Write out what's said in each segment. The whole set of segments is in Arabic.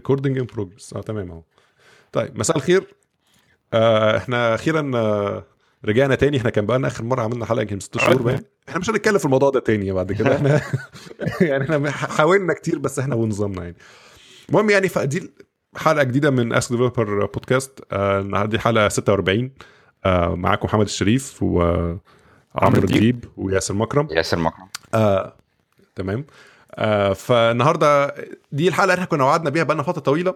Recording in progress آه تمام أهو. طيب مساء الخير. آه إحنا أخيرا آه رجعنا تاني. إحنا كان بقالنا آخر مرة عملنا حلقة يمكن ست شهور باين. إحنا مش هنتكلم في الموضوع ده تاني بعد كده. إحنا يعني إحنا حاولنا كتير بس إحنا ونظامنا يعني. المهم يعني فدي حلقة جديدة من Ask Developer Podcast آه دي حلقة 46 آه معاكم محمد الشريف وعمرو الديب وياسر مكرم. ياسر مكرم. آه تمام. آه فالنهارده دي الحلقة اللي إحنا كنا وعدنا بيها بقالنا فترة طويلة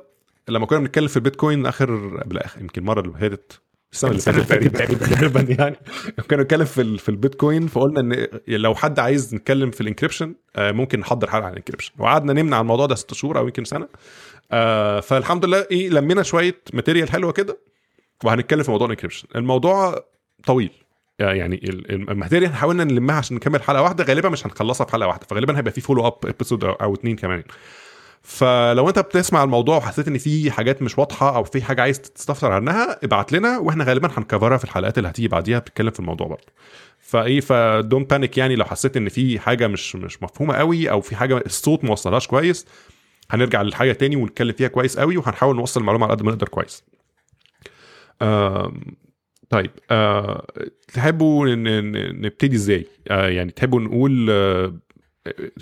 لما كنا بنتكلم في البيتكوين اخر بالآخر يمكن المرة اللي فاتت السنة اللي فاتت تقريبا. تقريبا يعني. كنا نتكلم في في البيتكوين فقلنا إن لو حد عايز نتكلم في ال encryption آه ممكن نحضر حلقة عن ال encryption. وقعدنا نمنع الموضوع ده ست شهور أو يمكن سنة. آه فالحمد لله إيه لمينا شوية material حلوة كده وهنتكلم في موضوع ال encryption. الموضوع طويل. يعني ال material حاولنا نلمها عشان نكمل حلقة واحدة غالبا مش هنخلصها في حلقة واحدة فغالبا هيبقى في follow up episode أو اتنين كمان. فلو أنت بتسمع الموضوع وحسيت إن في حاجات مش واضحة أو في حاجة عايز تستفسر عنها ابعت لنا وإحنا غالبا هن cover ها في الحلقات اللي هتيجي بعديها بتتكلم في الموضوع برضه. فإيه ف don't panic يعني لو حسيت إن في حاجة مش مش مفهومة قوي أو في حاجة الصوت ما وصلهاش كويس هنرجع للحاجة تاني ونتكلم فيها كويس قوي وهنحاول نوصل المعلومة على قد ما نقدر كويس. طيب أه تحبوا نبتدي إزاي؟ أه يعني تحبوا نقول أه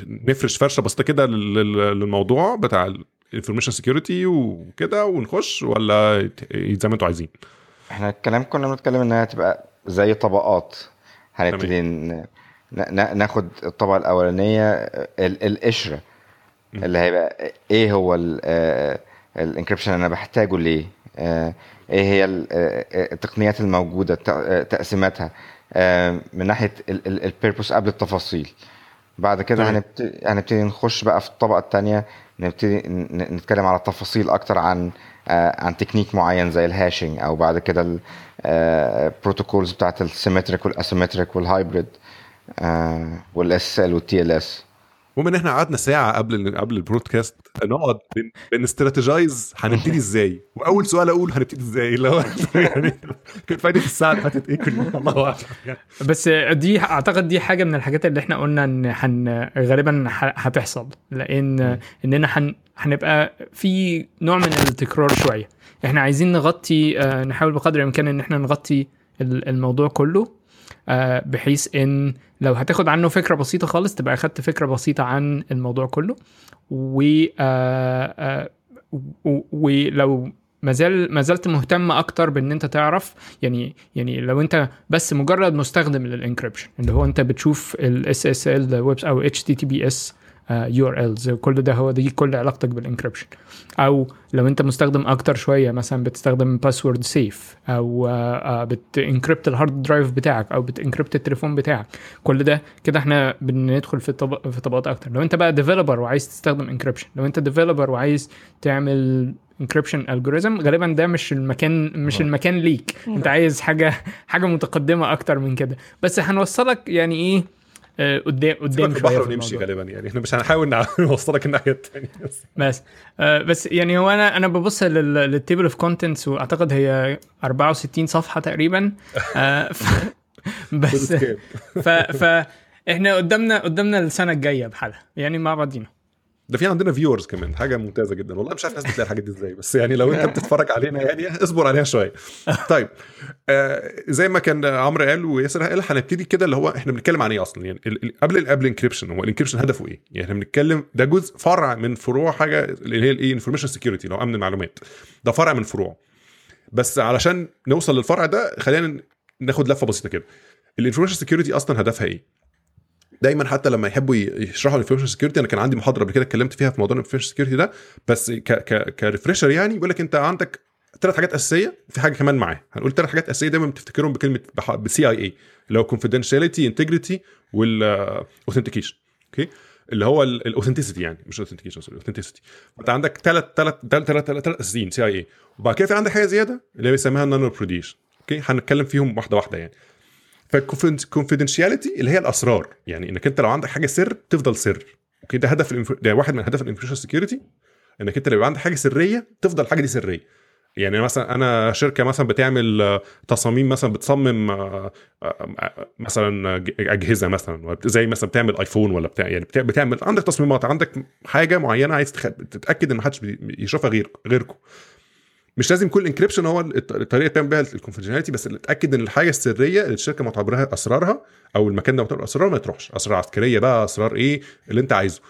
نفرش فرشة بسيطة كده للموضوع بتاع ال information security وكده ونخش ولا زي ما أنتوا عايزين؟ إحنا الكلام كنا بنتكلم إنها تبقى زي طبقات. هنبتدي ناخد الطبقة الأولانية القشرة. اللي هيبقى إيه هو ال encryption أنا بحتاجه ليه؟ إيه هي التقنيات الموجودة تقسيماتها؟ من ناحية ال purpose قبل التفاصيل. بعد كده هنبتدي هنبتدي نخش بقى في الطبقة الثانية نبتدي نتكلم على تفاصيل أكتر عن عن تكنيك معين زي ال hashing أو بعد كده ال protocols بتاعت ال symmetric وال asymmetric وال hybrid وال SSL وال TLS المهم إن إحنا قعدنا ساعة قبل قبل البرودكاست نقعد بنستراتيجايز هنبتدي إزاي. وأول سؤال أقول هنبتدي إزاي؟ اللي هو يعني كانت فايدة الساعة اللي فاتت إيه الله أعلم. بس دي أعتقد دي حاجة من الحاجات اللي إحنا قلنا إن حن غالبا هتحصل. لأن إننا حن هنبقى في نوع من التكرار شوية. إحنا عايزين نغطي نحاول بقدر الإمكان إن إحنا نغطي الموضوع كله. بحيث إن لو هتاخد عنه فكرة بسيطة خالص تبقى أخدت فكرة بسيطة عن الموضوع كله. و ولو ما زال ما زلت مهتم أكتر بإن أنت تعرف يعني يعني لو أنت بس مجرد مستخدم لل encryption اللي هو أنت بتشوف ال SSL أو اتش تي تي بي اس يو ار الز كل ده هو دي كل علاقتك بال encryption أو لو أنت مستخدم أكتر شوية مثلا بتستخدم password safe أو بت encrypt ال hard drive بتاعك أو بت encrypt التليفون بتاعك. كل ده كده إحنا بندخل في طبق في طبقات أكتر. لو أنت بقى developer وعايز تستخدم encryption لو أنت developer وعايز تعمل encryption algorithm غالبا ده مش المكان مش المكان ليك. أنت عايز حاجة حاجة متقدمة أكتر من كده. بس هنوصلك يعني إيه قدام قدام شوية البحر ونمشي غالبا يعني. إحنا مش هنحاول نوصلك الناحية الثانية بس بس آه بس يعني هو أنا أنا ببص لل table of contents وأعتقد هي 64 صفحة تقريبا. آه ف بس ف ف إحنا قدامنا قدامنا السنة الجاية بحالها. يعني مع بعضينا ده في عندنا viewers كمان حاجة ممتازة جدا. والله مش عارف الناس بتلاقي الحاجات دي إزاي بس يعني لو أنت بتتفرج علينا يعني اصبر عليها شوية. طيب آه زي ما كان عمرو قال وياسر قال هنبتدي كده اللي هو إحنا بنتكلم عن إيه أصلا؟ يعني قبل قبل ال encryption هو ال encryption هدفه إيه؟ يعني إحنا بنتكلم ده جزء فرع من فروع حاجة اللي هي الايه information security لو أمن المعلومات. ده فرع من فروع. بس علشان نوصل للفرع ده خلينا ناخد لفة بسيطة كده. ال information security أصلا هدفها إيه؟ دايما حتى لما يحبوا يشرحوا ال information security أنا كان عندي محاضرة قبل كده اتكلمت فيها في موضوع ال information security ده بس ك ك ك refresher يعني بيقول لك أنت عندك ثلاث حاجات أساسية في حاجة كمان معاه. هنقول ثلاث حاجات أساسية دايما بتفتكرهم بكلمة ب CIA اللي هو confidentiality integrity وال authentication okay؟ اللي هو ال authenticity يعني مش authentication sorry authenticity انت عندك ثلاث ثلاث ثلاث ثلاث أساسيين CIA وبعد كده في عندك حاجة زيادة اللي بيسميها non-repudiation okay؟ هنتكلم فيهم واحدة واحدة يعني. فال confidentiality اللي هي الأسرار. يعني إنك أنت لو عندك حاجة سر تفضل سر. okay؟ ده هدف ال inf... ده واحد من أهداف ال information security إنك أنت لو عندك حاجة سرية تفضل الحاجة دي سرية. يعني مثلا أنا شركة مثلا بتعمل آه، تصاميم مثلا بتصمم آه، آه، مثلا أجهزة مثلا زي مثلا بتعمل آيفون ولا بتاع يعني بتع- بتعمل عندك تصميمات عندك حاجة معينة عايز. تتأكد إن محدش يشوفها غير غيركم مش لازم كل encryption هو الط- الطريقة اللي بتعمل بيها ال confidentiality بس اللي تاكد إن الحاجة السرية اللي الشركة معتبرها أسرارها أو المكان ده معتبر أسرار ما تروحش. أسرار عسكرية بقى أسرار إيه اللي أنت عايزه.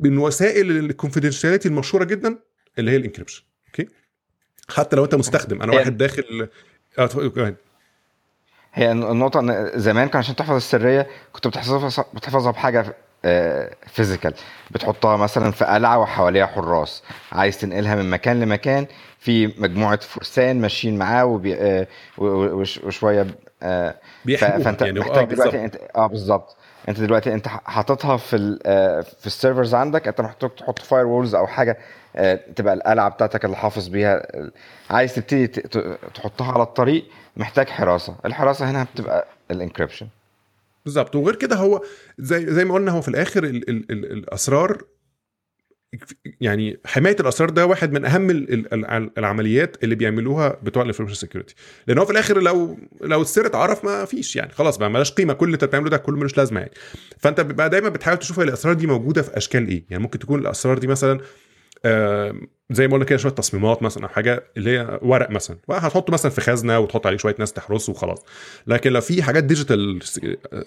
من وسائل ال confidentiality المشهورة جدا اللي هي ال encryption okay؟ حتى لو أنت مستخدم. أنا واحد داخل ahead. هي النقطة إن زمان كان عشان تحفظ السرية كنت بتحفظها بتحفظها بحاجة physical بتحطها مثلا في قلعة وحواليها حراس. عايز تنقلها من مكان لمكان في مجموعة فرسان ماشيين معاه وبي... آه، و- و- وش- وشوية آه، فأنت يعني. محتاج دلوقتي انت آه بالظبط. أنت دلوقتي أنت حاططها في ال آه، في ال servers عندك. أنت محتاج تحط firewalls أو حاجة آه، تبقى القلعة بتاعتك اللي حافظ بيها عايز تبتدي تحطها على الطريق محتاج حراسة. الحراسة هنا بتبقى ال encryption بالظبط. وغير كده هو زي زي ما قلنا هو في الآخر ال ال ال الأسرار يعني حماية الأسرار ده واحد من أهم ال ال العمليات اللي بيعملوها بتوع ال information security لأن هو في الآخر لو لو السر اتعرف ما فيش يعني. خلاص بقى ملاش قيمة. كل اللي انت بتعمله ده كله ملوش لازمة يعني. فأنت بقى دايما بتحاول تشوف الأسرار دي موجودة في أشكال إيه. يعني ممكن تكون الأسرار دي مثلا زي ما قلنا كده شوية تصميمات مثلا أو حاجة اللي هي ورق مثلا. هتحطه مثلا في خزنة وتحط عليه شوية ناس تحرسه وخلاص. لكن لو في حاجات digital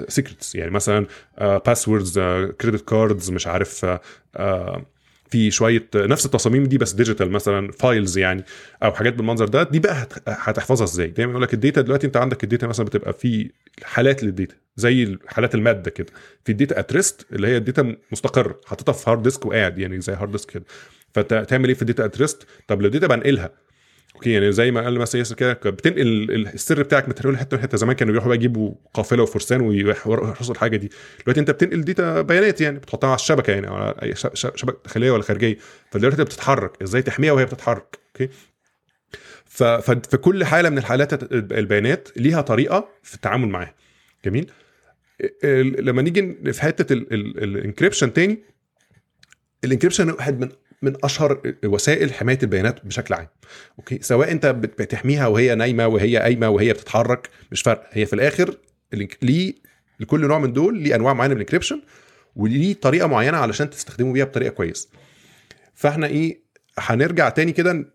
secrets يعني مثلا passwords credit cards مش عارف آه، آه، في شوية نفس التصاميم دي بس digital مثلا files يعني أو حاجات بالمنظر ده دي بقى هت- هتحفظها إزاي؟ دايما يقول لك ال data دلوقتي أنت عندك ال data مثلا بتبقى في حالات لل data زي حالات المادة كده. في ال data at rest اللي هي ال data مستقرة حاططها في hard disk وقاعد يعني زي hard disk كده. فانت تعمل إيه في ال data at rest طب لو ال data بنقلها أوكي يعني زي ما قال مثلا ياسر كده بتنقل ال- السر بتاعك من حتة لحتة زمان كانوا بيروحوا بقى يجيبوا قافلة وفرسان ويحرسوا الحاجة دي. دلوقتي انت بتنقل data بيانات يعني بتحطها على الشبكة يعني على أي شبكة داخلية ولا خارجية. فدلوقتي انت بتتحرك. إزاي تحميها وهي بتتحرك؟ أوكي؟ ف- ف- في كل حالة من الحالات البيانات ليها طريقة في التعامل معاها. جميل؟ لما نيجي في حتة ال encryption تاني ال encryption واحد من من أشهر وسائل حماية البيانات بشكل عام. أوكي؟ سواء أنت بت- بتحميها وهي نايمة وهي قايمة وهي بتتحرك مش فارقة. هي في الآخر ليه لكل نوع من دول ليه أنواع معينة من ال encryption وليه طريقة معينة علشان تستخدموا بيها بطريقة كويسة. فإحنا إيه هنرجع تاني كده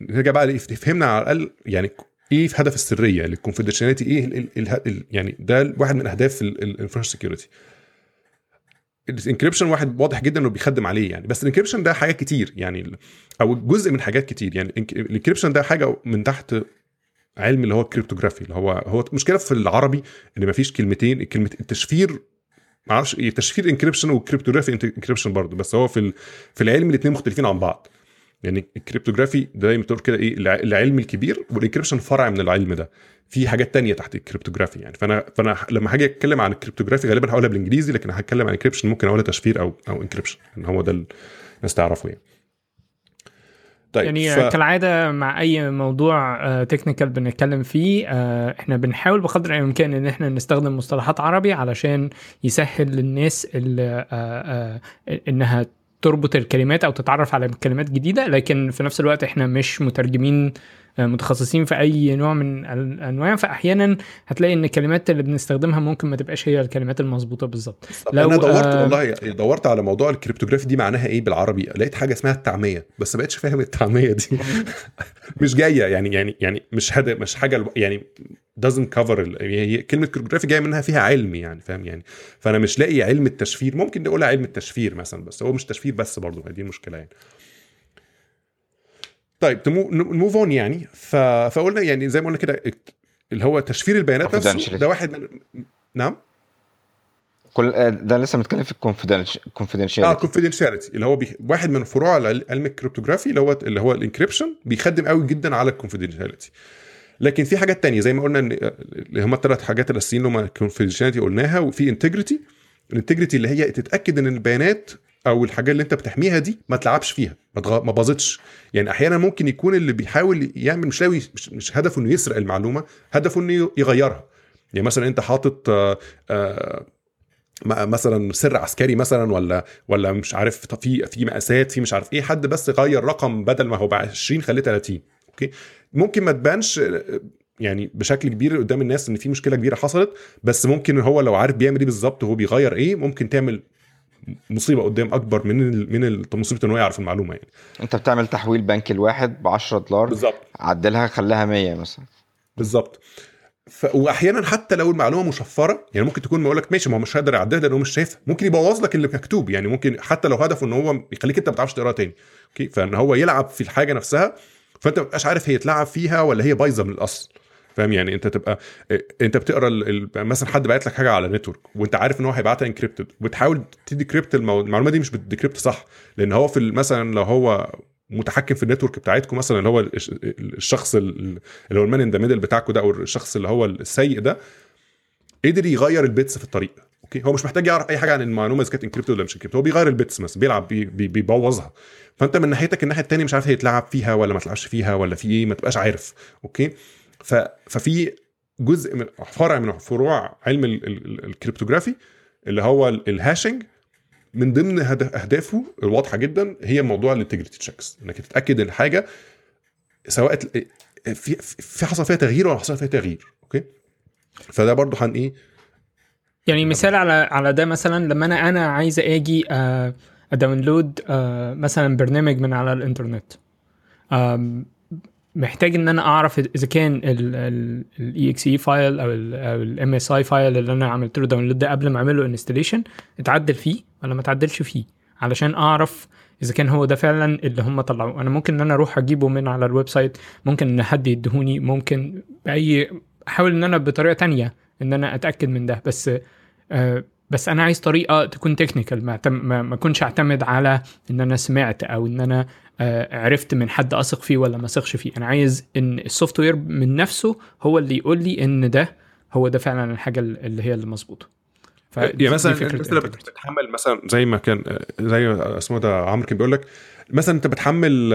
نرجع بقى؟ فهمنا على الأقل يعني إيه في هدف السريه ال confidentiality إيه ال ال ال ال يعني ده واحد من أهداف ال information security ال encryption واحد واضح جدا إنه بيخدم عليه يعني. بس ال encryption ده حاجات كتير يعني أو جزء من حاجات كتير يعني. ال encryption ده حاجة من تحت علم اللي هو ال cryptography اللي هو هو مشكلة في العربي إن مفيش كلمتين كلمة التشفير ما أعرفش إيه تشفير encryption وال cryptography encryption برضه. بس هو في في العلم الاثنين مختلفين عن بعض. يعني ال cryptography دايما بتقول كده إيه الع- العلم الكبير وال encryption فرع من العلم ده. في حاجات تانية تحت ال cryptography يعني. فأنا فأنا لما هاجي أتكلم عن ال cryptography غالبا هقولها بالإنجليزي لكن هتكلم عن encryption ممكن أقولها تشفير أو أو encryption إن هو ده الناس تعرفه يعني. طيب يعني ف... كالعادة مع أي موضوع تكنيكال بنتكلم فيه آه، إحنا بنحاول بقدر الإمكان إن إحنا نستخدم مصطلحات عربي علشان يسهل للناس اللي آه، آه، إنها تربط الكلمات أو تتعرف على كلمات جديدة لكن في نفس الوقت إحنا مش مترجمين آه، متخصصين في أي نوع من الانواع فاحيانا هتلاقي إن الكلمات اللي بنستخدمها ممكن ما تبقاش هي الكلمات المظبوطة بالظبط. لو أنا دورت آه، والله دورت على موضوع ال cryptography دي معناها إيه بالعربي؟ لقيت حاجة اسمها التعمية بس ما بقتش فاهم التعمية دي. مش جاية يعني يعني يعني مش هدف مش حاجة يعني doesn't cover ال- هي كلمة cryptography جاية منها فيها علم يعني فاهم؟ يعني فأنا مش لاقي علم التشفير. ممكن نقولها علم التشفير مثلا بس هو مش تشفير بس برضه دي المشكلة يعني. طيب ن move on يعني. ف... فقلنا يعني زي ما قلنا كده اللي هو تشفير البيانات نفسه. ده واحد من نعم؟ كل آه، ده لسه متكلم في آه ال confidentiality اللي هو بي... واحد من فروع علم ال cryptography اللي هو اللي هو ال encryption بيخدم قوي جدا على ال confidentiality لكن في حاجات تانية زي ما قلنا إن اللي هم الثلاث حاجات الأساسيين اللي هم قلناها وفي integrity ال integrity اللي هي تتأكد إن البيانات أو الحاجات اللي أنت بتحميها دي ما تلعبش فيها ما. ما باظتش. يعني أحيانا ممكن يكون اللي بيحاول يعمل مش لاوي مش, مش هدفه إنه يسرق المعلومة هدفه إنه يغيرها. يعني مثلا أنت حاطط آه، آه، م- مثلا سر عسكري مثلا ولا ولا مش عارف في في مقاسات في مش عارف إيه حد بس غير رقم بدل ما هو بقى 20 خليه 30 أوكي؟ ممكن ما تبانش آه، يعني بشكل كبير قدام الناس إن في مشكلة كبيرة حصلت بس ممكن هو لو عارف بيعمل إيه بالظبط وهو بيغير إيه ممكن تعمل مصيبة قدام أكبر من من مصيبة ان هو يعرف المعلومة يعني. أنت بتعمل تحويل بنك الواحد ب 10 دولار بالظبط. عدلها خليها 100 مثلا. بالظبط. ف... واحيانا حتى لو المعلومة مشفرة يعني ممكن تكون بيقول لك ماشي ما هو مش هيقدر يعدلها لأنه مش شايفها. ممكن يبوظ لك اللي مكتوب يعني ممكن حتى لو هدفه إن هو يخليك أنت ما تعرفش تقراها تاني. أوكي؟ فإن هو يلعب في الحاجة نفسها فأنت ما تبقاش عارف هي اتلعب فيها ولا هي بايظة من الأصل. فاهم؟ يعني انت تبقى انت بتقرا مثلا حد باعت لك حاجة على network وانت عارف ان هو هيبعتها encrypted وبتحاول ت decrypt. المعلومة دي مش بت decrypt صح لأن هو في مثلا لو هو متحكم في ال network بتاعتكم مثلا اللي هو الش- الشخص ال- اللي هو ال man in the middle بتاعكم ده أو الشخص اللي هو السيء ده قدر يغير ال bits في الطريق أوكي؟ هو مش محتاج يعرف أي حاجة عن المعلومة إذا كانت encrypt ولا مش encrypt هو بيغير ال bits مثلا بيلعب بي بي بيبوظها. فأنت من ناحيتك الناحية الثانية مش عارف هي يتلعب فيها ولا ما تلعبش فيها ولا في إيه ما تبقاش عارف أوكي؟ ففي جزء من فرع من فروع علم ال- ال- ال- ال cryptography اللي هو ال- ال hashing من ضمن هد- أهدافه الواضحة جدا هي موضوع ال integrity checks إنك تتأكد إن حاجة سواء في في حصل فيها تغيير ولا حصل فيها تغيير أوكي؟ فده برضو هن إيه؟ يعني مثال على على ده مثلا لما أنا أنا عايز آجي آه، ا download آه، مثلا برنامج من على الإنترنت محتاج إن أنا أعرف إذا كان ال EXE file أو ال MSI file اللي أنا عملت له download ده قبل ما اعمل له installation اتعدل فيه ولا ما اتعدلش فيه؟ علشان أعرف إذا كان هو ده فعلا اللي هم طلعوه. أنا ممكن إن أنا أروح أجيبه من على ال website ممكن إن حد يدهوني ممكن بأي أحاول إن أنا بطريقة تانية إن أنا أتأكد من ده. بس آه بس أنا عايز طريقة تكون technical ما ما أكونش أعتمد على إن أنا سمعت أو إن أنا عرفت من حد أثق فيه ولا ما أثقش فيه أنا عايز إن ال software من نفسه هو اللي يقول لي إن ده هو ده فعلا الحاجة اللي هي اللي مظبوطة فدي- يعني مثلا ال integrity. بتتحمل مثلا زي ما كان زي اسمه ده عمرو كان بيقول لك مثلا أنت بتحمل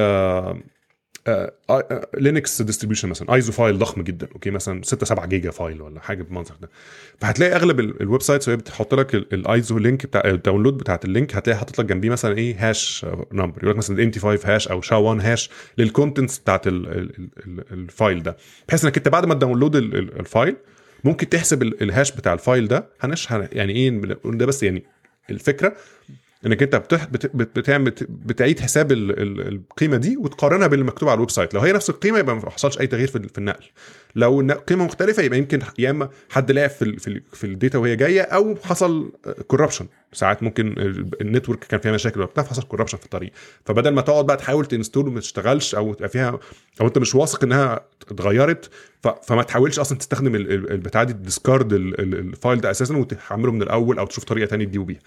Linux distribution مثلا ISO file ضخم جدا أوكي؟ مثلا 6 7 جيجا file ولا حاجة بالمنظر ده. فهتلاقي أغلب ال- ال websites وهي بتحط لك ال ISO link بتاع ال download بتاعت ال link هتلاقي حاطط لك جنبيه مثلا إيه hash number يقول لك مثلا MD 5 hash أو SHA 1 hash لل contents بتاعت ال- ال- ال- ال file ده. بحيث إنك أنت بعد ما ت download ال- ال- ال file ممكن تحسب ال- ال hash بتاع ال file ده هنش هن- يعني إيه ده بس يعني الفكرة. إنك أنت بتح... بت... بت... بتعمل بت... بتعيد حساب ال... ال... القيمة دي وتقارنها باللي مكتوب على ال website. لو هي نفس القيمة يبقى ما حصلش أي تغيير في, ال- في النقل. لو قيمة مختلفة يبقى يمكن يا إما حد لعب في ال... في, ال... في ال data وهي جاية أو حصل corruption ساعات ممكن ال- ال network كان فيها مشاكل وبتاع فحصل corruption في الطريق. فبدل ما تقعد بقى تحاول ت install وما تشتغلش أو تبقى فيها أو أنت مش واثق إنها اتغيرت. فما تحاولش أصلا تستخدم ال- ال- البتاع دي ت discard ال... ال- ال file ده أساسا وتحمله من الأول أو تشوف طريقة تانية تجيبه بيها.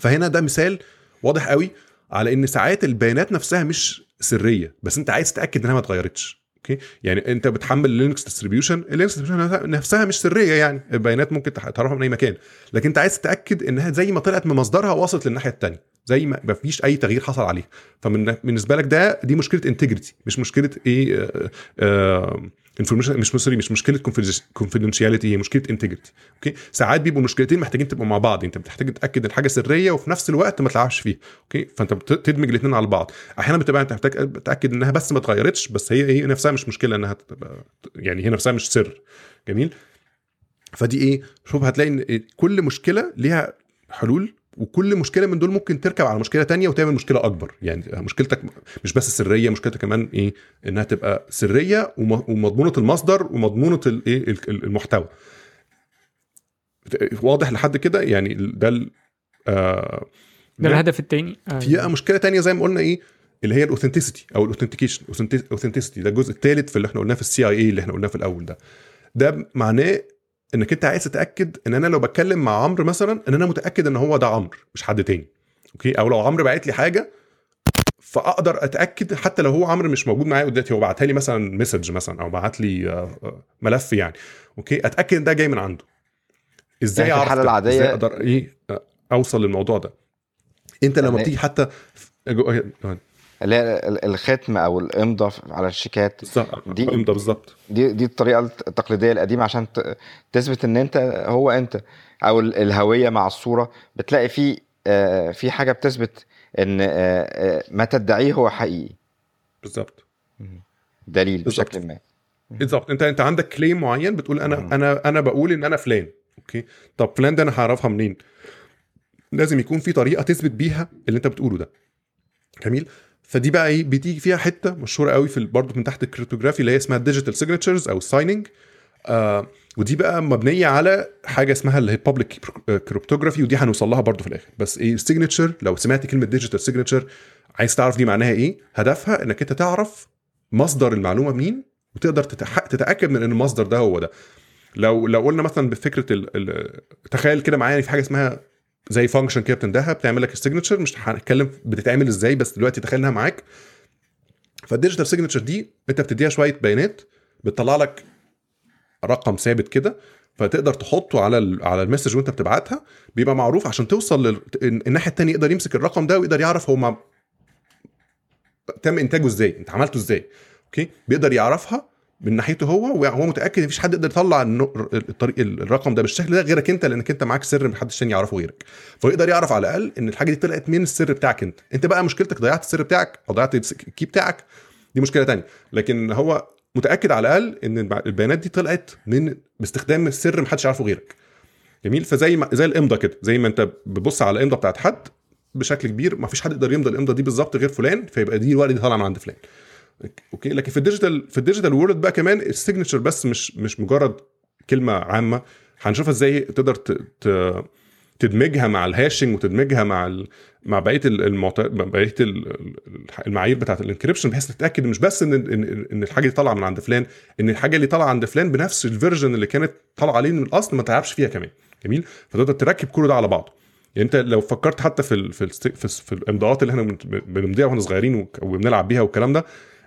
فهنا ده مثال واضح قوي على إن ساعات البيانات نفسها مش سرية بس أنت عايز تتأكد إنها ما اتغيرتش أوكي؟ يعني أنت بتحمل Linux distribution ال Linux distribution نفسها مش سرية يعني البيانات ممكن تعرفها من أي مكان لكن أنت عايز تتأكد إنها زي ما طلعت من مصدرها وصلت للناحية الثانية زي ما فيش أي تغيير حصل عليها. فمن بالنسبة لك ده دي مشكلة integrity مش مشكلة إيه information مش sorry مش مشكلة confidentiality هي مشكلة integrity okay ساعات بيبقوا مشكلتين محتاجين تبقوا مع بعض. انت بتحتاج تتأكد إن حاجة سرية وفي نفس الوقت ما تلعبش فيها. okay فأنت بتدمج الاثنين على بعض. أحيانا بتبقى أنت محتاج تتأكد إنها بس ما اتغيرتش بس هي هي نفسها مش مشكلة إنها تبقى يعني هي نفسها مش سر. جميل؟ فدي إيه؟ شوف هتلاقي إن كل مشكلة ليها حلول وكل مشكلة من دول ممكن تركب على مشكلة تانية وتعمل مشكلة أكبر. يعني مشكلتك مش بس سرية مشكلتك كمان إيه؟ إنها تبقى سرية وم- ومضمونة المصدر ومضمونة الايه ال- المحتوى. واضح لحد كده؟ يعني ده ال- آه ده الهدف التاني؟ آه، في بقى مشكلة تانية زي ما قلنا إيه؟ اللي هي ال authenticity أو ال authentication. authenticity ده الجزء الثالث في اللي إحنا قلناه في ال CIA اللي إحنا قلناه في الأول ده. ده معناه انك انت عايز تتاكد ان أنا لو بتكلم مع عمرو مثلا ان أنا متاكد ان هو ده عمرو مش حد تاني. okay؟ أو لو عمرو باعت لي حاجة فأقدر أتأكد حتى لو هو عمرو مش موجود معايا دلوقتي هو بعتها لي مثلا message مثلا أو بعت لي آه، آه، ملف يعني. okay؟ أتأكد إن ده جاي من عنده. إزاي يعني أعرف الحالة ده؟ العادية- إزاي أقدر إيه أوصل للموضوع ده؟ أنت لما يعني- بتيجي حتى اللي هي ال- الختم أو الامضه على الشيكات. دي- امضى بالظبط. دي دي الطريقة التقليدية القديمة عشان تثبت إن أنت هو أنت أو ال- الهوية مع الصورة. بتلاقي في آه، في حاجة بتثبت إن آه، آه، ما تدعيه هو حقيقي. بالظبط. دليل بالظبط. بشكل ما. بالظبط. أنت أنت عندك كليم معين بتقول أنا مم. أنا أنا بقول إن أنا فلان. okay؟ طب فلان ده أنا هعرفها منين؟ لازم يكون في طريقة تثبت بيها اللي أنت بتقوله ده. جميل؟ فدي بقى إيه بتيجي فيها حتة مشهورة قوي في برضه من تحت ال cryptography اللي هي اسمها ال digital signatures أو ال signing آه ودي بقى مبنية على حاجة اسمها اللي هي public cryptography ودي هنوصل لها برضه في الآخر بس إيه ال signature لو سمعت كلمة digital signature عايز تعرف دي معناها إيه هدفها إنك أنت تعرف مصدر المعلومة مين وتقدر. تتأكد من إن المصدر ده هو ده لو لو قلنا مثلا بفكرة. تخيل كده معايا في حاجة اسمها زي function كده بتندهها بتعمل لك ال signature مش هنتكلم بتتعمل إزاي بس دلوقتي تخيل إنها معاك. فال digital signature دي أنت بتديها شوية بيانات بتطلع لك رقم ثابت كده فتقدر تحطه على على ال message وأنت بتبعتها. بيبقى معروف عشان توصل لل... الناحية الثانية يقدر يمسك الرقم ده ويقدر يعرف هو مع... تم إنتاجه إزاي أنت عملته إزاي. okay؟ بيقدر يعرفها من ناحيته هو وهو متأكد مفيش حد يقدر يطلع الطريق الرقم ده بالشكل ده غيرك أنت لانك أنت معاك سر محدش تاني يعرفه غيرك. فيقدر يعرف على الأقل إن الحاجة دي طلعت من السر بتاعك أنت. أنت بقى مشكلتك ضيعت السر بتاعك أو ضيعت ال key بتاعك. دي مشكلة تانية. لكن هو متأكد على الأقل إن الب- البيانات دي طلعت من باستخدام السر محدش يعرفه غيرك. جميل؟ فزي ما زي الإمضة كده. زي ما أنت بتبص على الإمضة بتاعت حد بشكل كبير ما فيش حد يقدر يمضي الإمضة دي بالظبط غير فلان فيبقى دي الورقة دي طالعة من عند فلان. okay؟ لكن في ال digital في ال digital world بقى كمان ال signature بس مش مش مجرد كلمة عامة. هنشوفها إزاي تقدر. تدمجها مع ال hashing وتدمجها مع ال... مع بقية ال- المعط... مع بقية ال- ال- المعايير بتاعه ال encryption بحيث تتأكد مش بس إن إن إن الحاجة دي طالعة من عند فلان إن الحاجة اللي طالعة عند فلان بنفس ال version اللي كانت طالعة عليه من الأصل ما تلعبش فيها كمان. جميل؟ فتقدر تركب كل ده على بعضه. يعني أنت لو فكرت حتى في ال في ال في, ال في الإمضاءات اللي إحنا بن- بنمضيها وإحنا صغيرين وبنلعب بيها والكلام ده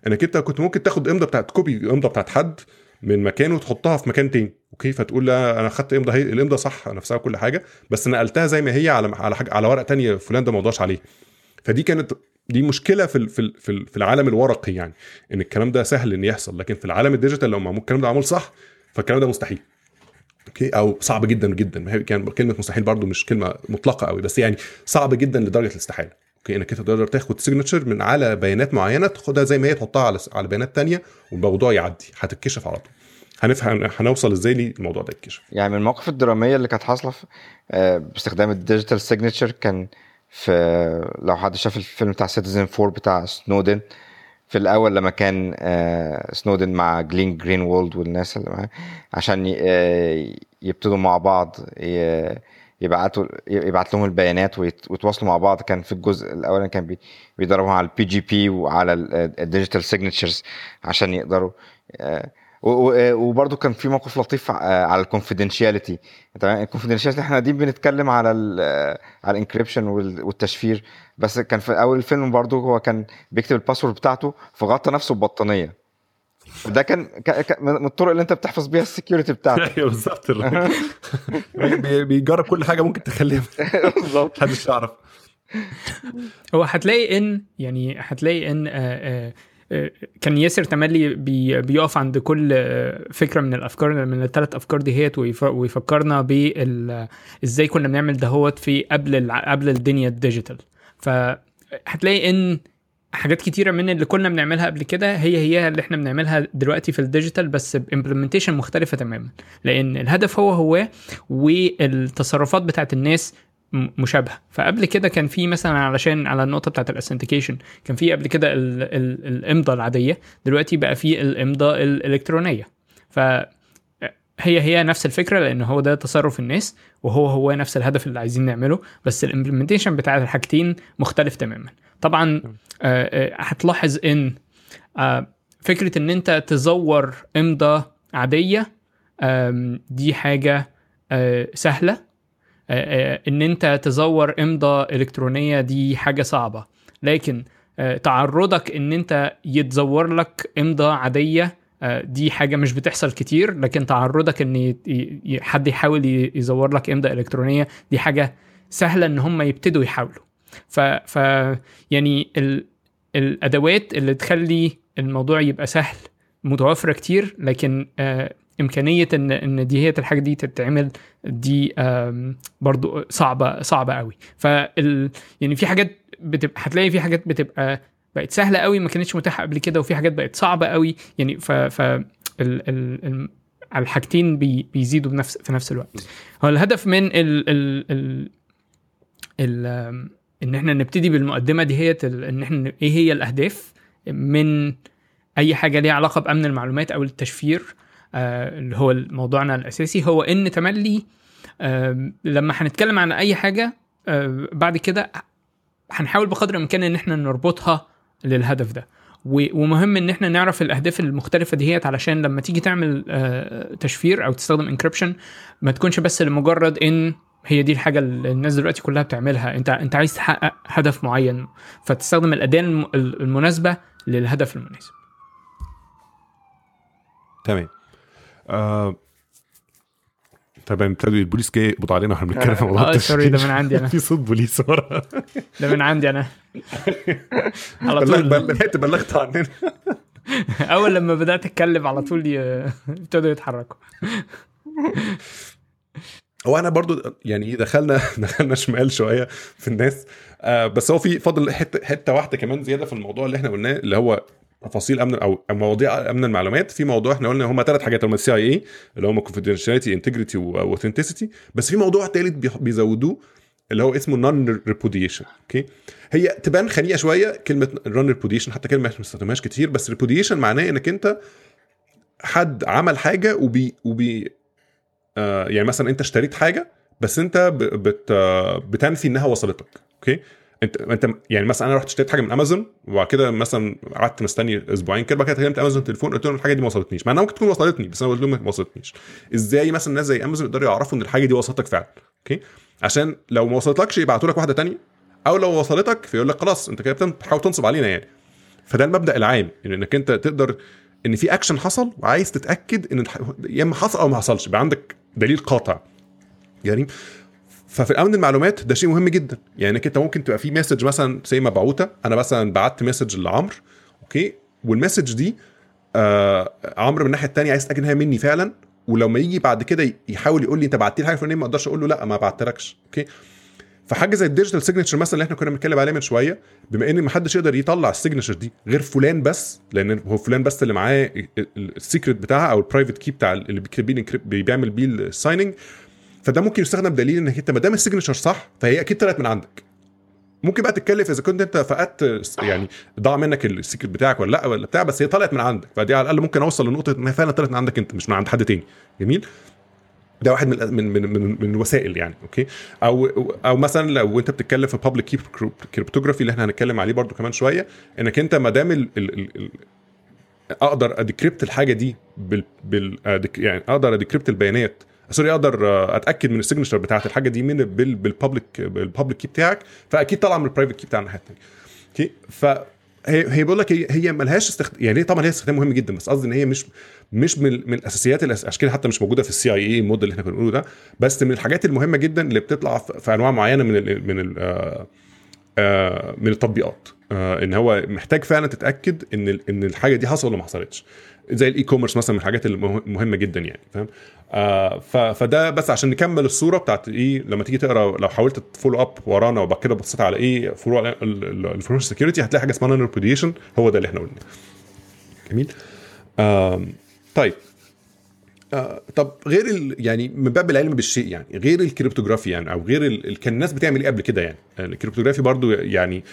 انك انت كنت ممكن تاخد امضه بتاعت copy امضه بتاعت حد من مكان وتحطها في مكان تاني. okay؟ فتقول لا أنا خدت امضه هي الامضه صح نفسها كل حاجة بس نقلتها زي ما هي على على حاجة على ورقه تانية فلان ده ما مضاش عليه. فدي كانت دي مشكلة في في في ال- في العالم الورقي يعني إن الكلام ده سهل إن يحصل. لكن في العالم ال digital لو معمول الكلام ده معمول صح فالكلام ده مستحيل. okay؟ أو صعب جدا جدا. كان كلمة مستحيل برضو مش كلمة مطلقة قوي بس يعني صعب جدا لدرجة الاستحالة. okay إنك أنت تقدر تاخد signature من على بيانات معينة تاخدها زي ما هي تحطها على على بيانات تانية والموضوع يعدي هتتكشف على طول. هنفهم هنوصل إزاي للموضوع ده يتكشف؟ يعني من المواقف الدرامية اللي كانت حاصلة آه، باستخدام ال digital signature كان في لو حد شاف الفيلم بتاع Citizenfour بتاع سنودن في الأول لما كان آه، سنودن مع جلين جرينوالد والناس اللي معاه عشان آه، يبتدوا مع بعض يبعتوا يبعت لهم البيانات ويت- ويتواصلوا مع بعض. كان في الجزء الأولاني كان بي- بيدربهم على ال PGP وعلى ال digital signatures عشان يقدروا آه، و- و- وبرضه كان في موقف لطيف آه، على ال confidentiality تمام ال confidentiality إحنا قاعدين بنتكلم على آه، على ال encryption والتشفير. بس كان في أول الفيلم برضه هو كان بيكتب ال password بتاعته فغطى نفسه ببطانية. ده كان من الطرق اللي انت بتحفظ بيها ال security بتاعتك. أيوه بالظبط. بي- بيجرب كل حاجة ممكن تخليها. بالظبط. محدش يعرف. هو هتلاقي إن يعني هتلاقي إن آه، آه، آه، كان ياسر تملي بي بيقف عند كل فكرة من الأفكار من الثلاث أفكار دي هيت ويف- ويفكرنا بال إزاي كنا بنعمل دهوت في قبل قبل الدنيا ال digital. فهتلاقي إن حاجات كتيرة من اللي كنا بنعملها قبل كده هي هي اللي إحنا بنعملها دلوقتي في ال digital بس ب implementation مختلفة تماما. لأن الهدف هو هو والتصرفات بتاعت الناس مشابهة. فقبل كده كان في مثلا علشان على النقطة بتاعت ال authentication كان في قبل كده ال- ال- الامضه العادية دلوقتي بقى في الامضه الإلكترونية. ف هي هي نفس الفكرة لأن هو ده تصرف الناس وهو هو نفس الهدف اللي عايزين نعمله بس الامبلمنتيشن بتاع الحاجتين مختلف تماما. طبعا آه، آه، هتلاحظ إن آه، فكرة إن أنت تزور امضة عادية دي حاجة سهلة. إن أنت تزور امضة إلكترونية دي حاجة صعبة. لكن تعرضك إن أنت يتزور لك امضة عادية دي حاجة مش بتحصل كتير. لكن تعرضك إن حد يحاول يزور لك امضة إلكترونية دي حاجة سهلة إن هم يبتدوا يحاولوا. ف, ف يعني ال الأدوات اللي تخلي الموضوع يبقى سهل متوفرة كتير لكن آه إمكانية ان إن دي هي الحاجة دي تتعمل دي برضو صعبة صعبة قوي. فال يعني في حاجات بتبقى هتلاقي في حاجات بتبقى بقت سهلة قوي ما كانتش متاحة قبل كده وفي حاجات بقت صعبة قوي. يعني ف ف ال ال ال الحاجتين بي بيزيدوا بنفس في نفس الوقت. هو الهدف من ال ال ال, ال إن إحنا نبتدي بالمقدمة دي هي إن إحنا إيه هي الأهداف من أي حاجة ليها علاقة بأمن المعلومات أو التشفير؟ آه، اللي هو موضوعنا الأساسي. هو إن تملي آه، لما هنتكلم عن أي حاجة آه، بعد كده هنحاول بقدر الإمكان إن إحنا نربطها للهدف ده. ومهم إن إحنا نعرف الأهداف المختلفة ديت علشان لما تيجي تعمل آه، تشفير أو تستخدم انكريبشن ما تكونش بس لمجرد إن هي دي الحاجة اللي الناس دلوقتي كلها بتعملها. انت انت عايز تحقق هدف معين فتستخدم الأداة الم- المناسبة للهدف المناسب. تمام. آه... تمام ابتدوا البوليس جاي يقبض علينا وإحنا بنتكلم في موضوع sorry ده من عندي أنا. في صوت بوليس ورا. ده من عندي أنا. على طول. بلغت بلغت عننا. أول لما بدأت أتكلم على طول ابتدوا يتحركوا. هو أنا برضو يعني دخلنا دخلنا شمال شوية في الناس. آه بس هو في فاضل حتة حتة واحدة كمان زيادة في الموضوع اللي إحنا قلناه اللي هو تفاصيل أمن أو مواضيع أمن المعلومات. في موضوع إحنا قلنا هم ثلاث حاجات هم ال CIA اللي هم confidentiality integrity و authenticity بس في موضوع ثالث بيزودوه اللي هو اسمه non-repudiation okay هي تبان خنيقة شوية كلمة non-repudiation حتى كلمة ما بنستخدمهاش كتير بس repudiation معناه إنك أنت حد عمل حاجة وبي وبي يعني مثلا أنت اشتريت حاجة بس أنت بت آه، بتنفي إنها وصلتك okay؟ أنت أنت يعني مثلا أنا رحت اشتريت حاجة من امازون وبعد كده مثلا قعدت مستني أسبوعين كده بعد كده كلمت امازون تليفون قلت لهم الحاجة دي ما وصلتنيش مع إنها ممكن تكون وصلتني بس أنا قلت لهم ما وصلتنيش. إزاي مثلا ناس زي امازون يقدروا يعرفوا إن الحاجة دي وصلتك فعلا okay؟ عشان لو ما وصلتلكش يبعتوا لك واحدة تانية أو لو وصلتك فيقول لك خلاص أنت كده بتحاول تنصب علينا يعني. فده المبدأ العام يعني إنك أنت تقدر إن في اكشن حصل وعايز تتأكد إن يا إما حصل أو ما حصلش يبقى عندك دليل قاطع. يعني ففي الأمن المعلومات ده شيء مهم جدا. يعني إنك أنت ممكن تبقى في message مثلا زي مبعوته أنا مثلا بعت message لعمرو okay؟ وال message دي آه عمرو من الناحية الثانية عايز هي مني فعلا. ولما يجي بعد كده يحاول يقول لي أنت بعت لي حاجة فلانية ما أقدرش أقول له لأ ما بعتلكش okay؟ فحاجة زي ال digital signature مثلا اللي إحنا كنا بنتكلم عليه من شوية بما إن ما حدش يقدر يطلع ال signature دي غير فلان بس لأن هو فلان بس اللي معاه ال secret بتاعها أو ال private key بتاع اللي بيعمل بيه ال signing فده ممكن يستخدم دليل انك أنت ما دام ال signature صح فهي أكيد طلعت من عندك. ممكن بقى نتكلم إذا كنت أنت فقدت يعني ضاع منك ال secret بتاعك ولا لأ ولا بتاع بس هي طلعت من عندك. فدي على الأقل ممكن أوصل لنقطة إنها فعلا طلعت من عندك أنت مش من عند حد تاني. جميل؟ ده واحد من من من من, الوسائل يعني okay؟ أو أو مثلا لو أنت بتتكلم في public cryptography اللي إحنا هنتكلم عليه برضو كمان شوية إنك أنت ما دام أقدر أ decrypt الحاجة دي بال, بال أدك- يعني أقدر أ decrypt البيانات sorry أقدر آه، أتأكد من ال signature بتاعت الحاجة دي من بال بال public بال public key بتاعك فأكيد طالعة من ال private key بتاع الناحيه الثانية okay؟ هي هي لك هي هي ملهاش استخد... يعني طبعا هي استخدام مهم جدا بس قصدي إن هي مش مش من, من الأساسيات. عشان كده حتى مش موجودة في ال CIA ال model اللي إحنا بنقوله ده بس من الحاجات المهمة جدا اللي بتطلع في, أنواع معينة من ال... من ال... آه، آه، من التطبيقات آه، إن هو محتاج فعلا تتأكد إن إن الحاجة دي حصل ولا ما حصلتش زي ال e-commerce مثلا من الحاجات المهمه جدا يعني فاهم؟ آه فده بس عشان نكمل الصورة بتاعت إيه لما تيجي تقرأ لو حاولت ت follow up ورانا وبعد كده بصيت على إيه فروع ال information security هتلاقي حاجة اسمها non هو ده اللي إحنا قلناه. جميل؟ آم، طيب. آه طب غير ال يعني من باب العلم بالشيء يعني غير ال cryptography يعني أو غير ال كان الناس بتعمل إيه قبل كده يعني ال cryptography برضو يعني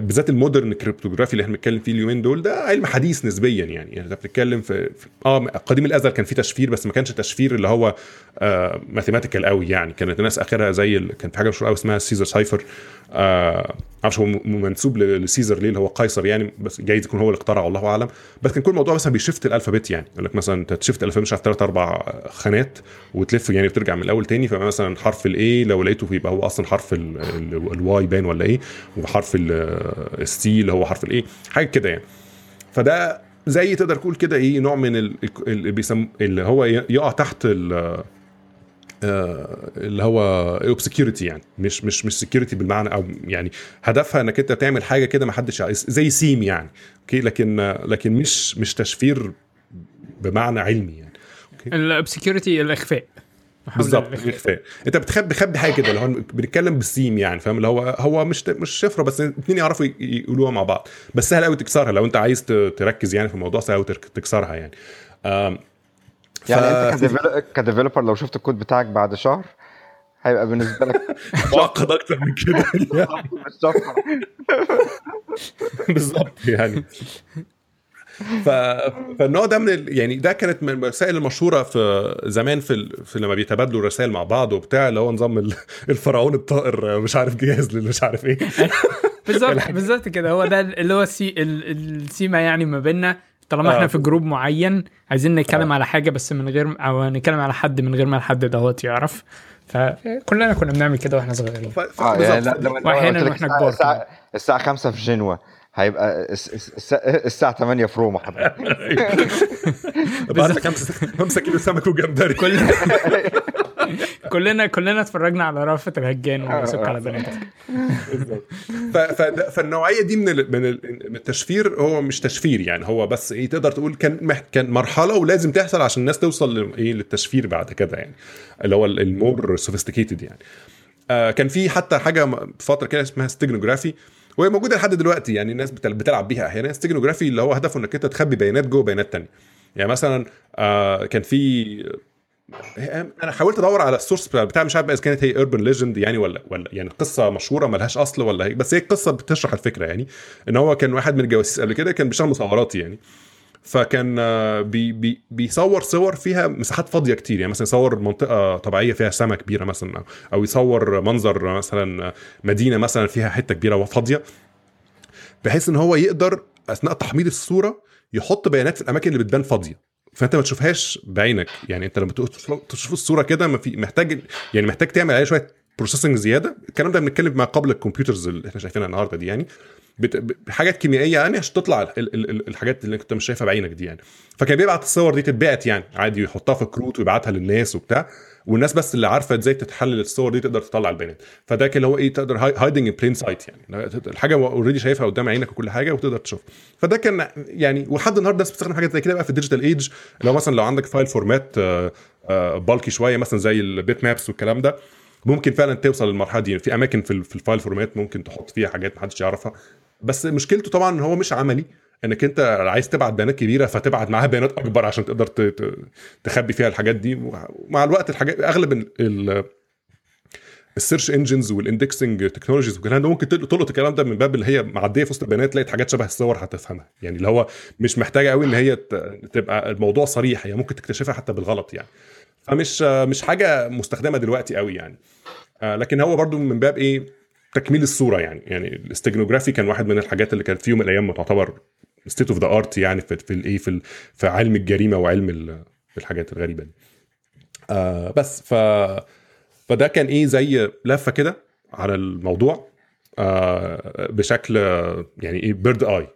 بالذات ال modern cryptography اللي إحنا بنتكلم فيه اليومين دول ده علم حديث نسبيا يعني. يعني انت بتتكلم في, في آه قديم الأزل كان في تشفير بس ما كانش تشفير اللي هو آه mathematical قوي يعني. كانت الناس آخرها زي ال... كان في حاجة مشهورة قوي اسمها Caesar cipher آه معرفش هو منسوب ل Caesar ليه اللي هو قيصر يعني بس جايز يكون هو اللي اخترعه الله أعلم. بس كان كل الموضوع مثلا بي shift ال alphabet يعني. يقول لك مثلا أنت ت shift ال alphabet مش عارف ثلاث أربع خانات وتلف يعني وترجع من الأول تاني فمثلا حرف ال A لو لقيته يبقى هو أصلا حرف ال Y باين ولا إيه وحرف ال C اللي هو حرف ال A حاجة كده يعني. فده زي تقدر تقول كده إيه نوع من ال- اللي بيسم اللي هو يقع تحت آه، اللي هو obscurity يعني. مش مش مش security بالمعنى أو يعني هدفها إنك أنت تعمل حاجة كده ما حدش زي سيم يعني. okay؟ لكن لكن مش مش تشفير بمعنى علمي يعني. ال obscurity الإخفاء. بالظبط الاخفاء انت بتخبي خبي حاجة كده اللي هو بنتكلم بالسيم يعني فاهم؟ اللي هو هو مش مش شفرة بس الاثنين يعرفوا يقولوها مع بعض. بس سهل قوي تكسرها لو انت عايز تركز يعني في الموضوع سهل قوي تكسرها يعني. يعني انت كديفلوبر لو شفت الكود بتاعك بعد شهر هيبقى بالنسبة لك معقد أكتر من كده. بالظبط. يعني. ف... فالنوع ده من ال... يعني ده كانت من المسائل المشهورة في زمان في, ال... في لما بيتبادلوا رسائل مع بعض وبتاع اللي هو نظام الفرعون الطائر مش عارف جاهز مش عارف إيه. بالظبط بالظبط كده. هو ده اللي هو السي السيما يعني ما بيننا. طالما إحنا آه. في group معين عايزين نتكلم آه. على حاجة بس من غير أو نتكلم على حد من غير ما الحد دوت يعرف. فكلنا كنا بنعمل كده وإحنا صغيرين. آه يعني وأحيانا وإحنا كبار الساعة الساعة 5 في جنوة. هيبقى الساعة 8 في روما حضرتك. بعد 5 كيلو سمك وجمبري. كلنا كلنا كلنا اتفرجنا على رأفت الهجان وسك على بناتك فالنوعية دي من من التشفير هو مش تشفير يعني هو بس إيه تقدر تقول كان كان مرحلة ولازم تحصل عشان الناس توصل إيه للتشفير بعد كده يعني اللي هو ال more sophisticated يعني. آه كان في حتى حاجة فترة كده اسمها steganography وهي موجودة لحد دلوقتي. يعني الناس بتلعب بيها. أحيانا steganography اللي هو هدفه إنك أنت تخبي بيانات جوه بيانات تانية. يعني مثلا آه كان في أنا حاولت أدور على ال source بتاع مش عارف إذا كانت هي urban legend يعني ولا ولا يعني قصة مشهورة ملهاش أصل ولا هي بس هي قصة بتشرح الفكرة يعني. إن هو كان واحد من الجواسيس قبل كده كان بيشتغل مصوراتي يعني. فكان آه، بي بي بيصور صور فيها مساحات فاضية كتير. يعني مثلا يصور منطقة طبيعية فيها سماء كبيرة مثلا أو يصور منظر مثلا مدينة مثلا فيها حتة كبيرة وفاضية بحيث إن هو يقدر أثناء تحميض الصورة يحط بيانات في الأماكن اللي بتبان فاضية. فأنت ما تشوفهاش بعينك. يعني أنت لما تشوف الصورة كده محتاج يعني محتاج تعمل عليها شوية processing زيادة. الكلام ده بنتكلم ما قبل ال computers اللي إحنا شايفينها النهارده دي يعني. بحاجات كيميائية يعني عشان تطلع الحاجات اللي انت مش شايفها بعينك دي يعني. فكان بيبعت الصور دي تتبعت يعني عادي يحطها في كروت ويبعتها للناس وبتاع والناس بس اللي عارفة إزاي تتحلل الصور دي تقدر تطلع البيانات. فده كان اللي هو إيه تقدر hiding in plain sight يعني. الحاجة already شايفها قدام عينك وكل حاجة وتقدر تشوف. فده كان يعني ولحد النهارده الناس بتستخدم حاجات زي كده بقى في ال digital age لو مثلا لو عندك file format bulky شوية مثلا زي ال bitmaps والكلام ده ممكن فعلا توصل للمرحلة دي. في أماكن في ال file format ممكن تحط فيها حاجات محدش يعرفها. بس مشكلته طبعا إن هو مش عملي. إنك أنت عايز تبعت بيانات كبيرة فتبعت معاها بيانات أكبر عشان تقدر تخبي فيها الحاجات دي. ومع الوقت الحاجات أغلب ال search engines وال indexing technologies والكلام ده ممكن تلقط الكلام ده من باب اللي هي معدية في وسط البيانات تلاقي حاجات شبه الصور هتفهمها. يعني اللي هو مش محتاجة قوي إن هي تبقى الموضوع صريح هي ممكن تكتشفها حتى بالغلط يعني. فمش مش حاجة مستخدمة دلوقتي قوي يعني. آه، لكن هو برضو من باب إيه؟ تكميل الصورة يعني. يعني ال steganography كان واحد من الحاجات اللي كانت في يوم من الأيام تعتبر state of the art يعني في في الايه في, في علم الجريمة وعلم الحاجات الغريبة دي. آه بس ف فده كان إيه زي لفة كده على الموضوع آه بشكل يعني إيه بيرد اي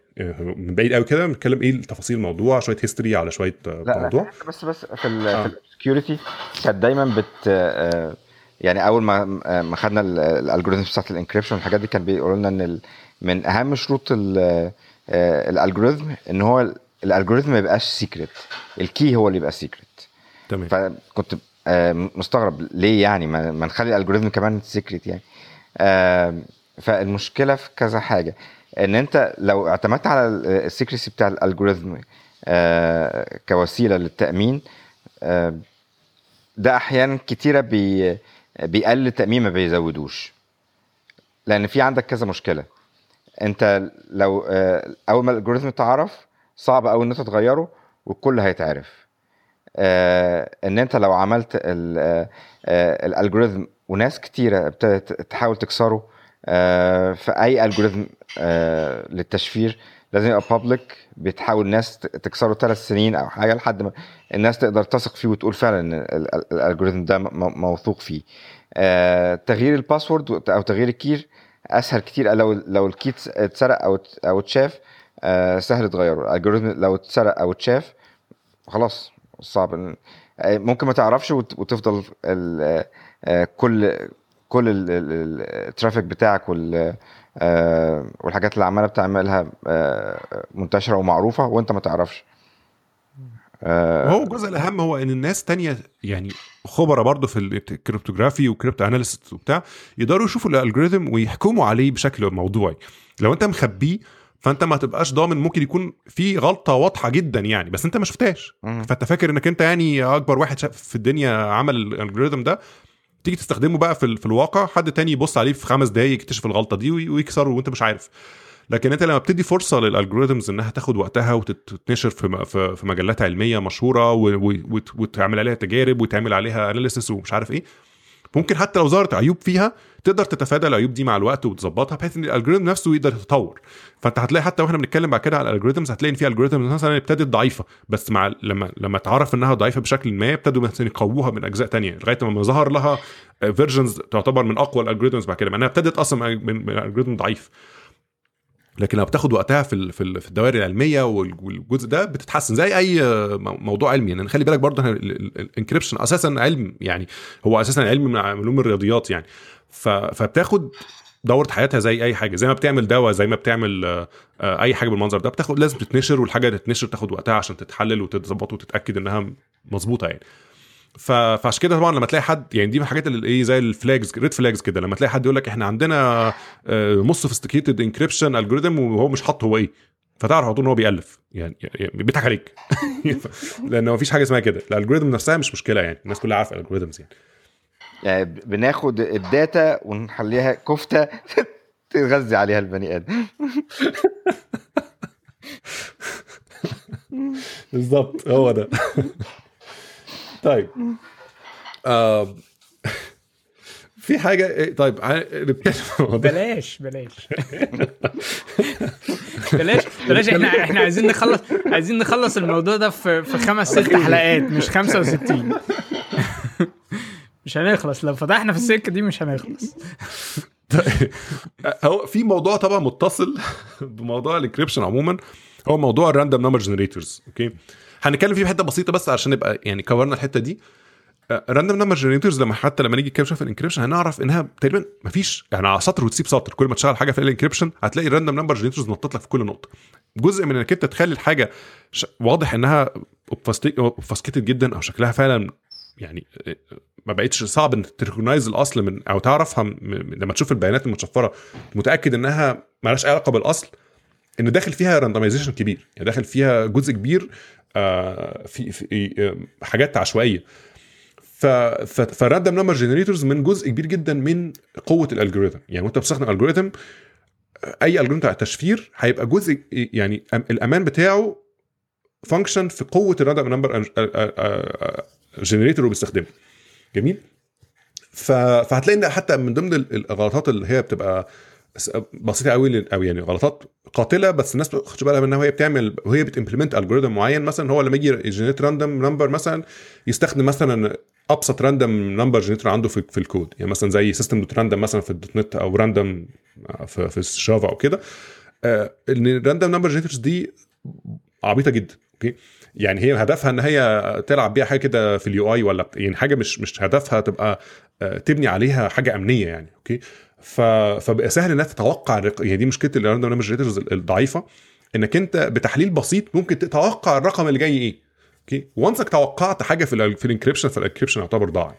من بعيد قوي كده بنتكلم إيه تفاصيل الموضوع شوية هيستوري على شوية لا موضوع. لا بس بس في آه. في السكيورتي كانت دايما بت آه يعني أول ما ما خدنا الالجوريزم بتاعت الانكريبشن والحاجات دي كان بيقولوا لنا إن من أهم شروط الالجوريزم إن هو الالجوريزم ما يبقاش سيكريت الكي هو اللي يبقى سيكريت تمام. فكنت مستغرب ليه يعني ما نخلي ال algorithm كمان secret يعني. فالمشكلة في كذا حاجة. إن أنت لو اعتمدت على ال secrecy بتاع ال algorithm كوسيلة للتأمين ده أحيانا كتيرة بي بيقلل التأمين ما بيزودوش. لأن في عندك كذا مشكلة. أنت لو آه، أول ما ال algorithm اتعرف صعب قوي إن أنت تغيره والكل هيتعرف. آه، إن أنت لو عملت آه، ال algorithm وناس كتيرة ابتدت تحاول تكسره في أي algorithm للتشفير لازم يبقى public بتحاول الناس تكسره ثلاث سنين أو حاجة لحد ما الناس تقدر تثق فيه وتقول فعلا إن ال algorithm ده موثوق فيه. آه تغيير ال password أو تغيير ال key أسهل كتير. لو لو ال key اتسرق أو أو اتشاف آه سهل تغيره ال algorithm لو اتسرق أو اتشاف خلاص صعب. آه، ممكن ما تعرفش وت- وتفضل ال- آه، كل كل ال- ال- ال traffic بتاعك وال آه، والحاجات اللي عمالة بتعملها آه، منتشرة ومعروفة وانت ما تعرفش. آه، وهو الجزء الأهم هو إن الناس تانية يعني خبراء برضه في ال cryptography و cryptanalyst وبتاع يقدروا يشوفوا ال algorithm ويحكموا عليه بشكل موضوعي. لو انت مخبيه فانت ما تبقاش ضامن ممكن يكون في غلطة واضحة جدا يعني بس انت ما شفتهاش. فانت فاكر انك انت يعني أكبر واحد في الدنيا عمل ال algorithm ده تيجي تستخدمه بقى في, في الواقع حد تاني يبص عليه في خمس دقايق يكتشف الغلطة دي وي- ويكسره وانت مش عارف. لكن انت لما بتدي فرصة لل algorithms انها تاخد وقتها وتتنشر في في مجلات علمية مشهورة وتعمل عليها تجارب وتعمل عليها analysis ومش عارف إيه ممكن حتى لو ظهرت عيوب فيها تقدر تتفادى العيوب دي مع الوقت وتظبطها بحيث إن ال algorithm نفسه يقدر يتطور. فأنت هتلاقي حتى وإحنا بنتكلم بعد كده على ال algorithms هتلاقي إن في algorithms مثلا ابتدت ضعيفة بس مع لما لما اتعرف إنها ضعيفة بشكل ما ابتدوا مثلا يقووها من أجزاء تانية لغاية ما ظهر لها versions تعتبر من أقوى ال algorithms بعد كده مع إنها ابتدت أصلا من algorithm ضعيف. لكن لما بتاخد وقتها في في ال- في الدوائر العلمية وال- والجزء ده بتتحسن زي أي مو- موضوع علمي. يعني خلي بالك برضه ال encryption أساسا علم يعني هو أساسا علم من علوم الرياضيات يعني. فبتاخد دورة حياتها زي أي حاجة زي ما بتعمل دواء زي ما بتعمل آه، أي حاجة بالمنظر ده بتاخد لازم تتنشر والحاجة تتنشر تاخد وقتها عشان تتحلل وتتظبط وتتأكد إنها مظبوطة يعني. فعشان كده طبعا لما تلاقي حد يعني دي من الحاجات اللي إيه زي ال flags red flags كده لما تلاقي حد يقول لك إحنا عندنا most sophisticated encryption algorithm وهو مش حاطه هو إيه؟ فتعرف على طول إن هو بيألف. يعني, يعني بيضحك عليك. لأن ما فيش حاجة اسمها كده. ال algorithm نفسها مش مشكلة يعني. الناس كلها عارفة ال algorithms يعني. يعني بناخد ال data ونخليها كفتة تغذي عليها البني آدم. بالظبط هو ده. طيب. آه في حاجة إيه، طيب نتكلم. بلاش بلاش. بلاش بلاش إحنا إحنا عايزين نخلص عايزين نخلص الموضوع ده في في خمس ست حلقات مش 65 مش هنخلص لو فتحنا في السكة دي مش هنخلص. طيب، هو في موضوع طبعا متصل بموضوع ال encryption عموما هو موضوع ال random number generators okay هنتكلم فيه في حتة بسيطة بس عشان نبقى يعني cover نا الحتة دي. random number generators لما حتى لما نيجي نتكلم شوية في ال encryption هنعرف إنها تقريبا مفيش. يعني على سطر وتسيب سطر. كل ما تشتغل حاجة في ال encryption هتلاقي ال random number generators نطت لك في كل نقطة. جزء من إنك أنت تخلي الحاجة. واضح إنها obfuscated جدا أو شكلها فعلا يعني ما بقتش صعب إنك ت recognize الأصل من أو تعرفها لما تشوف البيانات المتشفرة. متأكد إنها مالهاش علاقة بالأصل. إن داخل فيها randomization كبير. يعني داخل فيها جزء كبير آه في, في آه حاجات عشوائية. ف فال random number generators من جزء كبير جدا من قوة ال algorithm يعني وأنت بتستخدم algorithm أي algorithm بتاع التشفير هيبقى جزء يعني الأمان بتاعه function في قوة ال random number generator اللي بيستخدمه. جميل. فهتلاقي إن حتى من ضمن الغلطات اللي هي بتبقى بسيطة قوي أو يعني غلطات قاتلة بس الناس ما بتاخدش بالها منها وهي بتعمل وهي بت implement algorithm معين مثلا هو لما يجي ي generate random number مثلا يستخدم مثلا أبسط random number generator عنده في, في الكود. يعني مثلا زي System dot Random مثلا في. ال .NET أو Random في, في ال Java أو كده. آه إن ال random number generators دي عبيطة جدا okay؟ يعني هي هدفها إن هي تلعب بيها حاجة كده في ال UI ولا يعني حاجة مش مش هدفها تبقى تبني عليها حاجة أمنية يعني okay؟ ف... فبقى سهل إنها تتوقع يعني دي مشكلة ال random generators الضعيفة إنك أنت بتحليل بسيط ممكن تتوقع الرقم اللي جاي إيه. okay؟ و once توقعت حاجة في في ال encryption فال encryption يعتبر ضاع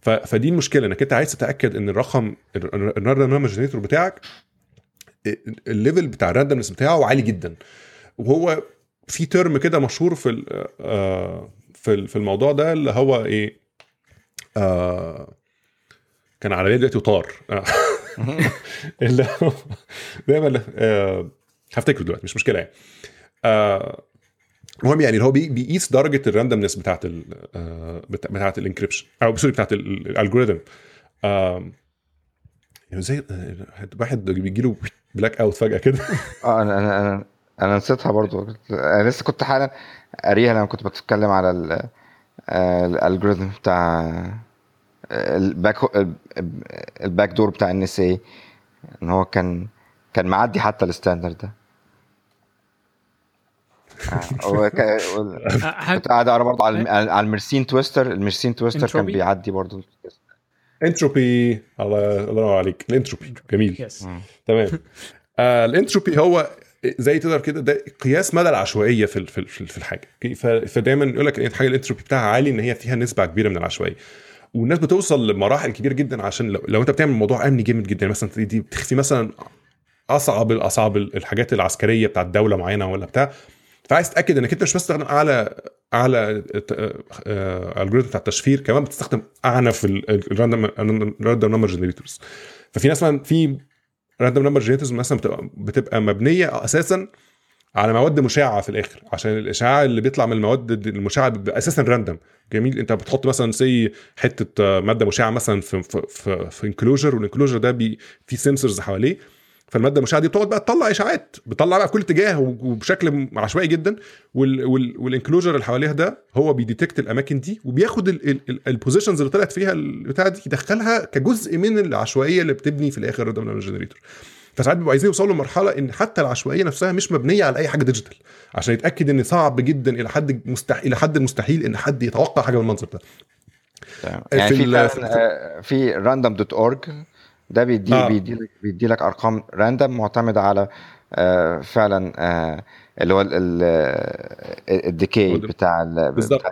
ف... فدي المشكلة إنك أنت عايز تتأكد إن الرقم ال random generator بتاعك ال level بتاع ال randomness بتاعه عالي جدا. وهو في term كده مشهور في في في الموضوع ده اللي هو إيه؟ آه كان على دلوقتي وطار اللي هو دايما آه هفتكره دلوقتي مش مشكلة يعني. آه المهم يعني اللي هو بيقيس درجة ال randomness بتاعت ال بتاعت ال encryption. أو sorry بتاعت ال algorithm آه زي واحد بيجي له blackout فجأة كده. آه أنا أنا أنا أنا نسيتها برضو. أنا لسه كنت حالا قاريها لما كنت بتكلم على ال algorithm بتاع ال back ال backdoor بتاع NSA إن هو كان كان معدي حتى ال standard ده. هو ك- وال- ه- كنت قاعد اقرا برضه على على ال Mersenne Twister. ال Mersenne Twister كان entropy. بيعدي برضه. انتروبي الله الله ينور عليك. الانتروبي جميل. تمام. آه الانتروبي هو زي تقدر كده ده قياس مدى العشوائية في ال- في ال- في الحاجة. فدايما يقول لك الحاجة الانتروبي بتاعها عالي إن هي فيها نسبة كبيرة من العشوائية. والناس بتوصل لمراحل كبيرة جدا عشان لو, لو انت بتعمل موضوع أمني جامد جدا. مثلا دي بتخفي مثلا أصعب الاصعب الحاجات العسكرية بتاعت دولة معينة ولا بتاع. فعايز تتأكد إنك أنت مش بس تستخدم اعلى أعلى algorithm بتاع التشفير كمان بتستخدم أعنف ال random random number generators ففي ناس مثلا في random number generators مثلا بتبقى بتبقى مبنية أساسا على مواد مشعة في الآخر عشان الإشعاع اللي بيطلع من المواد المشعة بيبقى أساسا random جميل أنت بتحط مثلا say حتة مادة مشعة مثلا في في في, enclosure وال enclosure ده بيبقى فيه sensors حواليه. فالمادة المشعة دي بتقعد بقى تطلع إشعاعات بتطلع بقى في كل اتجاه وبشكل عشوائي جدا. وال وال وال enclosure اللي حواليها ده هو بي detect الأماكن دي وبياخد ال positions اللي طلعت فيها البتاعه دي يدخلها كجزء من العشوائية اللي بتبني في الآخر ال random generator فساعات بيبقوا عايزين يوصلوا لمرحلة إن حتى العشوائية نفسها مش مبنية على أي حاجة digital عشان يتأكد إن صعب جدا إلى حد مستحيل إلى حد المستحيل إن حد يتوقع حاجة بالمنظر ده. يعني في في random dot org ده بيدي آه. بيدي لك بيدي لك أرقام random معتمدة على آه، فعلا آه، اللي هو ال- ال- ال decay بتاع ال- بالظبط.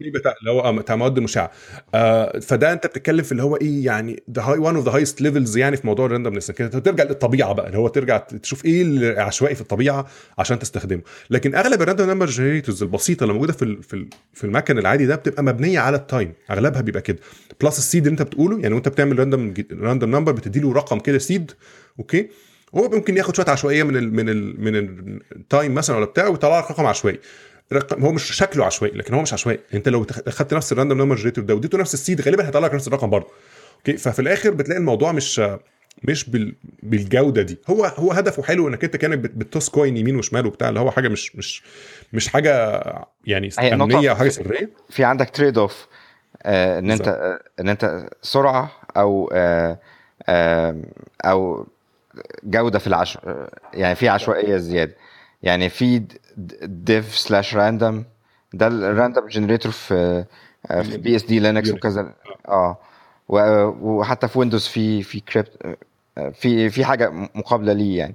ال decay بتاع اللي هو بتاع مواد مشعة. آه فده انت بتتكلم في اللي هو إيه يعني the high one of the highest levels يعني في موضوع ال randomness كده ترجع للطبيعة بقى اللي هو ترجع تشوف إيه العشوائي في الطبيعة عشان تستخدمه. لكن أغلب ال random number generators البسيطة اللي موجودة في في في المكن العادي ده بتبقى مبنية على ال time أغلبها بيبقى كده. plus ال seed اللي انت بتقوله يعني وانت بتعمل random random number بتدي له رقم كده seed okay؟ هو ممكن ياخد شوية عشوائية من ال من ال من ال time مثلا ولا بتاع ويطلع لك رقم عشوائي. رقم هو مش شكله عشوائي لكن هو مش عشوائي. انت لو خدت نفس ال random number generator ده واديته نفس ال seed غالبا هيطلع لك نفس الرقم برضه. okay؟ ففي الآخر بتلاقي الموضوع مش مش بال... بالجودة دي. هو هو هدفه حلو إنك أنت كأنك بت- بت toss coin يمين وشمال وبتاع اللي هو حاجة مش مش مش حاجة يعني امنيه أو حاجة سرية. في عندك trade off إن انت. آه، إن أنت سرعة أو آه، آه، أو جودة في العشو يعني في عشوائية زيادة. يعني في dev slash random ده ال random generator في آه، في BSD Linux. وكذا. آه. وحتى في Windows في في crypt في في حاجة مقابلة ليه يعني.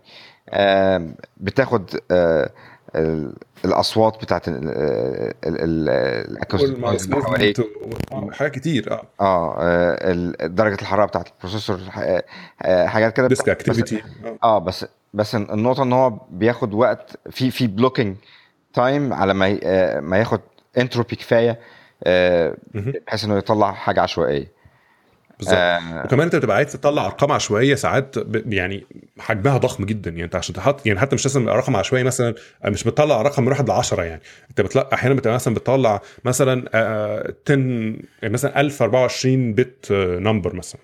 آه، بتاخد آه، ال- الأصوات بتاعت ال- ال- ال- ال acoustic. movement حاجات كتير آه. آه آه، درجة الحرارة بتاعت ال processor آه، آه، حاجات كده. disk activity آه بس بس النقطة إن هو بياخد وقت في في blocking time على ما آه، ما ياخد انتروبي كفاية آه، بحيث إنه يطلع حاجة عشوائية. بالظبط آه، وكمان انت بتبقى عايز تطلع أرقام عشوائية ساعات. يعني حجمها ضخم جدا يعني انت عشان تحط يعني حتى مش لازم رقم عشوائي مثلا مش بتطلع رقم من واحد ل 10 يعني انت بتطلع أحيانا بتبقى مثلا بتطلع مثلا آه، 10 يعني مثلا 1024 bit number مثلا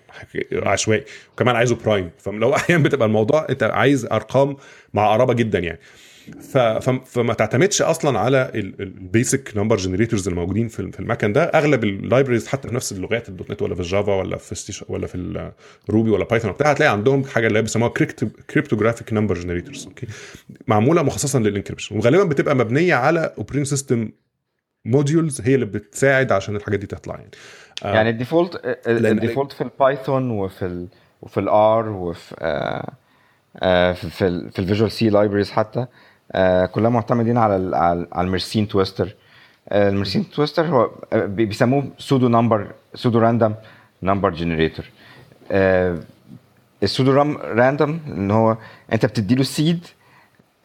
عشوائي وكمان عايزه prime فلو أحيانا بتبقى الموضوع انت عايز أرقام مع قرابه جدا يعني. فما تعتمدش أصلا على ال basic number generators الموجودين في المكن ده. أغلب ال libraries حتى في نفس اللغات ال .NET ولا في ال Java ولا في ولا في ال Ruby ولا Python بتاع هتلاقي عندهم حاجة اللي هي بيسموها cryptographic number generators okay معمولة مخصصا لل encryption وغالبا بتبقى مبنية على operating system modules هي اللي بتساعد عشان الحاجات دي تطلع يعني. آه، يعني ال default لأن- ال default في ال Python وفي ال وفي ال R وفي آه، آه، في في, ال- في ال Visual C libraries حتى آه، كلها معتمدين على على ال Mersenne Twister. آه، ال Mersenne Twister هو آه، بي- بيسموه pseudo number pseudo random number generator ال pseudo random ان هو انت بتدي له seed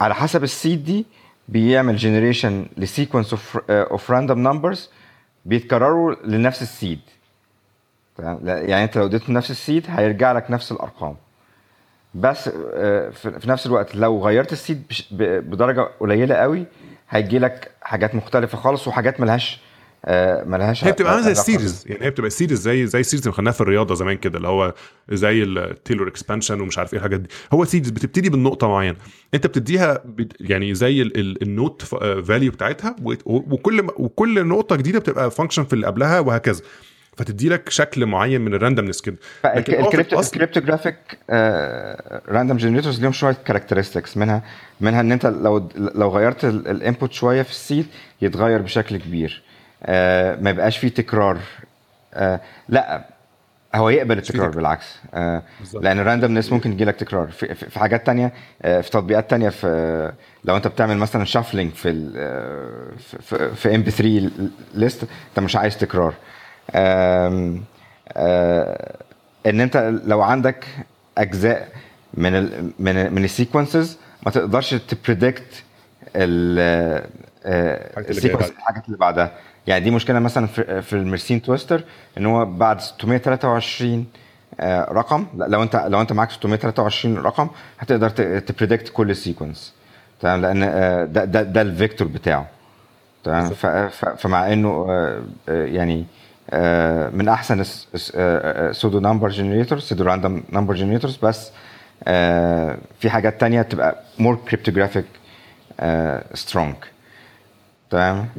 على حسب ال seed دي بيعمل generation ل sequence of of random numbers بيتكرروا لنفس ال seed يعني انت لو اديته نفس ال seed هيرجع لك نفس الأرقام. بس آه، في نفس الوقت لو غيرت ال seed بدرجة قليلة قوي هيجي لك حاجات مختلفة خالص وحاجات ملهاش آه، ملهاش هي بتبقى عاملة زي ال series يعني هي بتبقى ال series زي زي ال series اللي خدناها في الرياضة زمان كده اللي هو زي ال Taylor expansion ومش عارف إيه الحاجات دي. هو series بتبتدي بالنقطة معينة. انت بتديها بت يعني زي ال- ال- ال node value بتاعتها و- وكل وكل نقطة جديدة بتبقى function في اللي قبلها وهكذا. فتدي لك شكل معين من ال randomness كده. الأصل- ال cryptographic random generators ليهم شوية characteristics منها منها إن أنت لو لو غيرت ال input شوية في ال seed يتغير بشكل كبير. آه، ما يبقاش فيه تكرار. آه، لا هو يقبل التكرار تكرار. بالعكس. آه، بالظبط. لأن ال randomness ممكن يجي لك تكرار. في, حاجات تانية آه، في تطبيقات تانية في لو أنت بتعمل مثلا shuffling في ال- آه، في- في MP3 list أنت مش عايز تكرار. إن أنت لو عندك أجزاء من ال من من ال sequences ما تقدرش ت predict جاية ال sequence. الحاجات اللي بعدها. يعني دي مشكلة مثلا في, في ال Mersenne Twister إن هو بعد 623 آه، رقم. لو أنت لو أنت معاك 623 رقم هتقدر ت predict كل ال sequence تمام؟ لأن آه، ده ده ده ال vector بتاعه. تمام؟ فمع إنه آه، آه، يعني آه، من أحسن pseudo number generators pseudo random number generators بس آه، في حاجات تانية تبقى more cryptographic strong تمام؟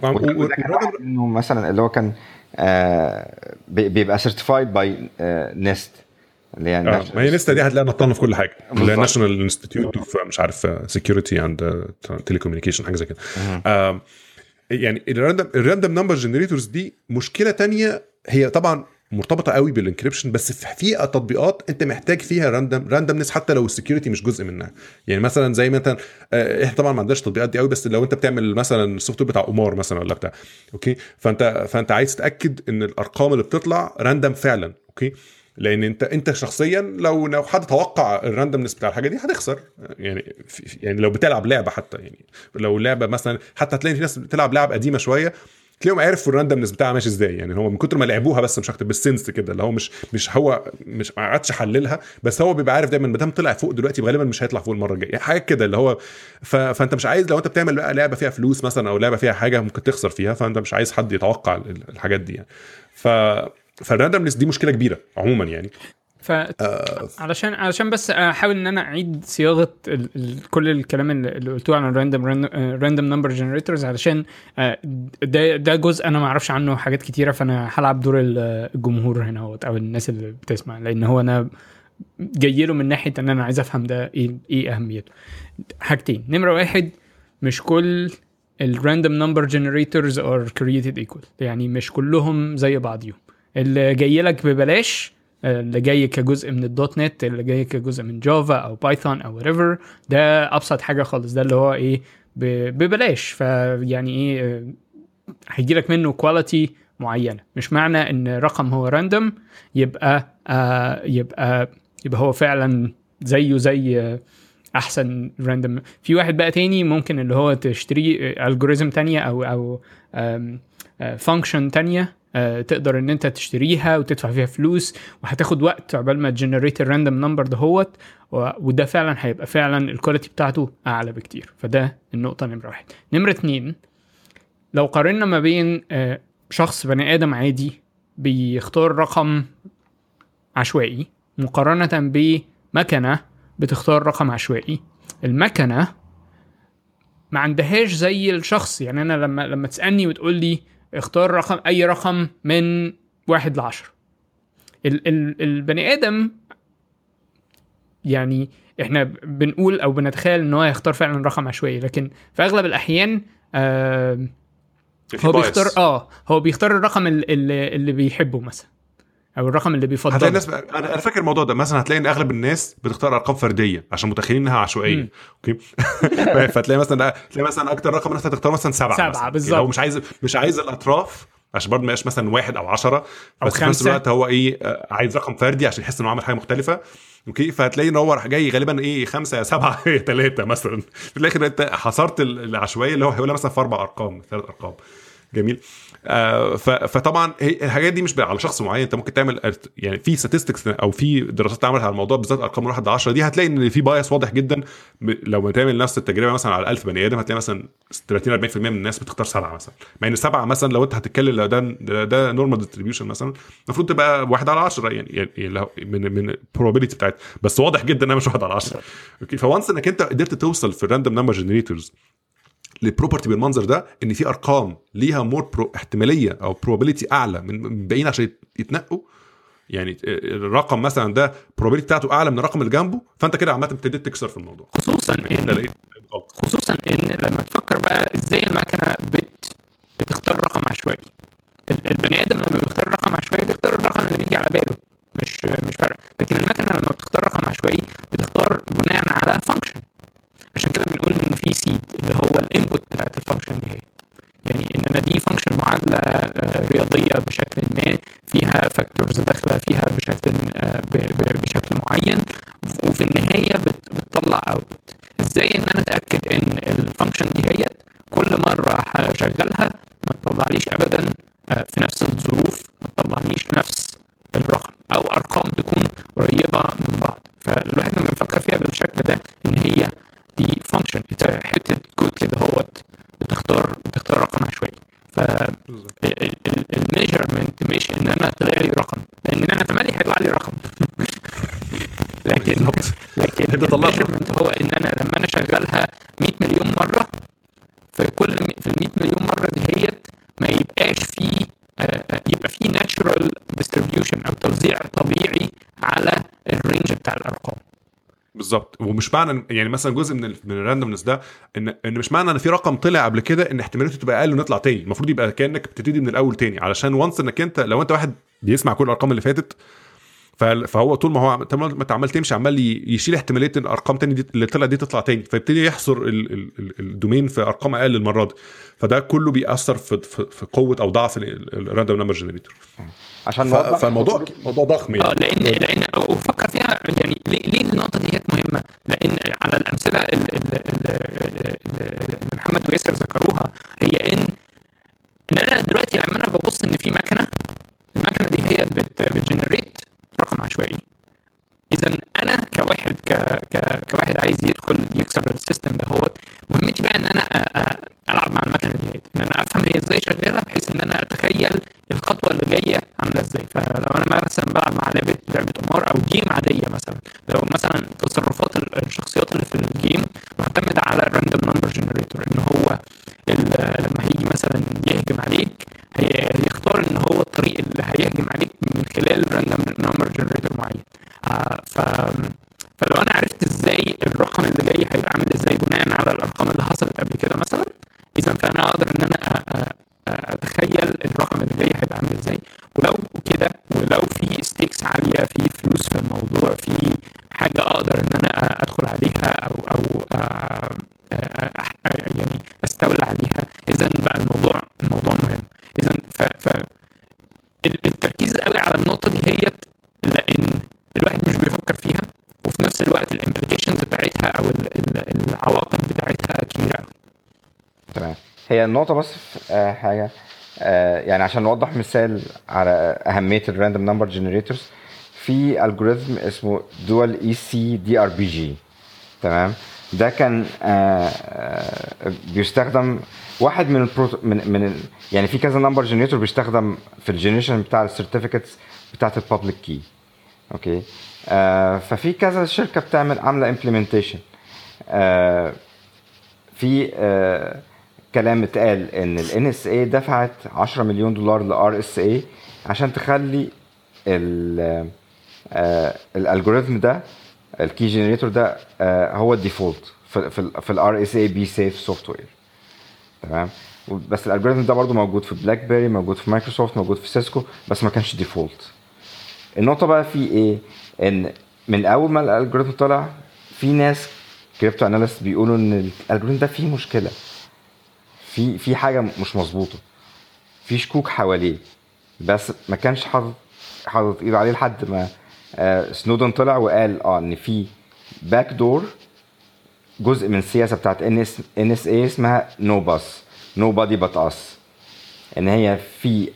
منهم مثلا اللي هو كان آه، بي- بيبقى certified by NIST اللي هي آه ما هي NIST دي هتلاقيها نطلنا في كل حاجة. اللي هي. National Institute of مش عارف security and telecommunication حاجة زي كده. يعني ال random ال random number generators دي مشكلة تانية. هي طبعا مرتبطة قوي بال encryption بس في تطبيقات انت محتاج فيها random randomness حتى لو ال security مش جزء منها. يعني مثلا زي مثلا آه، إحنا طبعا ما عندناش تطبيقات دي قوي بس لو انت بتعمل مثلا ال software بتاع قمار مثلا ولا بتاع okay فانت فانت عايز تتأكد إن الأرقام اللي بتطلع random فعلا okay لأن انت انت شخصيا لو لو حد توقع ال randomness بتاع الحاجة دي هتخسر. يعني يعني لو بتلعب لعبة حتى يعني لو لعبة مثلا حتى هتلاقي في ناس بتلعب لعب قديمة شوية تلاقيهم عرفوا ال randomness بتاعها ماشي إزاي. يعني هو من كتر ما لعبوها بس مش أكتر بال sense كده اللي هو مش مش هو مش ما قعدش حللها بس هو بيبقى عارف دايما ما دام طلع فوق دلوقتي غالبا مش هيطلع فوق المرة الجاية. حاجة كده اللي هو ف... فأنت مش عايز لو أنت بتعمل بقى لعبة فيها فلوس مثلا أو لعبة فيها حاجة ممكن تخسر فيها فأنت مش عايز حد يتوقع ال- الحاجات دي يعني. ف فال randomness دي مشكلة كبيرة عموما يعني. ف علشان علشان بس أحاول إن أنا أعيد صياغة ال... ال... كل الكلام اللي قلتوه عن ال random random number generators علشان آه، ده ده جزء أنا ما أعرفش عنه حاجات كتيرة فأنا هلعب دور ال- الجمهور هنا أو الناس اللي بتسمع لأن هو أنا جاي له من ناحية إن أنا عايز أفهم ده إيه إيه أهميته. حاجتين نمرة واحد مش كل ال random number generators are created equal يعني مش كلهم زي بعضيهم. اللي جاي لك ببلاش اللي جاي كجزء من ال .NET اللي جاي كجزء من Java أو Python أو whatever ده أبسط حاجة خالص ده اللي هو إيه ببلاش. فيعني إيه هيجي لك منه quality معينة. مش معنى إن رقم هو random يبقى آه يبقى يبقى هو فعلا زيه زي أحسن random في واحد بقى تاني ممكن اللي هو تشتري algorithm تانية أو أو function تانية. آه، تقدر إن أنت تشتريها وتدفع فيها فلوس وهتاخد وقت عقبال ما ت generate ال random number دهوت وده فعلا هيبقى فعلا ال quality بتاعته أعلى بكتير. فده النقطة نمرة واحد. نمرة اتنين لو قارنا ما بين آه، شخص بني آدم عادي بيختار رقم عشوائي مقارنة بمكنة بتختار رقم عشوائي المكنة ما عندهاش زي الشخص. يعني أنا لما لما تسألني وتقول لي اختار رقم أي رقم من واحد لعشرة ال ال البني آدم يعني إحنا بنقول أو بنتخيل إن هو هيختار فعلا رقم عشوائي لكن في أغلب الأحيان آه هو. بيختار آه هو بيختار الرقم ال- اللي, اللي بيحبه مثلا أو الرقم اللي هتلاقي بيفضله الناس أنا أنا فاكر الموضوع ده. مثلا هتلاقي إن أغلب الناس بتختار أرقام فردية عشان متخيلين إنها عشوائية. أوكي؟ فتلاقي مثلا تلاقي مثلا أكتر رقم الناس هتختار مثلا سبعة سبعة، مثلاً. بالظبط. يعني هو مش عايز مش عايز الأطراف عشان برضه ما يبقاش مثلا واحد أو عشرة. أو بس في نفس. الوقت هو إيه آه، عايز رقم فردي عشان يحس إنه عمل حاجة مختلفة. أوكي؟ فهتلاقي إن هو راح جاي غالبا إيه خمسة يا سبعة يا ثلاثة مثلا. في الآخر أنت حصرت ال- العشوائية اللي هو هيقولها مثلا في أربع أرقام ثلاث أرقام. جميل. فطبعا هي الحاجات دي مش على شخص معين. انت ممكن تعمل يعني في statistics أو في دراسات اتعملت على الموضوع بالذات أرقام من 1 ل 10 دي هتلاقي إن في bias واضح جدا. لو بتعمل نفس التجربة مثلا على 1000 بني آدم هتلاقي مثلا 30 40% من الناس بتختار سبعة مثلا. مع إن سبعة مثلا لو أنت هتتكلم لو ده ده, normal distribution مثلا المفروض تبقى واحد على 10 يعني يعني هو من من ال probability بتاعتها بس واضح جدا إنها مش واحد على 10 أوكي ف once إنك أنت قدرت توصل في ال random number generators لل property بالمنظر ده إن في أرقام ليها more pro احتمالية أو probability أعلى من الباقيين عشان يتنقوا. يعني الرقم مثلا ده probability بتاعته أعلى من الرقم اللي جنبه فأنت كده عامة ابتديت تكسر في الموضوع. خصوصا إن خصوصا إن لما تفكر بقى إزاي المكنة بت بتختار رقم عشوائي. ال- البني آدم لما بيختار رقم عشوائي بيختار الرقم اللي بيجي على باله مش مش فارق لكن المكنة لما بتختار رقم عشوائي بتختار بناء على function عشان كده بنقول إن في seed اللي هو ال input بتاعت ال function دي. يعني ان أنا دي function معادلة آه، رياضية بشكل ما فيها factors داخلة فيها بشكل آه، بشكل معين وفي النهاية بت- بتطلع output إزاي إن أنا أتأكد إن ال function دي هي كل مرة هشغلها ما تطلعليش ابدا آه، في نفس الظروف ما تطلعليش نفس الرقم أو أرقام تكون قريبة من بعض. فالواحد لما يفكر فيها بالشكل ده ان هي دي function حتة كود كده هوت بتختار بتختار رقم عشوائي ف ال measurement مش ان أنا طلع لي رقم لأن أنا تملي هيطلع لي رقم لكن بالظبط. لكن انت طلعت ال measurement هو ان أنا لما أنا اشغلها 100 مليون مره في كل في ال 100 مليون مره دهيت ما يبقاش فيه آه، آه، يبقى فيه natural distribution أو توزيع طبيعي على ال range بتاع الارقام ومش معنى يعني مثلا جزء من من ال randomness ده ان إن مش معنى إن في رقم طلع قبل كده إن احتماليته تبقى أقل ونطلع تاني. المفروض يبقى كأنك بتبتدي من الأول تاني. علشان once إنك انت لو أنت واحد بيسمع كل الأرقام اللي فاتت فهو طول ما هو طول ما انت عمال تمشي عمال يشيل احتمالية إن الأرقام تاني دي اللي طلع دي تطلع تاني فيبتدي يحصر ال- ال- ال- ال domain في أرقام أقل المرة دي. فده كله بيأثر في في, قوة أو ضعف ال random number generator عشان فالموضوع موضوع ضخم آه يعني لأن لأن وفكر فيها يعني ليه, النقطة دي مهمة؟ لأن على الأمثلة ال- ال- ال- ال- اللي محمد وياسر ذكروها هي ان إن أنا دلوقتي لما أنا ببص إن في مكنة المكنة دي هي بت بت generate عشوائي. اذا أنا كواحد ك... ك... كواحد عايز يدخل يكسر ال system ده هو مهمتي بقى إن أنا أ... ألعب مع المكنة دي إن أنا أفهم هي إزاي شغالة بحيث إن أنا أتخيل الخطوة اللي جاية عاملة إزاي. فلو أنا مثلا بلعب مع لعبه لعبة قمار أو game عادية مثلا لو مثلا تصرفات ال- الشخصيات اللي في ال game معتمدة على ال random number generator إن هو ال- لما هيجي مثلا يهجم عليك هي يختار إن هو الطريق اللي هيهجم عليك من خلال random number generator معين. آه، ف فلو أنا عرفت إزاي الرقم اللي جاي هيبقى عامل إزاي بناء على الأرقام اللي حصلت قبل كده مثلا اذا فأنا أقدر إن أنا أتخيل الرقم اللي جاي هيبقى عامل إزاي. ولو كده ولو في stakes عالية في الموضوع في حاجة أقدر ان أنا ادخل عليها أو أو آه، آه، آه، يعني استولى عليها اذا بقى الموضوع الموضوع مهم اذا ف, ف ال- التركيز قوي على النقطه دي هي لأن الواحد مش بيفكر فيها وفي نفس الوقت ال implications بتاعتها أو ال- ال- العواقب بتاعتها كبيره قوي تمام النقطة بس في آه، حاجة آه، يعني عشان نوضح مثال على أهمية ال random number generators في algorithm اسمه دول اي سي دي ار بي جي تمام؟ ده كان آه، بيستخدم واحد من البروت من من يعني في كذا number generator بيستخدم في ال generation بتاع ال certificates بتاعت ال public key أوكي؟ آه ففي كذا شركة بتعمل عاملة implementation آه في آه كلام اتقال إن ال NSA دفعت 10 مليون دولار ل RSA عشان تخلي ال ال algorithm ده ال key generator ده آه هو ال default في في ال في ال RSA BSAFE software تمام؟ بس ال algorithm ده برضو موجود في BlackBerry موجود في مايكروسوفت موجود في Cisco بس ما كانش default. النقطة بقى في إيه؟ إن من أول ما ال algorithm طلع في ناس crypto analyst بيقولوا إن ال algorithm ده فيه مشكلة. في في حاجة مش مظبوطة. في شكوك حواليه. بس ما كانش حاطط حاطط إيده عليه لحد ما آه سنودن طلع وقال آه إن في backdoor جزء من السياسة بتاعت NS NSA اسمها no bus nobody but us إن هي في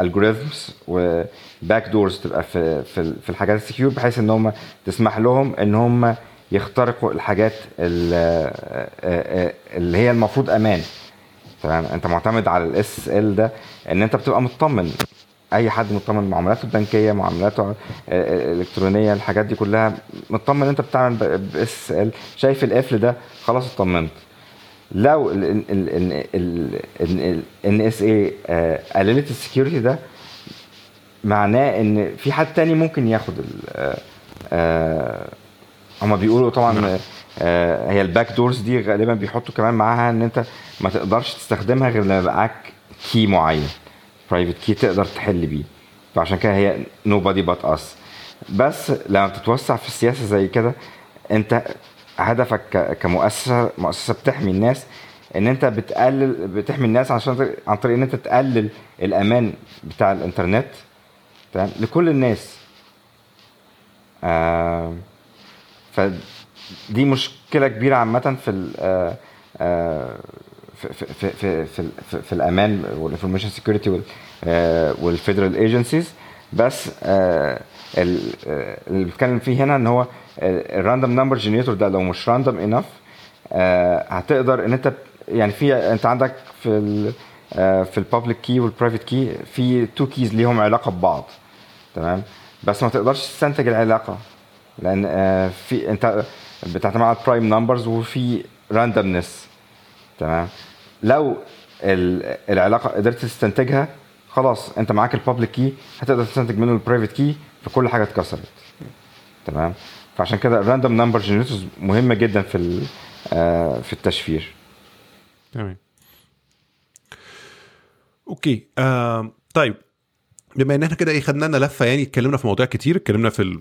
algorithms و back doors تبقى في في في الحاجات ال secure بحيث إن هم تسمح لهم إن هم يخترقوا الحاجات ال- آه، آه، اللي هي المفروض أمان. تمام انت معتمد على ال SSL ده ان انت بتبقى مطمن. اي حد مطمن معاملاته البنكية معاملاته آه، آه، الالكترونية الحاجات دي كلها مطمن انت بتعمل ب SSL شايف القفل ده خلاص اطمنت. لو ان اس اي قللت السكيورتي ده معناه ان في حد تاني ممكن ياخد ال آه، هما بيقولوا طبعا آه، هي الباك دورز دي غالبا بيحطوا كمان معاها ان انت ما تقدرش تستخدمها غير لما يبقى معاك كي معين برايفت كي تقدر تحل بيه. فعشان كده هي نو بادي بات اس بس لما بتتوسع في السياسة زي كده انت هدفك كمؤسسة مؤسسة بتحمي الناس ان انت بتقلل بتحمي الناس عشان عن طريق ان انت تقلل الأمان بتاع الإنترنت. تمام؟ لكل الناس. آه فدي مشكلة كبيرة عامة في ال آه آه في في في في, في, الأمان وال information security وال federal agencies بس آه اللي بتكلم فيه هنا إن هو ال random number generator ده لو مش random enough هتقدر إن أنت يعني في أنت عندك في ال في ال public key وال private key في two keys ليهم علاقة ببعض. تمام؟ بس ما تقدرش تستنتج العلاقة لأن في أنت بتعتمد على ال prime numbers وفي randomness تمام. لو العلاقة قدرت تستنتجها خلاص انت معاك ال public key هتقدر تستنتج منه ال private key فكل حاجة اتكسرت. تمام. فعشان كده ال random number generators مهمة جدا في في التشفير. تمام. okay آه طيب. بما ان إحنا كده إيه خدنا لنا لفة يعني اتكلمنا في مواضيع كتير اتكلمنا في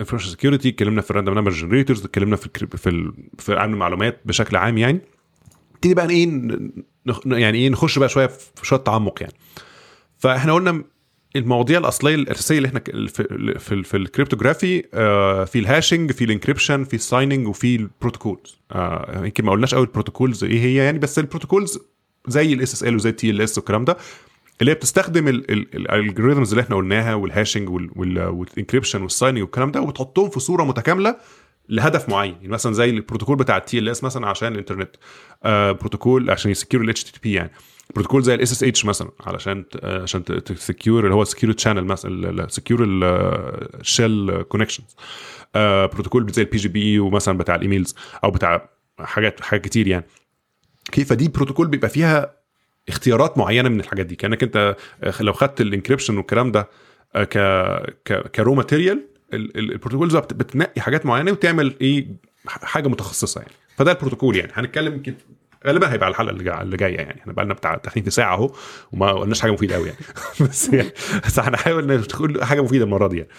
ال information security اتكلمنا في ال random number generators اتكلمنا في في في علم المعلومات بشكل عام يعني. نبتدي بقى إيه يعني إيه نخش بقى شوية في شوية تعمق يعني. فإحنا قلنا المواضيع الأصلية الأساسية اللي إحنا في في, في ال cryptography آه في ال hashing في ال encryption في ال signing وفي ال protocols. آه يمكن ما قلناش قوي ال protocols إيه هي يعني بس ال protocols زي ال SSL وزي ال TLS والكلام ده اللي هي بتستخدم ال algorithms اللي إحنا قلناها وال hashing وال encryption وال signing والكلام ده وتحطهم في صورة متكاملة لهدف معين يعني مثلا زي البروتوكول بتاع ال TLS مثلا عشان الإنترنت آه بروتوكول عشان ي secure ال HTTP يعني. بروتوكول زي ال SSH مثلا علشان عشان ت secure اللي هو ال secure channel مثلا secure ال shell connections بروتوكول زي ال PGP ومثلا بتاع ال emails أو بتاع حاجات حاجات كتير يعني. كيف؟ دي بروتوكول بيبقى فيها اختيارات معينة من الحاجات دي. كأنك أنت لو خدت ال encryption والكلام ده ك ك ك raw material ال protocols بتنقي حاجات معينة وتعمل إيه حاجة متخصصة يعني. فده البروتوكول يعني. هنتكلم غالبا هيبقى على الحلقة اللي جاية يعني. إحنا بقى لنا بتاع في ساعة اهو وما قلناش حاجة مفيدة قوي يعني. بس يعني بس هنحاول نقول حاجة مفيدة المرة دي يعني.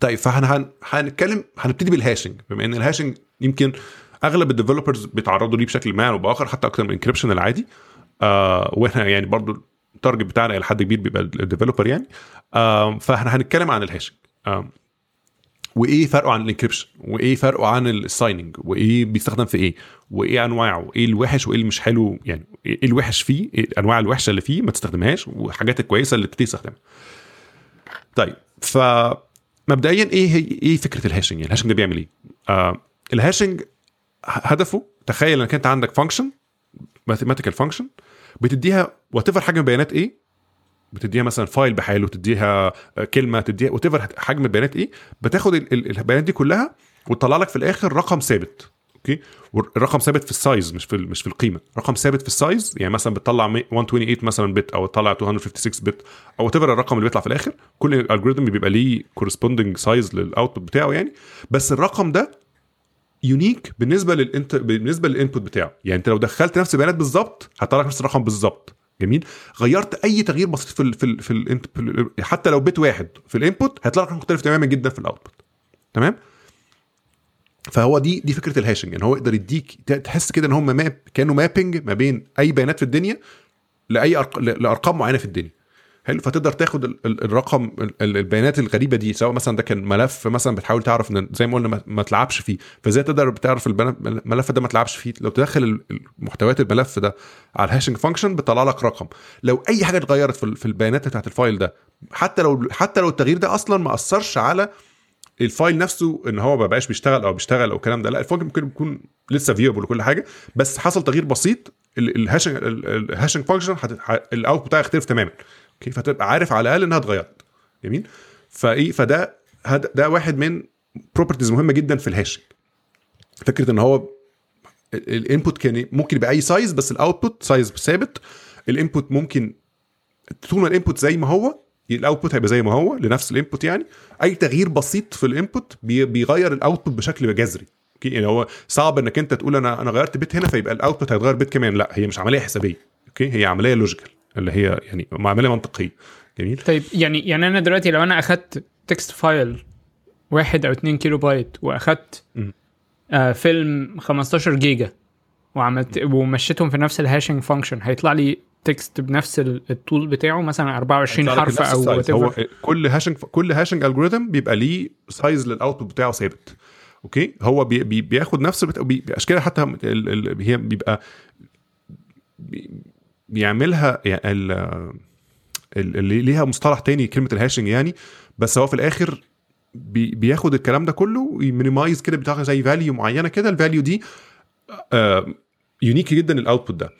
طيب فاحنا هنتكلم هنبتدي بال hashing. بما إن ال hashing يمكن أغلب ال developers بيتعرضوا ليه بشكل ما أو باخر حتى أكتر من ال encryption العادي. آه وإحنا يعني برضو ال target بتاعنا إلى حد كبير بيبقى ال developer يعني. آه فاحنا هنتكلم عن ال hashing. وإيه فرقه عن ال encryption؟ وإيه فرقه عن ال signing؟ وإيه بيستخدم في إيه؟ وإيه أنواعه؟ وايه الوحش وإيه اللي مش حلو؟ يعني إيه الوحش فيه؟ إيه الأنواع الوحشة اللي فيه ما تستخدمهاش؟ والحاجات الكويسه اللي تبتدي تستخدمها. طيب ف مبدئيا إيه هي إيه فكرة ال hashing؟ يعني ال hashing ده بيعمل إيه؟ آه ال hashing هدفه تخيل إنك أنت عندك function mathematical function بتديها وات حجم البيانات إيه؟ بتديها مثلا file بحاله تديها كلمة تديها وات حجم البيانات إيه بتاخد البيانات دي كلها وتطلع لك في الآخر رقم ثابت okay؟ والرقم ثابت في ال size مش في مش في القيمة. رقم ثابت في ال size يعني مثلا بتطلع 128 مثلا bit أو تطلع 256 bit أو whatever الرقم اللي بيطلع في الآخر. كل algorithm بيبقى ليه corresponding size لل output بتاعه يعني. بس الرقم ده unique بالنسبة للانت بالنسبة لل input بتاعه. يعني أنت لو دخلت نفس البيانات بالظبط هتطلع لك نفس الرقم بالظبط. جميل. غيرت أي تغيير بسيط في ال في ال في, ال حتى لو bit واحد في ال input هيطلع لك مختلف تماما جدا في ال output تمام؟ فهو دي دي فكرة ال hashing إن هو يقدر يديك تحس كده إن هم map كانوا mapping ما بين أي بيانات في الدنيا لأي أرق... لأرقام معينة في الدنيا. حلو. فتقدر تاخد الرقم البيانات الغريبة دي سواء مثلا ده كان ملف مثلا بتحاول تعرف إن زي ما قلنا ما تلعبش فيه. فإزاي تقدر بتعرف الملف ده ما تلعبش فيه؟ لو تدخل محتويات الملف ده على ال hashing function بيطلع لك رقم. لو أي حاجة اتغيرت في البيانات بتاعت ال file ده حتى لو حتى لو التغيير ده أصلا ما أثرش على ال file نفسه إن هو ما بقاش بيشتغل أو بيشتغل أو الكلام ده لا ال file ممكن يكون لسه viewable وكل حاجة بس حصل تغيير بسيط ال hashing ال hashing function ال output بتاعه يختلف تماما. okay فتبقى عارف على الأقل إنها اتغيرت. جميل؟ فإيه فده ده واحد من properties مهمة جدا في ال hashing فكرة إن هو ال input كان ممكن يبقى أي size بس ال output size ثابت. ال input ممكن طول ما ال input زي ما هو ال output هيبقى زي ما هو لنفس ال input يعني. أي تغيير بسيط في ال input بي- بيغير ال output بشكل جذري. okay؟ يعني هو صعب إنك أنت تقول أنا أنا غيرت bit هنا فيبقى ال output هيتغير bit كمان. لا هي مش عملية حسابية. okay؟ هي عملية logical اللي هي يعني عمليه منطقية جميل طيب يعني يعني أنا دلوقتي لو أنا أخدت text file واحد أو 2 كيلو بايت وأخدت. آه فيلم 15 جيجا وعملت ومشيتهم في نفس ال hashing function هيطلع لي text بنفس ال- الطول بتاعه مثلا 24 هيطلع لك حرف أو. هو. كل hashing كل hashing algorithm بيبقى ليه size لل output بتاعه ثابت okay هو بي بي بياخد نفس ال bit... بي... حتى. هي بيبقى بي... بيعملها يعني ال... ال- اللي ليها مصطلح تاني كلمة ال hashing يعني. بس هو في الآخر بي... بياخد الكلام ده كله وي minimize كده بتاخد زي value معينة كده. ال value دي آه unique جدا ال output ده.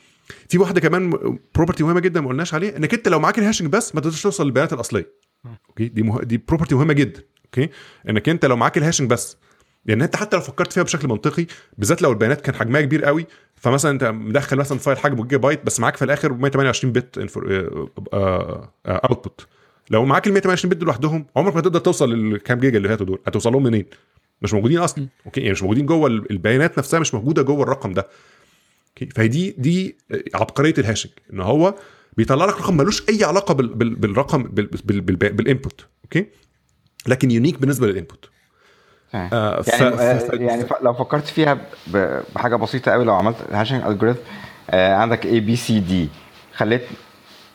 في واحدة كمان property مهمة جدا ما قلناش عليه إنك أنت لو معاك ال hashing بس ما تقدرش توصل للبيانات الأصلية. okay؟ دي مه... دي property مهمة جدا. okay؟ إنك أنت لو معاك ال hashing بس لأن أنت حتى لو فكرت فيها بشكل منطقي بالذات لو البيانات كان حجمها كبير قوي فمثلا أنت مدخل مثلا file حجمه جيجا بايت بس معاك في الآخر 128 bit output لو معاك ال 128 bit لوحدهم عمرك ما تقدر توصل للكام جيجا اللي هاتوا دول. هتوصل لهم منين؟ مش موجودين أصلا. okay؟ يعني مش موجودين جوه ال- البيانات نفسها مش موجودة جوه الرقم ده. okay؟ فهي دي دي عبقرية ال hashing إن هو بيطلع لك رقم ملوش أي علاقة بال بال بالرقم بال بال بال بال input. okay؟ لكن unique بالنسبة لل input. آه. ف... يعني آه، ف... ف... يعني ف- لو فكرت فيها ب- بحاجة بسيطة قوي لو عملت hashing algorithm عندك A B C D. خليت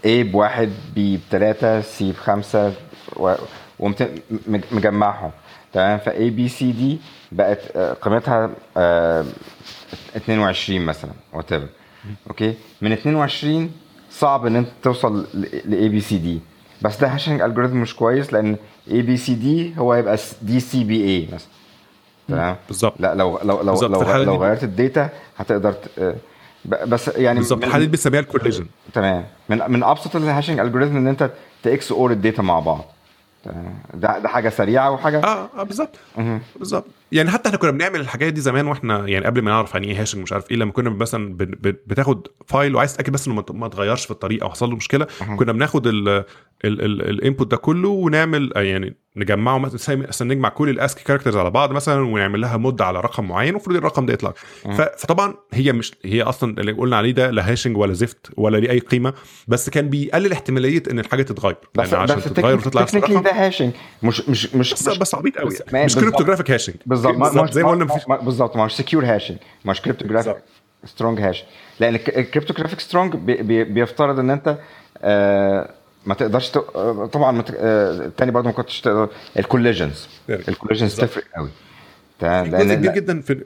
A بواحد B بثلاثة C بخمسة و- وقمت م- مجمعهم. تمام؟ ف A B C D بقت آه، قيمتها آه، 22 مثلا وات okay من 22 صعب إن أنت توصل ل A B C D. بس ده hashing algorithm مش كويس لأن A B C D هو هيبقى D C B A مثلا. تمام؟ بالظبط. لا لو لو لو لو, لو دي- غيرت ال data هتقدر ت- آه، بس يعني بالظبط. الحالة دي بنسميها ال collision. تمام. من من أبسط ال hashing algorithm إن أنت ت XOR ال data مع بعض. تمام؟ ده ده حاجة سريعة وحاجة آه آه بالظبط. بالظبط. يعني حتى إحنا كنا بنعمل الحاجات دي زمان وإحنا يعني قبل ما نعرف يعني إيه hashing مش عارف إيه لما كنا مثلا بتاخد file وعايز تتأكد بس إنه ما اتغيرش في الطريق أو حصل له مشكلة أها. كنا بناخد ال input ده كله ونعمل آه، يعني نجمعه مثلا نجمع كل ال ASCII characters على بعض مثلا ونعمل لها mod على رقم معين المفروض الرقم ده يطلع ف- فطبعا هي مش هي أصلا اللي قلنا عليه ده لا hashing ولا زفت ولا ليه أي قيمة بس كان بيقلل احتمالية إن الحاجة تتغير بس لأن عشان بس تتغير وتطلع ده هاشنج مش مش مش بس بس عبيط قوي يعني. مش. cryptographic hashing بالظبط ما- ما- زي ما قلنا في ما- بالظبط ما هو secure hashing مش cryptographic بالظبط. strong hashing لأن ال cryptographic strong بيفترض إن أنت آه، ما تقدرش ت... آه، طبعا ما ت- آه، التاني برضه ما كنتش تقدر ال collisions. ال collisions. تفرق قوي جزء كبير لأن جدا في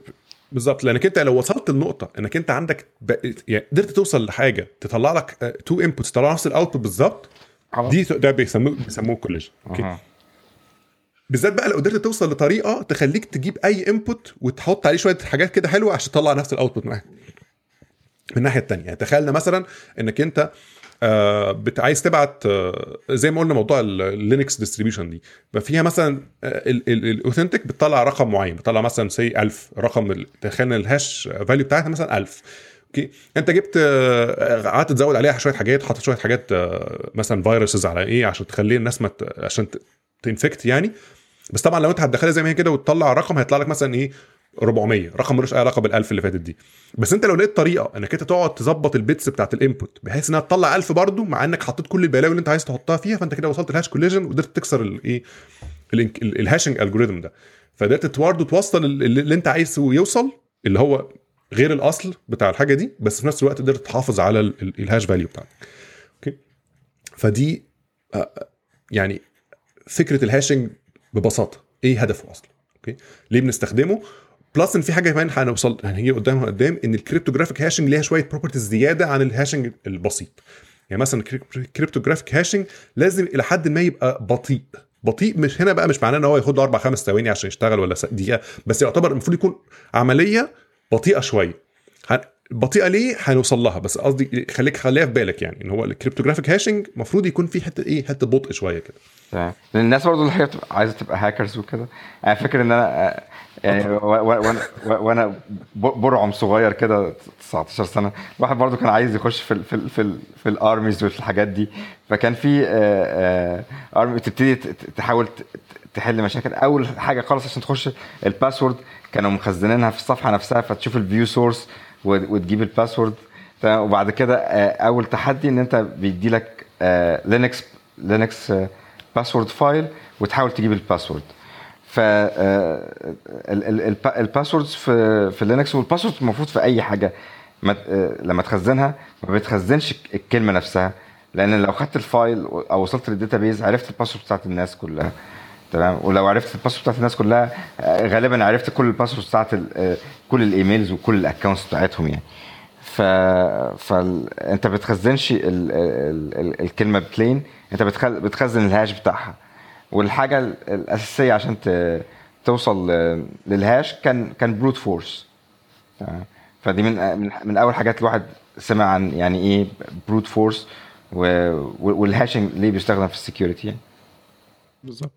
بالظبط لأنك أنت لو وصلت لنقطه إنك أنت عندك ب... يعني قدرت توصل لحاجة تطلع لك two inputs تطلع نفس ال output بالظبط. دي ده بيسموه بيسموه collision okay. بالذات بقى لو قدرت توصل لطريقة تخليك تجيب أي input وتحط عليه شوية حاجات كده حلوة عشان تطلع نفس ال output معاك. من الناحية الثانية يعني تخيلنا مثلا إنك أنت آه عايز تبعت آه زي ما قلنا موضوع ال Linux distribution دي بقى فيها مثلا ال authentic بتطلع رقم معين بتطلع مثلا سي 1000 رقم تخيلنا ال hash value بتاعتها مثلا 1000 okay؟ أنت جبت آه، قعدت تزود عليها شوية حاجات حاطط شوية حاجات آه، مثلا viruses على إيه عشان تخلي الناس ما ت- عشان تنفكت يعني. بس طبعا لو أنت هتدخلها زي ما هي كده وتطلع رقم هيطلع لك مثلا إيه 400 رقم ملوش أي علاقة بال1000 اللي فاتت دي. بس أنت لو لقيت طريقة إنك أنت تقعد تظبط ال bits بتاعت ال input بحيث إنها تطلع 1000 برضو مع إنك حطيت كل البلاوي اللي أنت عايز تحطها فيها فأنت كده وصلت ال hash collision وقدرت تكسر الايه ال hashing algorithm ده. فقدرت برضه توصل ال- اللي أنت عايزه يوصل اللي هو غير الأصل بتاع الحاجة دي بس في نفس الوقت قدرت تحافظ على ال- ال- ال hash value بتاعتك okay؟ فدي آه، يعني فكرة ال hashing ببساطة. إيه هدفه أصلا؟ okay؟ ليه بنستخدمه؟ plus إن في حاجة كمان هنوصل هنيجي قدامها قدام إن ال cryptographic hashing ليها شوية properties زيادة عن ال hashing البسيط. يعني مثلا ال cryptographic hashing لازم إلى حد ما يبقى بطيء. بطيء مش هنا بقى مش معناه إن هو ياخد له أربع خمس ثواني عشان يشتغل ولا دقيقة. بس يعتبر المفروض يكون عملية بطيئة شوية. بطيئة ليه؟ هنوصل لها. بس قصدي خليك خليها في بالك يعني إن هو ال cryptographic hashing المفروض يكون في حتة إيه؟ حتة بطء شوية كده. تمام. الناس برضه اللي هي عايزة تبقى هاكرز وكده. أنا فاكر إن أنا آه، يعني وأنا وأنا برعم صغير كده 19 سنة الواحد برضه كان عايز يخش في ال في ال في, ال في ال armies وفي الحاجات دي. فكان في army تبتدي ت- ت- تحاول تحل مشاكل. أول حاجة خالص عشان تخش ال password كانوا مخزنينها في الصفحة نفسها فتشوف ال view source وتجيب ال password. تمام وبعد كده آه، أول تحدي إن أنت بيدي لك Linux Linux password file وتحاول تجيب ال password. ف ال passwords في في Linux وال password المفروض في أي حاجة آه، لما تخزنها ما بتخزنش الكلمة نفسها لأن لو خدت ال file أو وصلت لل database عرفت ال password بتاعت الناس كلها. تمام. ولو عرفت ال password بتاعت الناس كلها آه، غالبا عرفت كل ال password بتاعت آه، كل ال emails وكل ال accounts بتاعتهم يعني. ف فانت بتخزنش ال... ال... ال... الكلمة plain أنت بتخل... بتخزن ال hash بتاعها. والحاجة ال- الأساسية عشان ت... توصل لل hash كان كان brute force فدي من من, أول حاجات الواحد سمع عن يعني إيه brute force. وال hashing ليه بيستخدم في ال security يعني. بالظبط.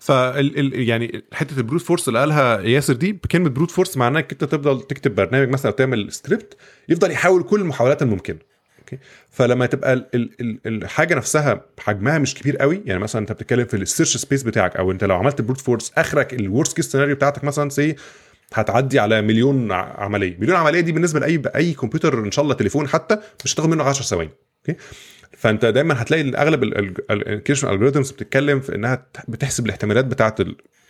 ف ال- يعني حتة ال brute force اللي قالها ياسر دي بكلمه brute force معناها إنك أنت تفضل تكتب برنامج مثلا أو تعمل سكريبت يفضل يحاول كل المحاولات الممكنة. okay؟ فلما تبقى ال ال ال الحاجة نفسها حجمها مش كبير قوي يعني مثلا أنت بتتكلم في ال search space بتاعك أو أنت لو عملت brute force آخرك ال worst case scenario بتاعتك مثلا say هتعدي على مليون عملية. مليون عملية دي بالنسبة لأي اي كمبيوتر إن شاء الله تليفون حتى مش هتاخد منه 10 ثواني. okay؟ فانت دايما هتلاقي اغلب ال encryption algorithms بتتكلم في إنها بتحسب الاحتمالات بتاعه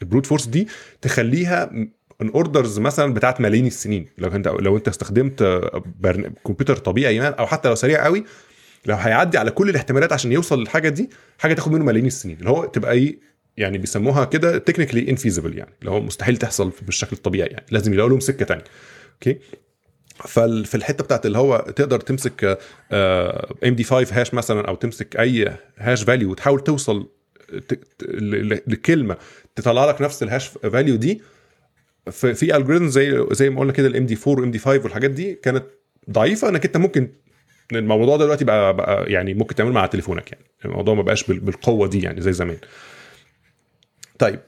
ال brute force دي تخليها in orders مثلا بتاعت ملايين السنين. لو انت لو انت استخدمت. كمبيوتر طبيعي يعني أو حتى لو سريع قوي لو هيعدي على كل الاحتمالات عشان يوصل للحاجة دي حاجة تاخد منه ملايين السنين. اللي هو تبقى إيه يعني بيسموها كده technically infeasible يعني. اللي هو مستحيل تحصل بالشكل الطبيعي يعني. لازم يلاقوا لهم سكة ثانية okay؟ ففي الحتة بتاعت اللي هو تقدر تمسك MD 5 hash مثلا أو تمسك أي hash value وتحاول توصل لكلمة تطلع لك نفس ال hash value دي. في algorithm زي زي ما قلنا كده ال MD 4 وال MD 5 والحاجات دي كانت ضعيفة إنك أنت ممكن الموضوع ده دلوقتي بقى, بقى يعني ممكن تعمله مع تليفونك يعني. الموضوع ما بقاش بال- بالقوة دي يعني زي زمان. طيب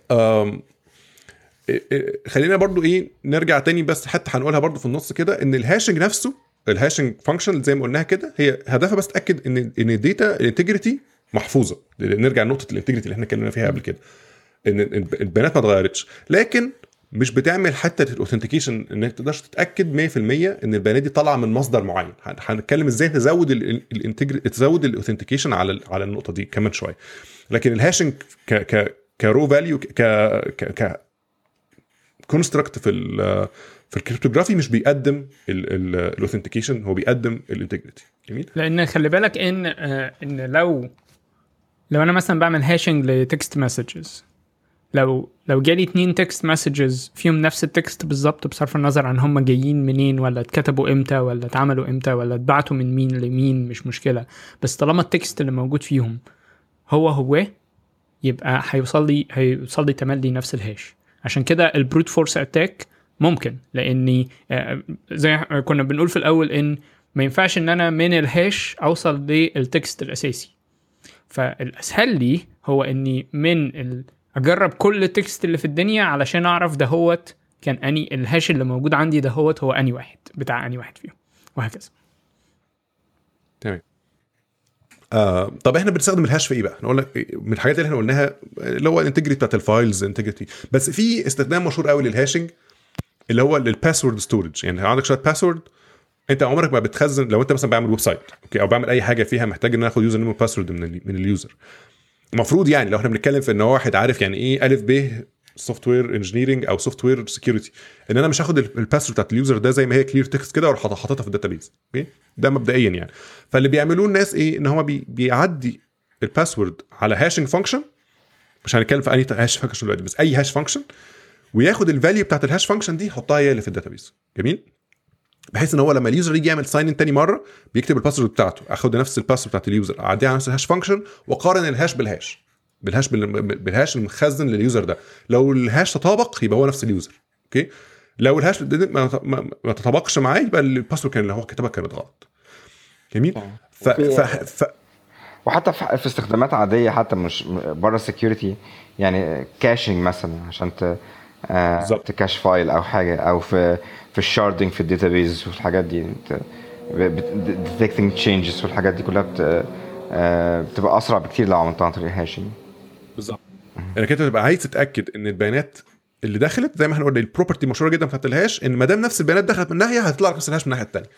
خلينا برضو إيه نرجع تاني بس حتى هنقولها برضو في النص كده إن ال hashing نفسه ال hashing function زي ما قلناها كده هي هدفها بس تأكد إن إن ال data ال integrity محفوظة. نرجع لنقطة ال integrity اللي إحنا اتكلمنا فيها قبل كده. إن الب- البيانات ما اتغيرتش. لكن مش بتعمل حتى ال authentication إنك تقدرش تتأكد 100% إن البيانات دي طالعة من مصدر معين. هن- هنتكلم إزاي تزود تزود ال authentication على على النقطة دي كمان شوية. لكن ال hashing ك ك raw value ك ك construct في ال في ال cryptography مش بيقدم ال authentication هو بيقدم ال integrity جميل؟ لأن خلي بالك إن آه، إن لو لو أنا مثلا بعمل hashing ل text messages لو لو جالي اتنين text messages فيهم نفس ال text بالظبط بصرف النظر عن هم جايين منين ولا اتكتبوا إمتى ولا اتعملوا إمتى ولا اتبعتوا من مين لمين مش مشكلة. بس طالما ال text اللي موجود فيهم هو هو يبقى هيوصل لي هيوصل لي تملي نفس ال hash عشان كده ال brute force attack ممكن لأني آه، زي كنا بنقول في الأول إن ما ينفعش إن أنا من ال hash أوصل لل text الأساسي. فالأسهل لي هو إني من ال... أجرب كل ال text اللي في الدنيا علشان أعرف ده هوت كان أني ال hash اللي موجود عندي ده هوت هو أني واحد بتاع أني واحد فيهم وهكذا. تمام. آه طب إحنا بنستخدم ال hash في إيه بقى؟ نقول لك من الحاجات اللي إحنا قلناها اللي هو ال integrity بتاعت ال files integrity بس في استخدام مشهور قوي لل hashing اللي هو لل password storage يعني عندك شوية password انت عمرك ما بتخزن لو انت مثلا بعمل website okay أو بعمل أي حاجة فيها محتاج إن أنا آخد username و password من من ال user المفروض يعني لو إحنا بنتكلم في إن واحد عارف يعني إيه ألف ب software engineering أو software security إن أنا مش هاخد ال- ال password بتاعت ال user ده زي ما هي clear text كده وأروح حاطط- حاططها في ال database okay؟ ده مبدئيا يعني. فاللي بيعملوه الناس إيه؟ إن هو بي بيعدي ال password على hashing function مش هنتكلم في أنهي hash function دلوقتي بس أي hash function وياخد ال value بتاعت ال hash function دي يحطها هي اللي في ال database جميل؟ بحيث إن هو لما ال user يجي يعمل sign in تاني مرة بيكتب ال password بتاعته. أخد نفس ال password بتاعت ال user أعديها على نفس ال hash function وأقارن ال hash بال hash بال hash بال- بال hash المخزن لل user ده. لو ال hash تطابق يبقى هو نفس ال user. okay؟ لو ال hash ما, تطابقش معاه يبقى ال password كان اللي هو كتبها كانت غلط. جميل؟ ف, ف, ف وحتى في استخدامات عادية حتى مش بره ال security يعني caching مثلا عشان ت آه، بالظبط. ت cache file أو حاجة أو في في ال sharding في ال database والحاجات دي. detecting changes والحاجات دي كلها بت... آه، بتبقى أسرع بكتير لو عملتها عن طريق hashing بالظبط. انك انت تبقى عايز تتأكد إن البيانات اللي دخلت زي ما إحنا قلنا ال property مشهورة جدا بتاعت ال hash إن ما دام نفس البيانات دخلت من ناحية هتطلع نفس ال hash من الناحيه الثانية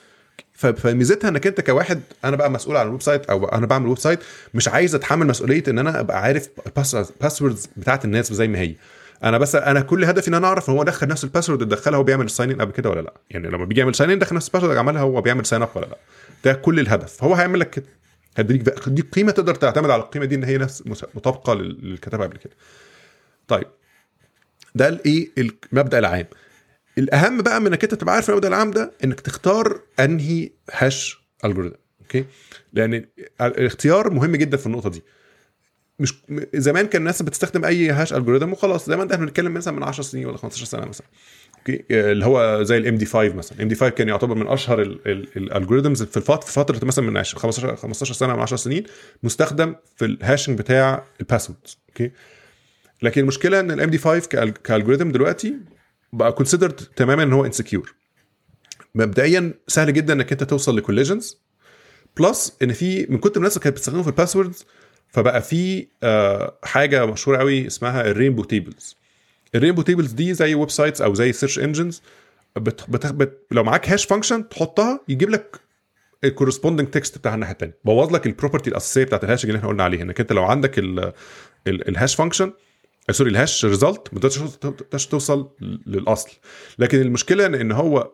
فميزتها إنك أنت كواحد أنا بقى مسؤول عن ال website أو أنا بعمل website مش عايز أتحمل مسؤولية إن أنا أبقى عارف passwords بتاعت الناس زي ما هي. أنا بس أنا كل هدفي إن أنا أعرف هو دخل نفس ال password اللي دخلها هو بيعمل in قبل كده ولا لأ؟ يعني لما بيجي يعمل sign in دخل نفس ال password اللي عملها هو بيعمل sign up ولا لأ؟ ده كل الهدف. فهو هيعمل لك كده هيديك هيديك قيمة تقدر تعتمد على القيمة دي إن هي نفس مطابقة للي كتبها قبل كده. طيب. ده الايه المبدا العام. الأهم بقى من إنك أنت تبقى عارف المبدأ العام ده إنك تختار أنهي hash algorithm okay؟ لأن الاختيار مهم جدا في النقطة دي. مش زمان كان الناس بتستخدم أي hash algorithm وخلاص. زمان ده إحنا بنتكلم مثلا من 10 سنين ولا 15 سنة مثلا. اللي هو زي ال MD 5 مثلا. ال MD 5 كان يعتبر من أشهر ال algorithms في فترة مثلا من 15 15 سنة من 10 سنين مستخدم في ال hashing بتاع ال password okay لكن المشكلة إن ال MD 5 ك algorithm دلوقتي بقى considered تماما إن هو insecure مبدئيا سهل جدا إنك أنت توصل ل collisions plus إن في من كتر الناس اللي كانت بتستخدمه في ال passwords فبقى في آه حاجة مشهورة قوي اسمها ال rainbow tables ال rainbow tables دي زي websites أو زي search engines لو معاك hash function تحطها يجيب لك ال corresponding text بتاع الناحية الثانية بوظ لك ال property الأساسية بتاعت ال hash اللي إحنا قلنا عليها. إنك أنت لو عندك ال hash function sorry ال hash result ما تقدرش توصل للأصل. لكن المشكلة إن هو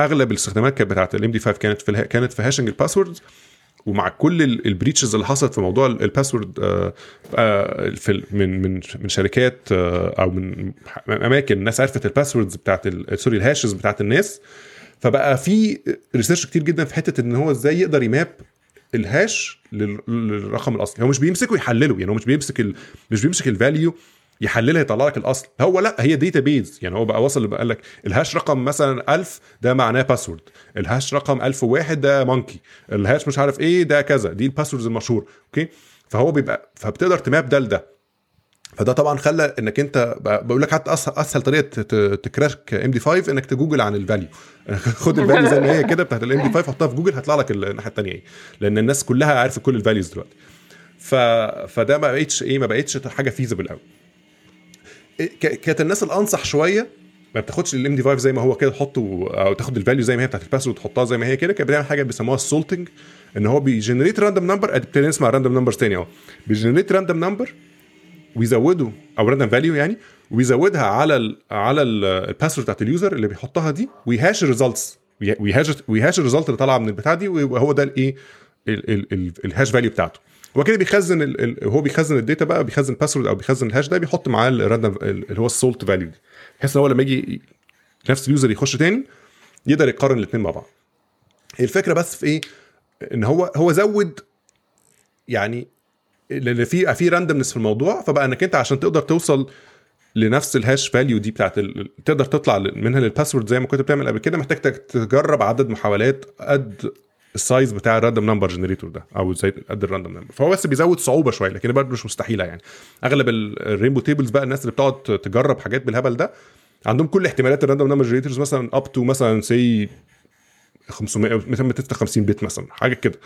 أغلب الاستخدامات كانت بتاعت ال MD 5 كانت في كانت في hashing ال passwords ومع كل ال breaches اللي حصلت في موضوع ال password في من من من شركات أو من أماكن الناس عرفت ال passwords بتاعت sorry ال hashes بتاعت الناس فبقى في research كتير جدا في حتة إن هو إزاي يقدر ي map ال hash للرقم الأصلي هو مش بيمسكه يحلله يعني هو مش بيمسك. مش بيمسك ال value يحللها يطلع لك الأصل. هو لا هي database يعني هو بقى وصل بقى لك ال hash رقم مثلا 1000 ده معناه password ال hash رقم 1001 ده monkey ال hash مش عارف إيه ده كذا. دي ال passwords المشهور okay؟ فهو بيبقى فبتقدر ت map ده لده. فده طبعا خلى إنك أنت بقول لك حتى اسهل, أسهل طريقة ت crack MD 5 إنك تجوجل عن ال value خد ال value زي ما هي كده بتاعت ال MD 5 حطها في جوجل هيطلع لك الناحية الثانية إيه. لأن الناس كلها عارفة كل ال values دلوقتي. ف... فده ما بقتش إيه ما بقتش حاجة feasible قوي كانت الناس الأنصح شوية ما بتاخدش ال MD 5 زي ما هو كده تحطه أو تاخد ال value زي ما هي بتاعت ال password وتحطها زي ما هي كده كانت بتعمل حاجة بيسموها ال salting إن هو بي generate random number ابتدينا نسمع random numbers تاني أهو. بي generate random number ويزودوا أو random value يعني ويزودها على ال على ال password بتاعت ال user اللي بيحطها دي ويهاش الريزلتس ويهاش ويهاش الريزلت اللي طالعة من البتاع دي وهو ده الايه ال hash value بتاعته. هو كده بيخزن ال ال هو بيخزن ال data بقى بيخزن ال password أو بيخزن ال hash ده بيحط معاه ال random اللي هو ال salt value دي بحيث إن هو لما يجي نفس ال user يخش تاني يقدر يقارن الاثنين مع بعض الفكرة بس في إيه إن هو هو زود يعني لأن في في randomness في الموضوع فبقى إنك أنت عشان تقدر توصل لنفس ال hash value دي بتاعت. تقدر تطلع منها لل password زي ما كنت بتعمل قبل كده محتاج تجرب عدد محاولات قد ال size بتاع ال random number generator ده أو زي قد ال random number. فهو بس بيزود صعوبة شوية لكن برضه مش مستحيلة يعني. أغلب ال rainbow tables بقى الناس اللي بتقعد تجرب حاجات بالهبل ده عندهم كل احتمالات ال random number generators مثلا up to مثلا سي 500 256 bit مثلا حاجة كده.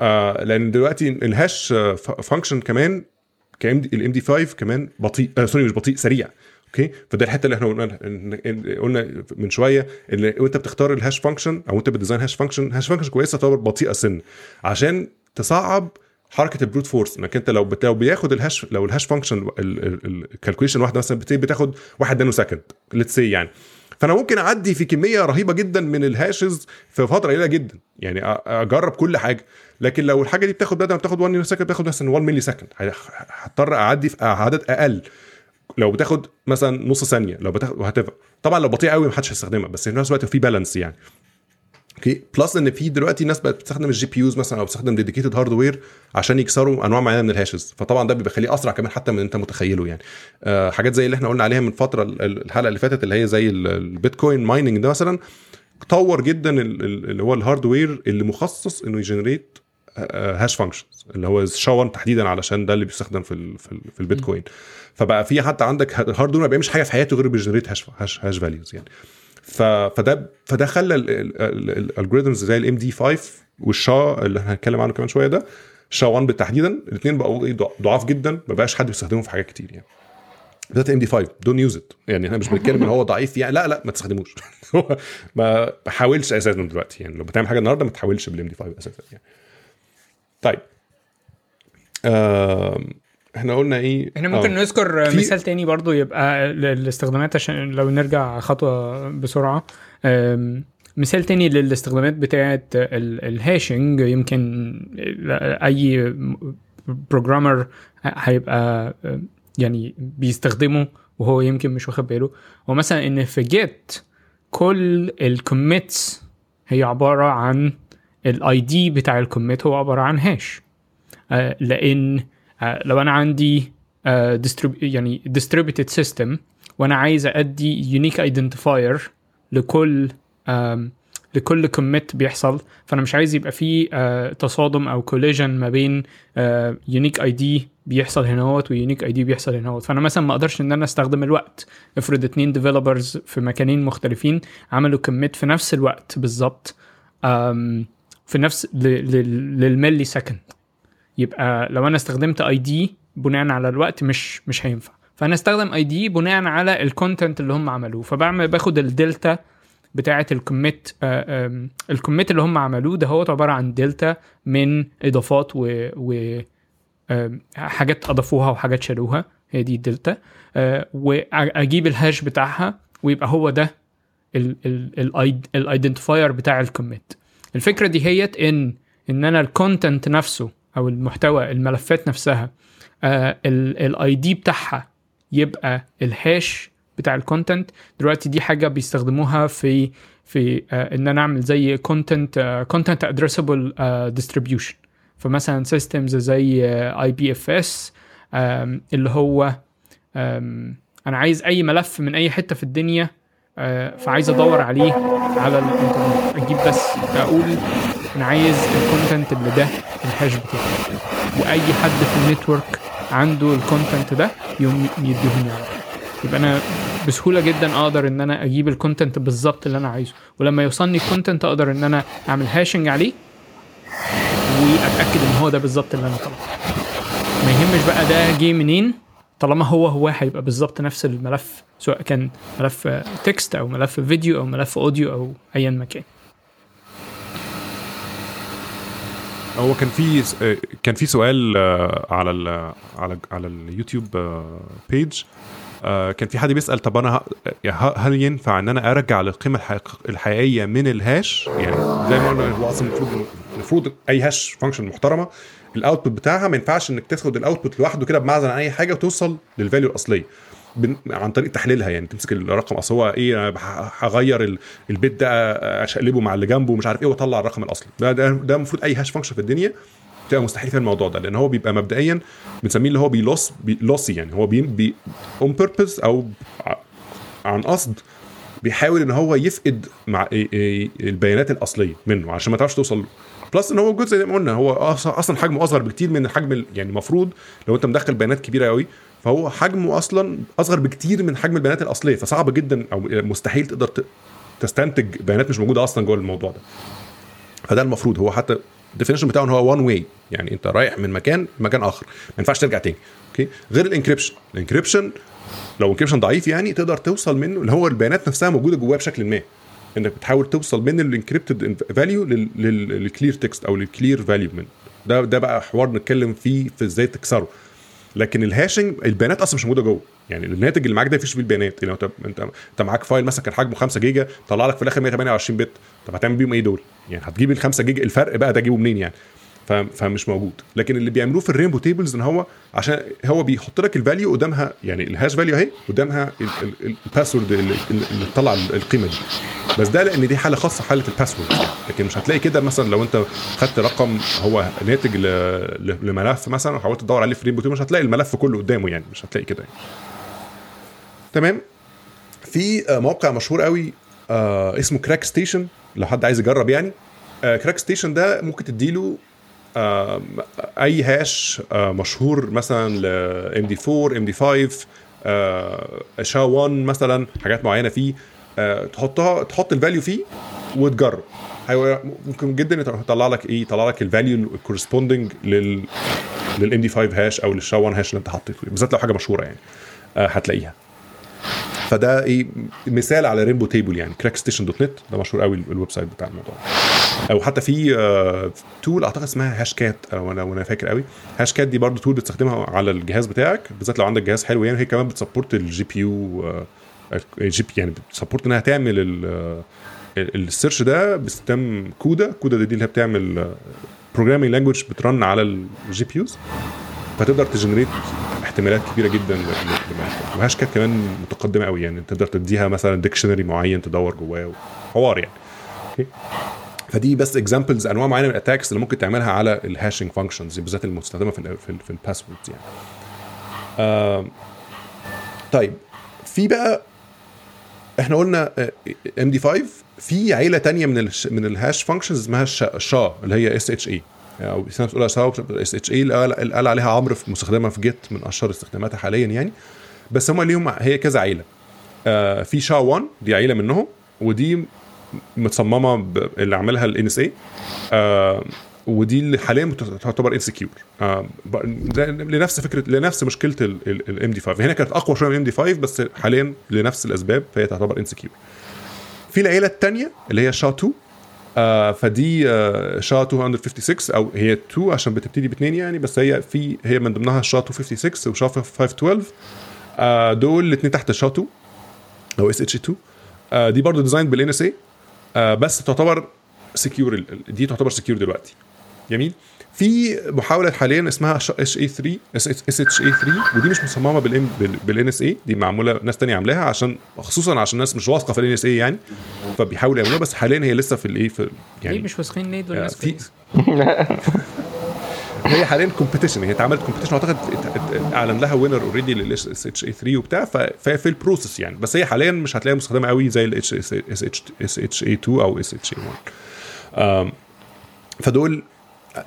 آه لأن دلوقتي ال hash function كمان كام ال MD 5 كمان بطيء آه sorry مش بطيء سريع. okay؟ فده الحتة اللي إحنا قلنا قلنا من شوية إن وأنت بتختار ال hash function أو انت بت design hash function hash function كويسة تعتبر بطيئة سن. عشان تصعب حركة ال brute force إنك أنت لو لو بياخد ال hash لو ال hash function ال calculation واحدة مثلا بتاخد 1 nanosecond let's say يعني. فأنا ممكن أعدي في كمية رهيبة جدا من ال hashes في فترة قليلة جدا يعني أجرب كل حاجة. لكن لو الحاجة دي بتاخد بدل ما بتاخد 1 nanosecond بتاخد مثلا 1 millisecond هضطر أعدي في عدد أقل. لو بتاخد مثلا نص ثانية لو بتاخد وهتفق طبعا لو بطيء قوي محدش هيستخدمها بس في نفس الوقت في balance يعني. okay plus إن في دلوقتي ناس بقت بتستخدم ال GPUs مثلا أو بتستخدم dedicated hardware عشان يكسروا أنواع معينة من ال hashes فطبعا ده بيخليه أسرع كمان حتى من أنت متخيله يعني. آه حاجات زي اللي إحنا قلنا عليها من فترة الحلقة اللي فاتت اللي هي زي البيتكوين mining ده مثلا طور جدا اللي هو ال hardware اللي مخصص إنه ي generate hash functions اللي هو SHA 1 تحديدا علشان ده اللي بيستخدم في ال في, ال في البيتكوين. فبقى في حتى عندك hardware ما بيعملش حاجة في حياته غير بي generate hash hash hash values يعني. فده فده خلى ال algorithms زي ال MD 5 وال SHA اللي إحنا هنتكلم عنه كمان شوية ده SHA 1 بالتحديدا الاثنين بقوا ضعاف جدا ما بقاش حد بيستخدمهم في حاجات كتير يعني. بالذات MD 5 don't use it يعني إحنا مش بنتكلم إن هو ضعيف يعني لا لا ما تستخدموش. ما بحاولش أساسا دلوقتي يعني لو بتعمل حاجة النهارده ما تحاولش بال MD 5 أساسا يعني. طيب. آه إحنا قلنا إيه؟ إحنا ممكن آه. نذكر في... مثال تاني برضو يبقى للاستخدامات عشان لو نرجع خطوة بسرعة. مثال تاني للاستخدامات بتاعه ال hashing. يمكن أي programmer هيبقى يعني بيستخدمه وهو يمكن مش واخد باله. هو مثلا إن في Git كل ال commits هي عبارة عن ال ID بتاع ال commit هو عبارة عن hash آه لأن آه لو أنا عندي آه يعني distributed system وأنا عايز أدي unique identifier لكل لكل commit بيحصل فأنا مش عايز يبقى في تصادم أو collision ما بين unique ID بيحصل هنا هوت و unique ID بيحصل هنا هوت فأنا مثلا ما أقدرش إن أنا أستخدم الوقت. افرض اتنين developers في مكانين مختلفين عملوا commit في نفس الوقت بالظبط. في نفس لل millisecond يبقى لو أنا استخدمت ID بناء على الوقت مش مش هينفع فانا استخدم ID بناء على ال content اللي هم عملوه فبعمل باخد الدلتا بتاعه ال commit ال commit اللي هم عملوه ده هو عباره عن دلتا من اضافات و, و حاجات اضافوها وحاجات شالوها هي دي الدلتا واجيب ال hash بتاعها ويبقى هو ده ال identifier بتاع ال commit الفكرة دي هي إن إن أنا ال content نفسه أو المحتوى الملفات نفسها ال ID بتاعها يبقى ال hash بتاع ال content دلوقتي دي حاجة بيستخدموها في في آه إن أنا أعمل زي content content addressable distribution فمثلا systems زي IPFS اللي هو أنا عايز أي ملف من أي حتة في الدنيا آه فعايز أدور عليه على الإنترنت. أجيب بس أقول أنا عايز ال content اللي ده ال hash بتاعي. وأي حد في ال network عنده ال content ده يقوم يديهوني على يبقى أنا بسهولة جدا أقدر إن أنا أجيب ال content بالظبط اللي أنا عايزه. ولما يوصلني ال content أقدر إن أنا أعمل hashing عليه وأتأكد إن هو ده بالظبط اللي أنا طلبته. ما يهمش بقى ده جه منين. طالما هو هو هيبقى بالظبط نفس الملف سواء كان ملف text أو ملف فيديو أو ملف audio أو ايا ما كان هو كان في كان في سؤال على ال على على اليوتيوب page كان في حد بيسأل طب أنا هل ينفع إن أنا أرجع للقيمة الحقيقية من ال hash؟ يعني زي ما قلنا هو أصلا المفروض المفروض أي hash function محترمة ال output بتاعها ما ينفعش إنك تاخد ال output لوحده كده بمعزل عن أي حاجة وتوصل لل value الأصلية. عن طريق تحليلها يعني تمسك الرقم أصل هو إيه هغير ال bit ده أشقلبه مع اللي جنبه ومش عارف إيه وأطلع الرقم الأصلي. ده ده المفروض أي hash function في الدنيا تبقى مستحيل في الموضوع ده لأن هو بيبقى مبدئيا بنسميه اللي هو بي loss بي lossy يعني. هو بي, بي on purpose أو عن قصد بيحاول إن هو يفقد مع البيانات الأصلية منه عشان ما تعرفش توصل plus إن هو جزء زي ما قلنا هو أصلا حجمه أصغر بكتير من الحجم يعني المفروض لو أنت مدخل بيانات كبيرة قوي فهو حجمه أصلا أصغر بكتير من حجم البيانات الأصلية فصعب جدا أو مستحيل تقدر تستنتج بيانات مش موجودة أصلا جوه الموضوع ده. فده المفروض هو حتى ال definition بتاعه إن هو one way يعني أنت رايح من مكان لمكان آخر ما ينفعش ترجع تاني okay؟ غير ال encryption ال encryption لو encryption ضعيف يعني تقدر توصل منه اللي هو البيانات نفسها موجودة جواه بشكل ما. انك بتحاول توصل من ال encrypted value لل clear text أو لل clear value من ده ده بقى حوار نتكلم فيه في إزاي تكسره لكن ال hashing البيانات أصلا مش موجودة جوه يعني الناتج اللي معاك ده مفيش فيه البيانات يعني انت انت معاك file مثلا كان حجمه 5 جيجا طلع لك في الآخر 128 bit طب هتعمل بيهم إيه دول؟ يعني هتجيب ال 5 جيجا الفرق بقى ده تجيبه منين يعني؟ فمش موجود. لكن اللي بيعملوه في ال rainbow tables إن هو عشان هو بيحط لك ال value قدامها يعني ال hash value أهي قدامها ال password اللي, اللي طلع القيمة دي. بس ده لأن دي حالة خاصة حالة ال password لكن مش هتلاقي كده مثلا لو أنت خدت رقم هو ناتج لملف مثلا وحاولت تدور عليه في rainbow table مش هتلاقي الملف كله قدامه يعني مش هتلاقي كده يعني. تمام؟ في آه، موقع مشهور قوي آه اسمه CrackStation لو حد عايز يجرب يعني. آه CrackStation ده ممكن تديله آه أي hash آه مشهور مثلا ل MD 4 MD 5 آه SHA 1 مثلا حاجات معينة فيه آه تحطها تحط ال value فيه وتجرب. هيبقى ممكن جدا يطلع لك إيه؟ يطلع لك ال value ال corresponding لل لل MD 5 hash أو لل SHA 1 hash اللي أنت حطيته بالذات لو حاجة مشهورة يعني آه هتلاقيها. فده إيه مثال على rainbow table يعني. CrackStation dot net ده مشهور قوي ال website بتاع الموضوع أو حتى في آه، tool أعتقد اسمها Hashcat أو أنا وأنا فاكر قوي. Hashcat دي برضو tool بتستخدمها على الجهاز بتاعك بالذات لو عندك جهاز حلو يعني. هي كمان بت support ال GPU ال GP يعني بت support إنها تعمل ال- آه، ال search ده باستخدام CUDA CUDA دي اللي هي بتعمل programming language بت run على ال GPUs فتقدر ت generate احتمالات كبيرة جدا ل- ل- لما- و Hashcat كمان متقدمة قوي يعني. تقدر تديها مثلا dictionary معين تدور جواه حوار يعني. okay؟ فدي بس examples أنواع معينة من ال attacks اللي ممكن تعملها على ال hashing functions بالذات المستخدمة في ال في, في ال passwords يعني. آه طيب في بقى إحنا قلنا MD 5 في عيلة تانية من ال من ال hash functions اسمها SHA اللي هي SHA أو في ناس بتقولها شا إس إتش اي اللي قال عليها عمرو في مستخدمها في Git من أشهر استخداماتها حاليا يعني. بس هم ليهم هي كذا عيلة. آه في SHA 1 دي عيلة منهم ودي متصممة اللي عملها ال NSA ودي اللي حاليا تعتبر insecure لنفس فكرة لنفس مشكلة ال MD 5 هنا كانت أقوى شوية من ال MD 5 بس حاليا لنفس الأسباب فهي تعتبر insecure في العيلة الثانية اللي هي SHA 2 آه فدي آه SHA 256 أو هي 2 عشان بتبتدي باثنين يعني بس هي في هي من ضمنها SHA 256 و SHA 512 آه دول الاثنين تحت SHA 2 أو SH 2 آه دي برضه design بال NSA بس تعتبر secure دي تعتبر secure دلوقتي. جميل؟ في محاولة حاليا اسمها اس اي 3 اس اتش اي 3 ودي مش مصممة بالـ بال NSA دي معمولة ناس تانية عاملاها عشان خصوصا عشان الناس مش واثقة في ال NSA يعني فبيحاولوا يعملوها بس حاليا هي لسه في الايه في ليه يعني مش واثقين ليه دول آه، ناس في كويسة؟ هي حاليا competition هي اتعملت competition أعتقد أعلن لها winner already لل SHA 3 وبتاع فهي في ال process يعني بس هي حاليا مش هتلاقيها مستخدمة قوي زي الاتش اتش اس اتش اي 2 أو SHA 1 فدول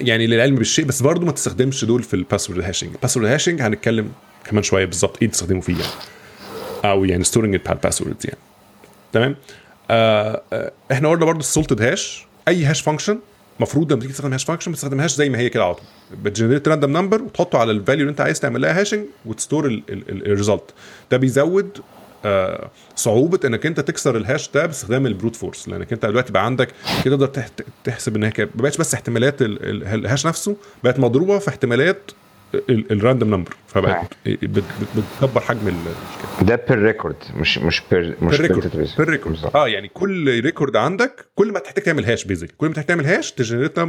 يعني للعلم بالشيء بس برضه ما تستخدمش دول في ال password hashing ال password hashing هنتكلم كمان شوية بالظبط إيه تستخدمه فيه يعني. أو يعني storing ال passwords يعني. تمام؟ آه آه، إحنا قلنا برضه ال salted hash أي hash function المفروض لما تيجي تستخدم hash function ما تستخدمهاش زي ما هي كده على طول. بت generate random number وتحطه على ال value اللي انت عايز تعمل لها hashing وت store ال result ده بيزود صعوبة إنك أنت تكسر ال hash ده باستخدام ال brute force لأنك أنت دلوقتي بقى عندك كده تقدر تحسب إن هي ما بقتش بس احتمالات ال- ال- ال hash نفسه بقت مضروبة في احتمالات ال random number فبقت بت- بتكبر حجم المشكلة. ده per record مش مش per مش per record per record. آه يعني كل record عندك كل ما تحتاج تعمل hash basic كل ما تحتاج تعمل hash ت generate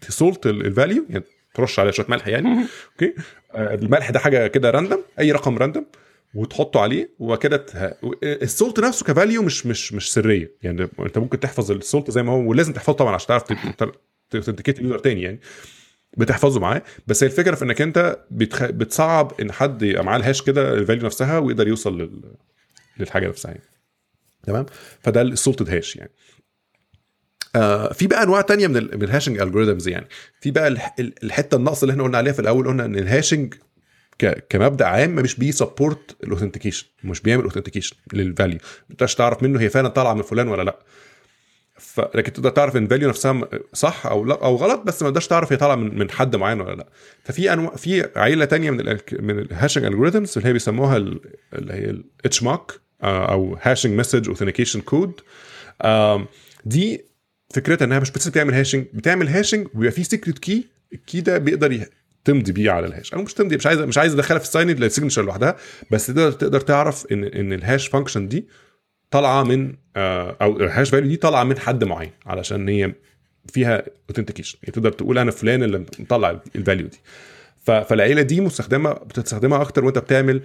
ت salt ال value يعني ترش عليها شوية ملح يعني. okay؟ آه، الملح ده حاجة كده random أي رقم random وتحطه عليه وكده ته... ال salt نفسه ك value مش مش مش سرية. يعني انت ممكن تحفظ ال salt زي ما هو ولازم تحفظه طبعا عشان تعرف ت authenticate ال user تاني يعني. بتحفظه معاه. بس هي الفكرة في انك انت بتخ... بتصعب ان حد يبقى معاه ال hash كده ال value نفسها ويقدر يوصل لل... للحاجة نفسها يعني. تمام؟ فده ال salted hash يعني. آه في بقى انواع تانية من ال من ال hashing algorithms يعني. في بقى الح- ال- الحتة الناقصه اللي إحنا قلنا عليها في الأول قلنا إن ال hashing كمبدأ عام مش بي support ال authentication مش بيعمل authentication لل value ما تقدرش تعرف منه هي فعلا طالعة من فلان ولا لأ. ف... لكن تقدر تعرف إن ال value نفسها صح أو لأ أو غلط بس ما تقدرش تعرف هي طالعة من من حد معين ولا لأ. ففي انواع في عيلة تانية من ال من ال hashing algorithms اللي هي بيسموها ال- اللي هي ال HMAC أو hashing message authentication code دي فكرتها إنها مش بس بتعمل hashing بتعمل hashing وبيبقى فيه secret key ال key ده بيقدر تمضي بيه على ال hash. أو مش تمضي مش عايز مش عايز أدخلها في ال sign لل signature لوحدها بس تقدر تقدر تعرف ان إن ال hash function دي طالعة من آه، أو ال hash value دي طالعة من حد معين علشان هي فيها authentication يعني تقدر تقول أنا فلان اللي مطلع ال value دي. فالعيلة دي مستخدمه بتستخدمها أكتر وأنت بتعمل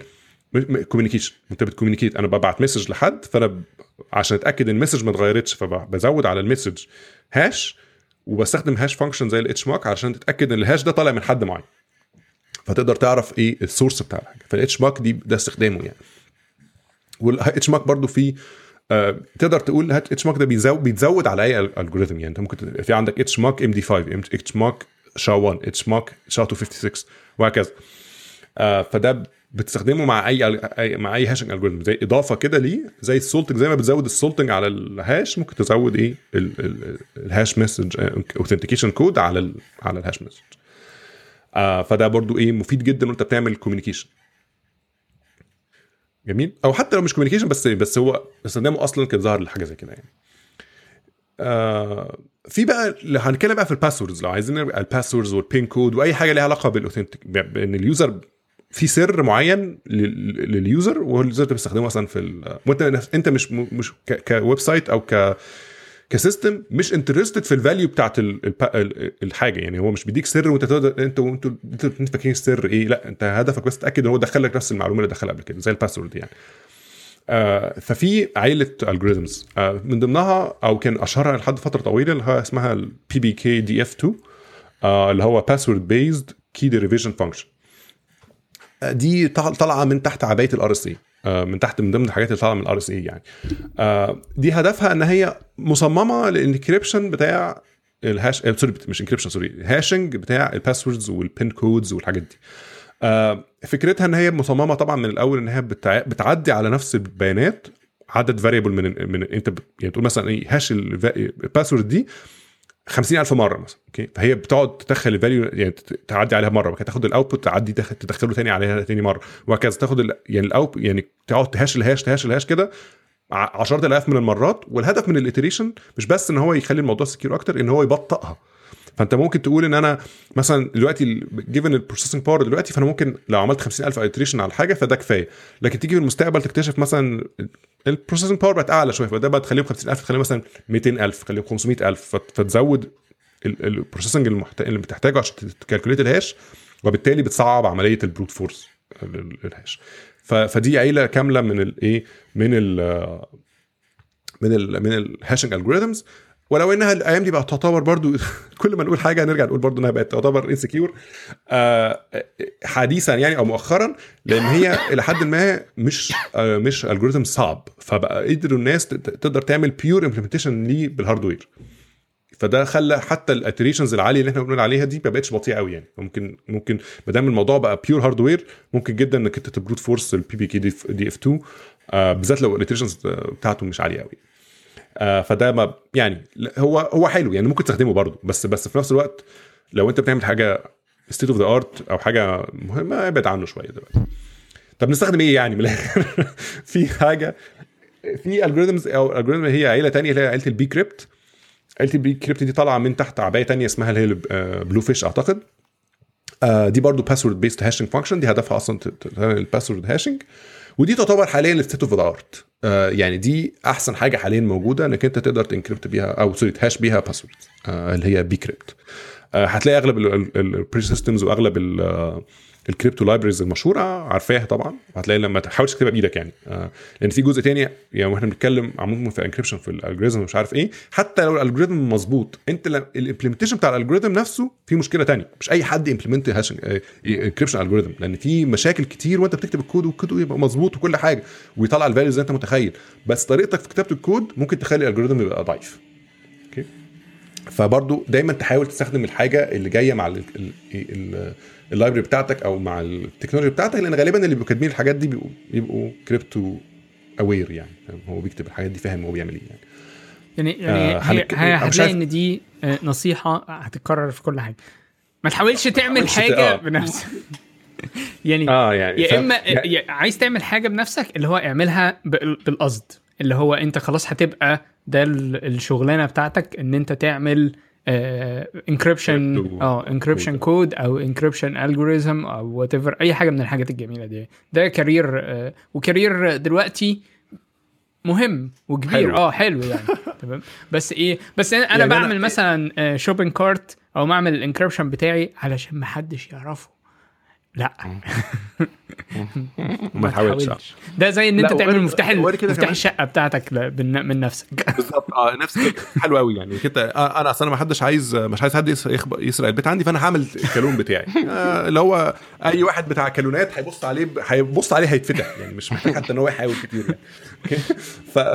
communication انت بت communicate أنا ببعت message لحد فأنا عشان أتأكد إن ال message ما اتغيرتش فبزود على ال message hash وبستخدم hash function زي ال HMAC عشان تتأكد إن ال hash ده طالع من حد معين. فتقدر تعرف إيه ال source بتاع الحاجة فال HMAC دي ده استخدامه يعني. وال HMAC برضو في آه تقدر تقول HMAC ده بيزود بيتزود على أي algorithm يعني. انت ممكن في عندك HMAC MD 5 HMAC SHA 1 HMAC SHA 256 وهكذا. آه فده بتستخدمه مع أي مع أي hashing algorithm زي إضافة كده ليه زي ال salting زي ما بتزود ال salting على ال hash ممكن تزود إيه ال- ال- ال hash message authentication code على على ال hash message آه فده برضو إيه مفيد جدا وأنت بتعمل communication جميل؟ أو حتى لو مش communication بس بس هو استخدامه أصلا كان ظاهر لحاجة زي كده يعني. آه في بقى هنتكلم بقى في ال passwords لو عايزين ال passwords وال PIN code وأي حاجة ليها علاقة بال authentic بإن ال user في سر معين لل- لل user وال user بيستخدمه مثلا في وأنت أنت مش مش ك website أو ك ك system مش interested في ال value بتاعت الحاجة. يعني هو مش بيديك سر وانت تقدر انت وانتوا أنتوا أنتوا فاكرين السر إيه. لا انت هدفك بس تتاكد إن هو دخل لك نفس المعلومة اللي دخلها قبل كده زي ال password يعني. آه ففي عائلة algorithms آه من ضمنها أو كان أشهرها لحد فترة طويلة اللي هو اسمها ال PBKDF 2 آه اللي هو password based key derivation function دي طال- طالعة من تحت عباية ال RSA من تحت من ضمن الحاجات اللي طالعة من ال RSA يعني آه، دي هدفها إن هي مصممة لل encryption بتاع ال hash آه، sorry مش encryption sorry hashing بتاع ال passwords وال PIN codes والحاجات دي آه، فكرتها إن هي مصممة طبعا من الأول إن هي بتع... بتعدي على نفس البيانات عدد variable من من أنت. يعني تقول مثلا إيه hash ال password دي 50000 مرة مثلا okay؟ فهي بتقعد تدخل ال value يعني تعدي عليها مرة بعد كده تاخد ال output تعدي تدخل- تدخله تاني عليها تاني مرة وهكذا. تاخد. يعني ال out يعني تقعد تهاش الهاش تهاش الهاش كده ع- عشرات الاف من المرات. والهدف من ال iteration مش بس إن هو يخلي الموضوع secure أكتر إن هو يبطئها. فانت ممكن تقول ان أنا مثلا دلوقتي given ال processing power دلوقتي فانا ممكن لو عملت 50000 iteration على حاجة فده كفاية لكن تيجي في المستقبل تكتشف مثلا ال processing power بقت أعلى شوية فده بقى تخليهم 50000 تخليهم مثلا 200000 تخليهم 500000 فت- فتزود ال processing. اللي بتحتاجه عشان ت calculate ال hash وبالتالي بتصعب عملية ال brute force ال hash. فدي عيلة كاملة من الايه من ال من ال من ال hashing algorithms ولو إنها الأيام دي بقت تعتبر برضو كل ما نقول حاجة نرجع نقول برضو إنها بقت تعتبر insecure حديثا يعني أو مؤخرا لأن هي إلى حد ما مش آه مش algorithm صعب. فبقى قدروا الناس تقدر تعمل pure implementation ليه بال hardware فده خلى حتى ال iterations العالية اللي إحنا بنقول عليها دي ما بقتش بطيئة قوي يعني. ممكن ممكن ما دام الموضوع بقى pure hardware ممكن جدا إنك أنت ت brute force ال PBKDF 2 آه بالذات لو ال iterations بتاعته مش عالية قوي آه فده ما يعني هو هو حلو يعني ممكن تستخدمه برضه بس بس في نفس الوقت لو انت بتعمل حاجة state of the art أو حاجة مهمة ابعد عنه شوية دلوقتي. طب نستخدم إيه يعني من الآخر؟ في حاجة في algorithms أو algorithm هي عيلة تانية اللي هي عيلة ال bcrypt عيلة ال bcrypt دي طالعة من تحت عباية تانية اسمها اللي هي Blowfish أعتقد. آه، دي برضو password based hashing function دي هدفها أصلا ال password hashing ودي تعتبر حاليا ال state of the art يعني دي أحسن حاجة حاليا موجودة إنك أنت تقدر ت encrypt بيها أو sorry ت hash بيها password اللي هي bcrypt هتلاقي أغلب ال operating systems وأغلب ال crypto libraries المشهورة عارفاها طبعا هتلاقي لما تحاول تكتبها بإيدك يعني. آه، لأن في جزء تاني يعني وإحنا بنتكلم عموما في ال encryption في ال algorithm مش عارف إيه حتى لو ال algorithm مظبوط أنت ال implementation بتاع ال algorithm نفسه في مشكلة تانية. مش أي حد implement encryption algorithm لأن في مشاكل كتير وأنت بتكتب الكود والكود يبقى مظبوط وكل حاجة ويطلع ال values زي أنت متخيل. بس طريقتك في كتابة الكود ممكن تخلي ال algorithm يبقى ضعيف. فبرضو دايما تحاول تستخدم الحاجة اللي جاية مع ال library بتاعتك أو مع التكنولوجيا بتاعتك لأن غالبا اللي بيبقوا كاتبين الحاجات دي بيبقوا بيبقوا كريبتو aware يعني؟ هو بيكتب الحاجات دي فاهم هو بيعمل إيه يعني يعني يعني آه، هي هتلاقي إن دي آه، نصيحة هتتكرر في كل حاجة ما تحاولش تعمل تحاولش ت- حاجة آه. بنفسك يعني آه يعني يا إما يعني- عايز تعمل حاجة بنفسك اللي هو اعملها بال- بالقصد اللي هو أنت خلاص هتبقى ده ال- الشغلانة بتاعتك إن أنت تعمل encryption Crypto آه encryption code. كود أو encryption algorithm أو whatever أي حاجة من الحاجات الجميلة دي. ده career آه، و career دلوقتي مهم وكبير. حلو. آه حلو يعني. تمام. بس إيه بس أنا يعني أنا- بعمل مثلا shopping cart أو بعمل ال encryption بتاعي علشان ما حدش يعرفه. لا. ما تحاولش. ده زي إن أنت تعمل مفتاح مفتاح الشقة بتاعتك من نفسك. بالظبط. آه نفس حلو قوي يعني. كده آه أنا أصل أنا ما حدش عايز مش عايز حد يسرق البيت. عندي فأنا هعمل الكالون بتاعي. آه اللي هو أي واحد بتاع كالونات هيبص عليه هيبص عليه هيتفتح. يعني مش محتاج حتى إن هو يحاول كتير يعني.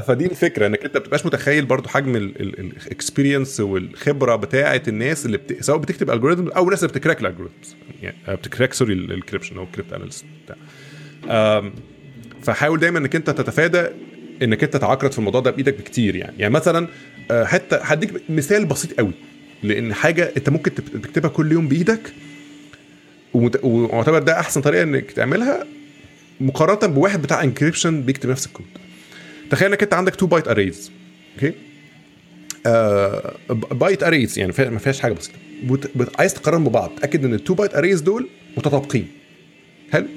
فدي الفكرة إنك أنت ما بتبقاش متخيل برضو حجم ال experience والخبرة بتاعه الناس اللي بت... سواء بتكتب algorithm أو الناس اللي بت crack ال algorithms يعني آه، بت crack sorry ال encryption أو ال cryptanalyst بتاع. آم، فحاول دايما إنك أنت تتفادى إنك أنت تعقد في الموضوع ده بإيدك بكتير يعني. يعني مثلا آه، حتى هديك مثال بسيط قوي. لأن حاجة أنت ممكن تب- تكتبها كل يوم بإيدك ومعتبر ده أحسن طريقة إنك تعملها مقارنة بواحد بتاع encryption بيكتب نفس الكود. تخيل إنك أنت عندك 2 byte arrays okay؟ آه byte arrays يعني ما فيهاش حاجة بسيطة. عايز تقارن ببعض. تأكد إن ال two byte arrays دول متطابقين. حلو؟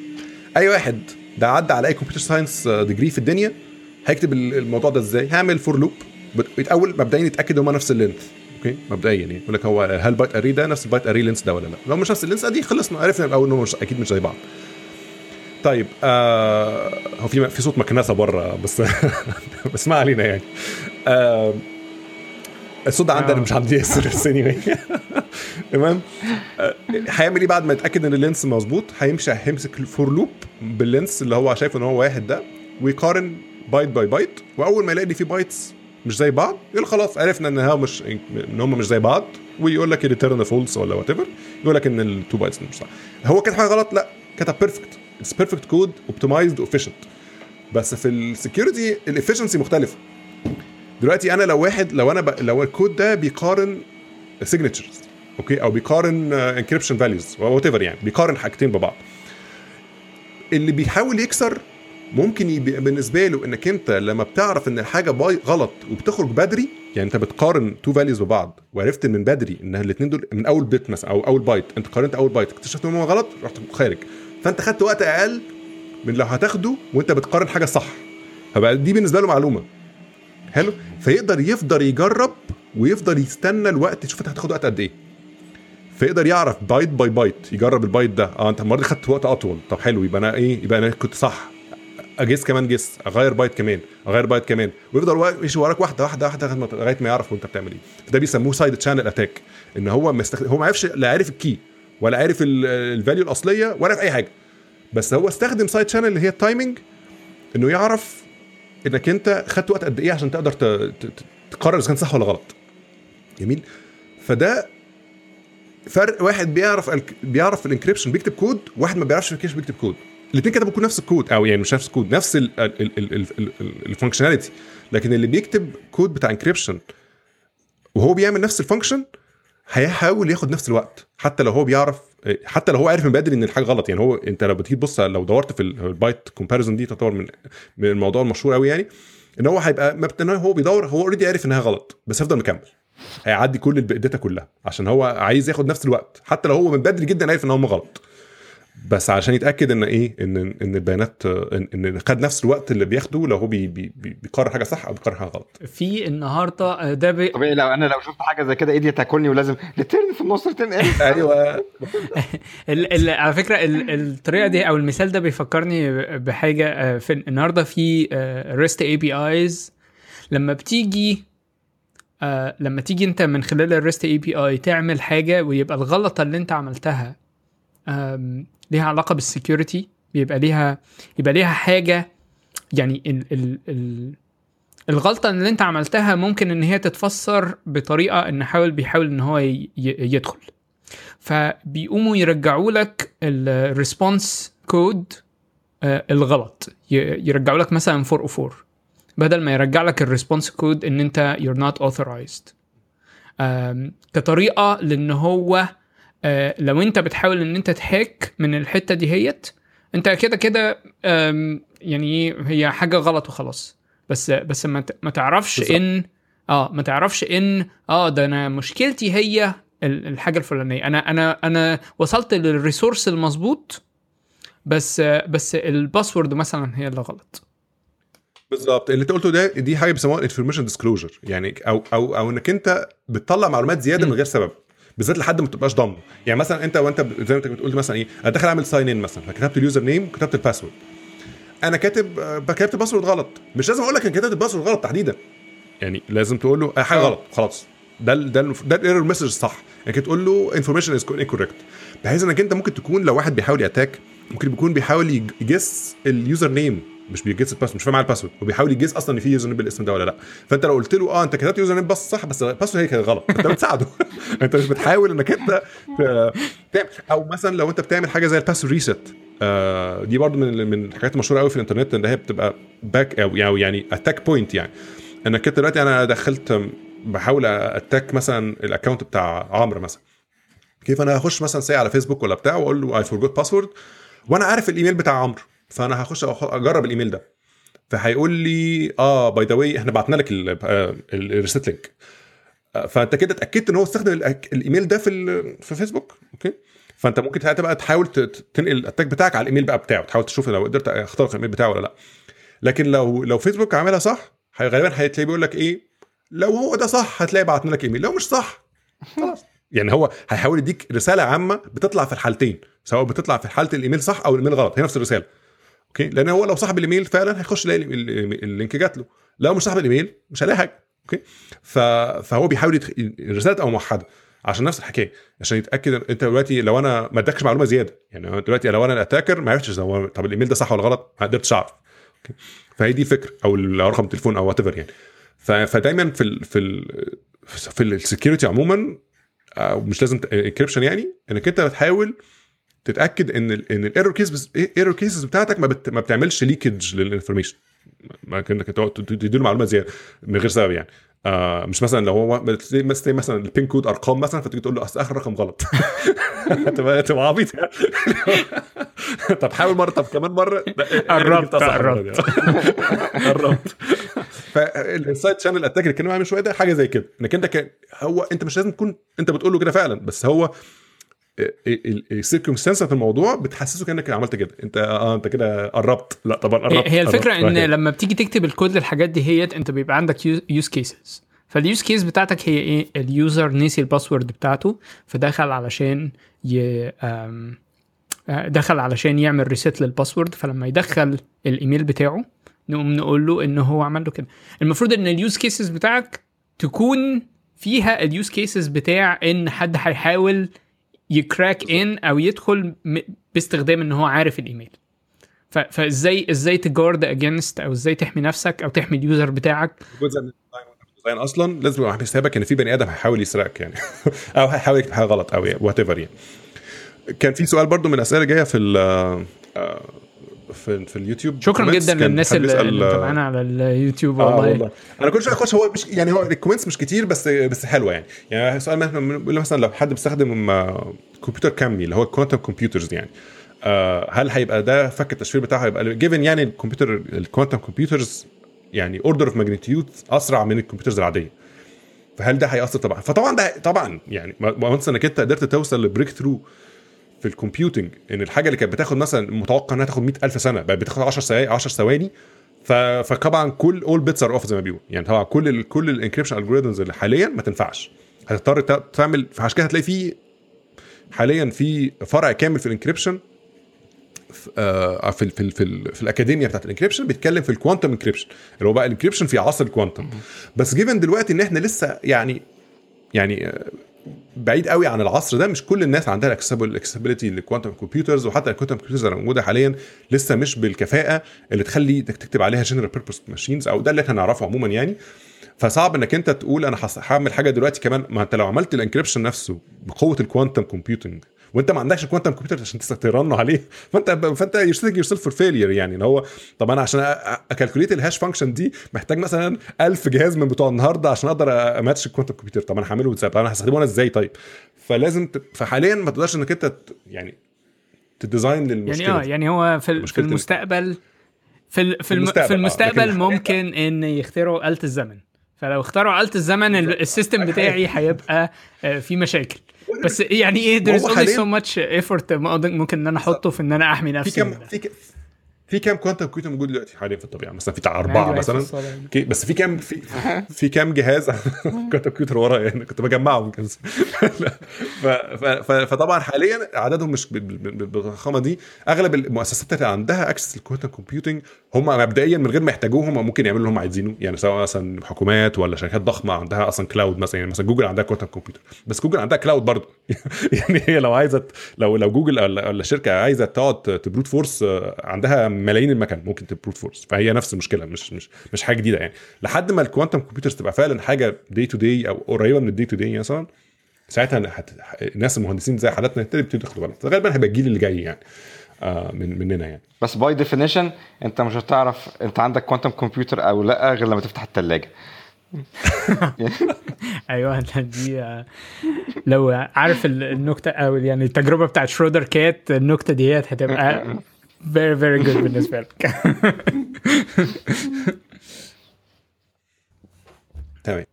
أي واحد ده عدى على أي computer science degree في الدنيا هيكتب ال- الموضوع ده إزاي؟ هعمل for loop الأول مبدئيا يتأكد إن هم نفس ال length okay؟ مبدئيا يعني يقول لك هو هل ال byte array ده نفس ال byte array length ده ولا لا؟ لو مش نفس ال length دي خلصنا عرفنا الأول ان هم مش أكيد مش زي بعض. طيب آه هو في في صوت مكنسة بره بس بس ما علينا يعني. آه الصوت ده عندنا آه. مش عندي ياسر anyway. تمام؟ آه، هيعمل إيه بعد ما يتأكد إن ال length مظبوط؟ هيمشي هيمسك ال for loop بال length اللي هو شايف إن هو واحد ده ويقارن byte by byte وأول ما يلاقي إن في bytes مش زي بعض يقول خلاص عرفنا إن هو مش إن هم مش زي بعض. ويقول لك return false ولا whatever يقول لك إن ال two bytes مش صح. هو كتب حاجة غلط؟ لأ كتب perfect it's perfect code optimized efficient بس في ال security ال efficiency مختلفة. دلوقتي أنا لو واحد لو أنا ب... لو الكود ده بيقارن signatures okay؟ أو بيقارن encryption values whatever يعني بيقارن حاجتين ببعض. اللي بيحاول يكسر ممكن يبقى بالنسبة له إنك أنت لما بتعرف إن الحاجة دي غلط وبتخرج بدري يعني أنت بتقارن two values ببعض وعرفت من بدري إن الاثنين دول من أول bit مثلا أو أول بايت أنت قارنت أول بايت اكتشفت إن هو غلط رحت خارج. فأنت خدت وقت أقل من لو هتاخده وأنت بتقارن حاجة صح. فبقى دي بالنسبة له معلومة. حلو؟ فيقدر يفضل يجرب ويفضل يستنى الوقت يشوف أنت هتاخد وقت قد إيه. فيقدر يعرف byte by byte يجرب البايت ده. آه انت المرة دي خدت وقت أطول. طب حلو يبقى أنا إيه؟ يبقى أنا كنت صح. أ guess كمان guess أغير بايت كمان أغير بايت كمان. ويفضل يمشي وراك واحدة واحدة واحدة لغاية ما يعرف وانت بتعمل إيه. فده بيسموه side channel attack إن هو مستخدم هو ما عرفش لا عارف ال key ولا عارف ال value الأصلية ولا عارف أي حاجة. بس هو استخدم side channel اللي هي ال timing إنه يعرف إنك أنت خدت وقت قد إيه عشان تقدر ت- ت- تقرر إذا كان صح ولا غلط. جميل؟ فده فرق واحد بيعرف بيعرف ال encryption بيكتب كود واحد ما بيعرفش ال encryption بيكتب كود. الاثنين كتبوا نفس الكود أو يعني مش نفس الكود نفس ال functionality لكن اللي بيكتب كود بتاع encryption وهو بيعمل نفس ال function هيحاول ياخد نفس الوقت. حتى لو هو بيعرف حتى لو هو عارف من بدري إن الحاجة غلط. يعني هو أنت لو بتيجي تبص لو دورت في ال byte comparison دي تعتبر من من الموضوع المشهور قوي يعني إن هو هيبقى هو بيدور هو already عارف إنها غلط بس هيفضل مكمل. هيعدي كل ال data كلها عشان هو عايز ياخد نفس الوقت. حتى لو هو من بدري جدا عارف إن هم غلط بس عشان يتأكد إن إيه؟ ان إن البيانات ان, إن خد نفس الوقت اللي بياخده لو هو بي بي بي- بيقرر حاجة صح أو بيقرر حاجة غلط. في النهارده آه، ده بي... طبيعي لو أنا لو شفت حاجة زي كده ايدي تاكلني ولازم return في النص return إيه؟ أيوه. ال ال على فكرة ال الطريقة دي أو المثال ده بيفكرني بحاجة آه، في النهارده في REST APIs لما بتيجي آه لما تيجي انت من خلال ال REST API تعمل حاجة ويبقى الغلطة اللي انت عملتها ليها علاقة بال security بيبقى ليها يبقى ليها حاجة يعني ال ال ال الغلطة اللي انت عملتها ممكن ان هي تتفسر بطريقة ان حاول بيحاول ان هو يدخل. فبيقوموا يرجعوا لك ال response code الغلط. ي- يرجعوا لك مثلا 404 بدل ما يرجع لك ال response code إن أنت you're not authorized. آم، كطريقة لإن هو آه، لو أنت بتحاول إن أنت ت hack من الحتة دي هيت أنت كده كده يعني هي حاجة غلط وخلاص. بس بس ما تعرفش بالظبط. إن آه ما تعرفش إن آه ده أنا مشكلتي هي ال- الحاجة الفلانية. أنا أنا أنا وصلت لل resource المظبوط بس بس ال password مثلا هي اللي غلط. بالظبط اللي انت قلته ده دي حاجة بيسموها information disclosure يعني أو أو أو إنك أنت بتطلع معلومات زيادة من غير سبب بالذات لحد ما تبقاش ضامن يعني مثلا أنت وأنت زي ما أنت بتقول مثلا إيه أنا داخل أعمل sign in مثلا فكتبت ال user name وكتبت ال password أنا كاتب كتبت ال password غلط. مش لازم أقول لك أنا كتبت ال password غلط تحديدا. يعني لازم تقول له حاجة آه. غلط خلاص. ده ال- ده ال- ده ال error message الصح أنك تقول له information is incorrect بحيث إنك أنت ممكن تكون لو واحد بيحاول ي attack ممكن يكون بيحاول يج- يguess ال user name مش بي guess ال password مش فاهم على ال password وبيحاول ي guess أصلا إن في user name بالاسم ده ولا لأ. فأنت لو قلت له آه أنت كتبت user name بس صح بس ال password هي كانت غلط أنت بتساعده. أنت مش بتحاول إنك أنت تعمل أو مثلا لو أنت بتعمل حاجة زي ال password reset آه دي برضو من من الحاجات المشهورة قوي في الإنترنت إن هي بتبقى back أو يعني يعني attack point يعني. إنك أنت دلوقتي أنا دخلت بحاول أ attack مثلا ال account بتاع عمرو مثلا. كيف أنا هخش مثلا ساعة على فيسبوك ولا بتاع وأقول له I forgot password وأنا عارف الإيميل بتاع عمرو. فانا هخش اجرب الايميل ده. فهيقول لي آه by the way إحنا بعتنا لك ال reset link فأنت كده اتأكدت إن هو استخدم الإيميل ده في في فيسبوك okay. فأنت ممكن تبقى تحاول ت- ت- تنقل ال attack بتاعك على الإيميل بقى بتاعه. تحاول تشوف لو قدرت اخترق الإيميل بتاعه ولا لأ. لكن لو لو فيسبوك عاملها صح غالبا هتلاقيه بيقول لك إيه؟ لو هو ده صح هتلاقي بعتنا لك إيميل. لو مش صح خلاص. يعني هو هيحاول يديك رسالة عامة بتطلع في الحالتين. سواء بتطلع في حالة الإيميل صح أو الإيميل غلط. هي نفس الرسالة. okay لأن هو لو صاحب الإيميل فعلا هيخش يلاقي ال- ال- ال link جات له لو مش صاحب الإيميل مش هيلاقي حاجة okay. فهو بيحاول يدخ... الرسالة تبقى موحدة عشان نفس الحكاية عشان يتأكد أنت دلوقتي لو أنا ما ادكش معلومة زيادة يعني دلوقتي لو أنا ال attacker ما عرفتش طب الإيميل ده صح ولا غلط ما قدرتش أعرف. فهي دي الفكرة أو رقم التليفون أو what يعني. فدايما في ال... في ال... في ال security عموما أو مش لازم encryption يعني إنك أنت بتحاول تتأكد إن ال إن ال error case ال error cases بتاعتك ما, بت ما بتعملش leakage لل information ما كأنك تقعد تدي له معلومات زيادة من غير سبب يعني آه مش مثلا لو هو مثلا مثلا ال PIN code أرقام مثلا فتيجي تقول له أصل آخر رقم غلط تبقى تبقى عبيط يعني. طب حاول مرة طب كمان مرة قربت، صح المرة قربت. دي. قربت فال inside channel attack اللي اتكلمنا عنه من شوية ده حاجة زي كده إنك أنت. هو أنت مش لازم تكون أنت بتقول له كده فعلا بس هو ال circumstance في الموضوع بتحسسه كأنك عملت كده. انت آه انت كده قربت. لا طبعا قربت. هي الفكرة قربت. ان لما بتيجي تكتب الكود للحاجات دي هي انت بيبقى عندك use cases فال use case بتاعتك هي إيه؟ ال user نسي ال password بتاعته فدخل علشان ي... آه، دخل علشان يعمل reset لل password فلما يدخل الإيميل بتاعه نقوم نقول له إن هو عمل له كده. المفروض إن ال use cases بتاعك تكون فيها ال use cases بتاع إن حد هيحاول ي crack in أو يدخل باستخدام إن هو عارف الإيميل. فازاي إزاي ت guard against أو إزاي تحمي نفسك أو تحمي ال user بتاعك؟ جزء من ال design أصلا لازم يبقى حسابك إن في بني آدم هيحاول يسرقك يعني. أو هيحاول يكتب حاجة غلط أو whatever يعني. كان في سؤال برضو من الأسئلة جاية في ال آه، في في اليوتيوب. شكرا. جدا للناس اللي اللي آه، متابعانا على اليوتيوب والله, والله. أنا كل شوية اخش هو مش يعني هو ال comments مش كتير بس بس حلوة يعني. يعني سؤال مثلا مثلا لو حد بيستخدم آه، كمبيوتر كمي اللي هو ال quantum computers يعني آه، هل هيبقى ده فك التشفير بتاعه؟ هيبقى given يعني الكمبيوتر ال quantum computers يعني order of magnitude أسرع من ال computers العادية. فهل ده هيأثر؟ طبعا. فطبعا ده طبعا يعني once إنك أنت قدرت توصل ل breakthrough في ال computing إن الحاجة اللي كانت بتاخد مثلا متوقع إنها تاخد 100000 سنة بقت بتاخد 10 ثواني 10 ثواني فطبعا كل all bets are off زي ما بيقول يعني طبعا كل ال كل ال encryption algorithms اللي حاليا ما تنفعش. هتضطر تعمل فعشان كده هتلاقي في حاليا في فرع كامل في ال encryption في آه، في في في, ال في الأكاديمية بتاعت ال encryption بيتكلم في ال quantum encryption اللي هو بقى ال encryption في عصر ال quantum بس given دلوقتي إن إحنا لسه يعني يعني بعيد قوي عن العصر ده. مش كل الناس عندها ال accessibility لل quantum computers وحتى ال quantum computers اللي موجودة حاليا لسه مش بالكفاءة اللي تخلي إنك تكتب عليها general purpose machines أو ده اللي إحنا نعرفه عموما يعني. فصعب إنك أنت تقول أنا هعمل حاجة دلوقتي كمان. ما أنت لو عملت ال encryption نفسه بقوة ال quantum computing وانت ما عندكش ال quantum computer عشان ت run ه عليه. فانت فانت setting yourself for failure يعني. ان هو طب أنا عشان ا calculate ال hash function دي محتاج مثلا 1000 جهاز من بتوع النهارده عشان أقدر ا match ال quantum computer طب أنا هعمله إزاي؟ طب أنا هستخدمه أنا إزاي؟ طيب. فلازم ت... فحاليا ما تقدرش إنك أنت. يعني ت design للمشكلة يعني آه. يعني هو في, في ال- المستقبل في في, الم- المستقبل، في آه، المستقبل لكن- ممكن إن يخترعوا آلة الزمن. فلو اخترعوا آلة الزمن ال- ال system بتاعي هيبقى آه، في مشاكل. بس يعني إيه there is only so much effort ممكن إن أنا أحطه في إن أنا أحمي في نفسي كم من ده. في. في كام quantum computer موجود دلوقتي؟ حاليا في الطبيعة. مثلا في بتاع أربعة مثلا. أوكي بس في كام في في كام جهاز quantum computer ورايا يعني؟ كنت بجمعهم فطبعا حاليا عددهم مش بال- بال- بالضخامة دي. أغلب المؤسسات اللي عندها access لل quantum computing هم مبدئيا من غير ما يحتاجوهم هم ممكن يعملوا اللي هم عايزينه. يعني سواء مثلا حكومات ولا شركات ضخمة عندها أصلا cloud مثلا. يعني مثلا جوجل عندها quantum computer بس جوجل عندها cloud برضه. يعني هي لو عايزه لو لو جوجل ولا ولا شركه عايزة تقعد ت brute force آه، عندها ملايين المكان ممكن ت brute force فهي نفس المشكلة مش مش مش حاجة جديدة يعني. لحد ما ال quantum computers تبقى فعلا حاجة day to day أو قريبة من ال day to day مثلا ساعتها هت... الناس المهندسين زي حالاتنا يبتدوا ياخدوا بالهم غالبا هيبقى الجيل اللي جاي يعني آه من مننا يعني. بس by definition أنت مش هتعرف أنت عندك quantum computer أو لأ غير لما تفتح الثلاجه أيوه دي آه، لو عارف ال- النكتة أو يعني التجربة بتاعت Schrödinger cat النكتة ديت هتبقى very very good بالنسبة لك تمام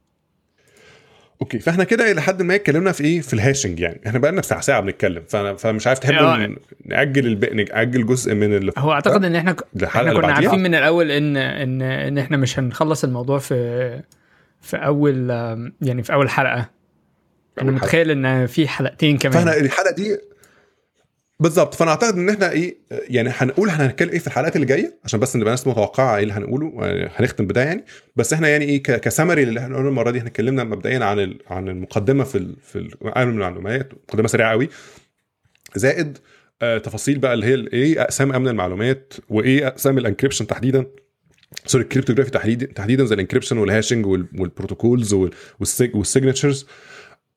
okay فاحنا كده إلى حد ما اتكلمنا في إيه في ال hashing يعني إحنا بقى لنا بتاع ساعة بنتكلم فانا فمش عارف تحب آه. نأجل الب... نأجل جزء من اللي هو أعتقد إن إحنا ك- إحنا كنا؟ عارفين من الأول ان ان إن إحنا مش هنخلص الموضوع في في أول يعني في أول حلقة أنا. متخيل إن في حلقتين كمان فاحنا الحلقة دي بالظبط فانا اعتقد إن إحنا إيه يعني هنقول هنتكلم إيه في الحلقات اللي جاية؟ عشان بس نبقى الناس متوقعة إيه اللي هنقوله آه، هنختم بده يعني. بس إحنا يعني إيه كسمري اللي إحنا هنقوله المرة دي إحنا اتكلمنا مبدئيا عن عن المقدمة في في عالم المعلومات مقدمة سريعة قوي. زائد آه تفاصيل بقى اللي هي إيه أقسام أمن المعلومات وإيه أقسام ال encryption تحديدا. sorry ال cryptography تحديدا تحديدا زي الانكريبشن والهاشنج وال- والبروتوكولز وال- والسيج- والسيجنتشرز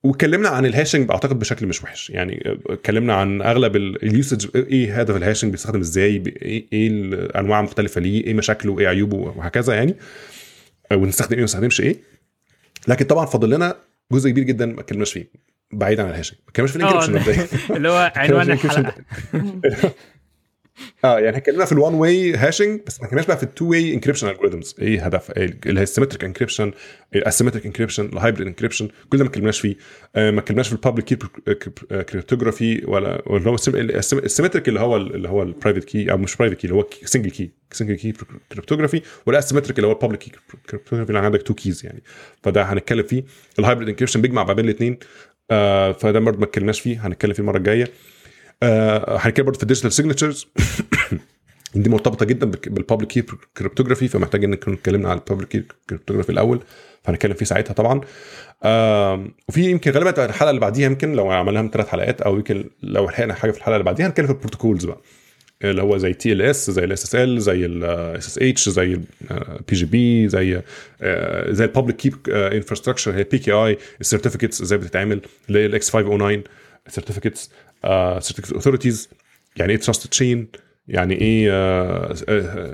واتكلمنا عن ال hashing اعتقد بشكل مش وحش. يعني اتكلمنا عن أغلب ال usage إيه هدف ال hashing بيستخدم إزاي ب- إيه الأنواع المختلفه ليه إيه مشاكله إيه عيوبه وهكذا يعني. ونستخدم إيه وما نستخدمش إيه. لكن طبعا فاضل لنا جزء كبير جدا ما اتكلمناش فيه بعيد عن ال hashing. ما اتكلمناش في آه ال encryption مبدئيا اللي هو عنوان الحلقة آه يعني اتكلمنا في ال one way hashing بس ما اتكلمناش بقى في ال two way encryption algorithms إيه هدف؟ اللي هي ال symmetric encryption ال asymmetric encryption ال hybrid encryption كل ده ما اتكلمناش فيه. آه ما اتكلمناش في ال public key cryptography ولا ولا هو ال symmetric اللي هو اللي هو ال private key أو مش private key اللي هو single key single key cryptography ولا اللي هو ال public key cryptography اللي عندك two keys يعني. فده هنتكلم فيه. ال hybrid encryption بيجمع ما بين الاثنين آه فده برضه ما اتكلمناش فيه هنتكلم فيه المرة الجاية. هنتكلم برضه في ال digital signatures دي مرتبطة جدا بال public key cryptography فمحتاج إن نكون اتكلمنا على ال public key cryptography الأول فهنتكلم فيه ساعتها طبعا. وفي يمكن غالبا الحلقة اللي بعديها يمكن لو عملناها من ثلاث حلقات أو يمكن لو لحقنا حاجة في الحلقة اللي بعديها هنتكلم في ال protocols بقى. اللي هو زي TLS زي ال SSL زي ال SSH زي ال PGP زي آه، زي ال public key infrastructure هي PKI ال certificates إزاي بتتعمل اللي هي ال X 509 certificates certificate authorities يعني إيه trust chain يعني إيه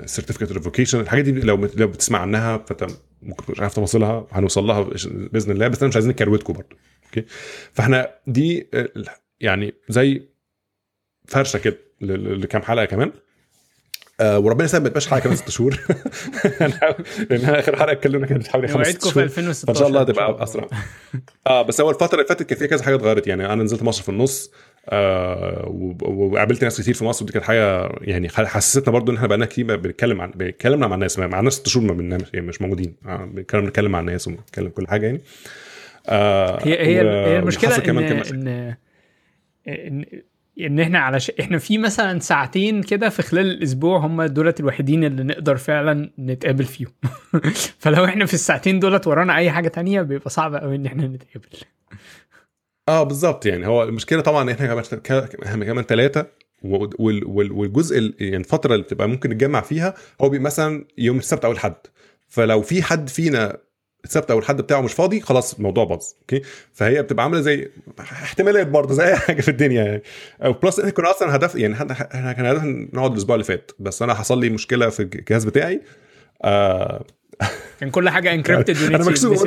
certificate revocation الحاجات دي لو لو بتسمع عنها فأنت ممكن مش عارف تفاصيلها هنوصل لها بإذن الله بس أنا مش عايزين نكروتكم برضه okay؟ فإحنا دي آه، يعني زي فرشة كده لكام حلقة كمان. آه وربنا يسلم ما تبقاش حلقة كمان ست شهور. لأن إحنا آخر حلقة اتكلمنا كانت حوالي خمس نوعدكم في شهور. 2016 فإن شاء الله تبقى. أسرع. آه بس هو الفترة اللي فاتت كان فيها كذا حاجة اتغيرت يعني أنا نزلت مصر في النص. آه وقابلت ناس كتير في مصر ودي كانت حاجة يعني حسستنا برضو إن إحنا بقالنا كتير بنتكلم عن بنتكلم مع الناس مع الناس ست شهور ما يعني مش موجودين. آه بنتكلم بنتكلم مع الناس وبنتكلم كل حاجة يعني. آه هي هي و- هي المشكلة ان كمان. مشاكل. ان ان إن إحنا على إحنا في مثلا ساعتين كده في خلال الأسبوع هم دولت الوحيدين اللي نقدر فعلا نتقابل فيهم. فلو إحنا في الساعتين دولت ورانا أي حاجة تانية بيبقى صعب قوي إن إحنا نتقابل. آه بالظبط يعني هو المشكلة طبعا إحنا كمان كمان ثلاثة والجزء ال- يعني الفترة اللي بتبقى ممكن نتجمع فيها هو مثلا يوم السبت أو الحد فلو في حد فينا السبت أو الحد بتاعه مش فاضي خلاص الموضوع باظ. okay؟ فهي بتبقى عاملة زي احتمالات برضه زي أي حاجة في الدنيا يعني. plus إحنا كنا أصلا هدف يعني إحنا كان هدفنا نقعد الأسبوع اللي فات. بس أنا حصل لي مشكلة في الجهاز بتاعي. آه كان كل حاجة encrypted أنا مكسوف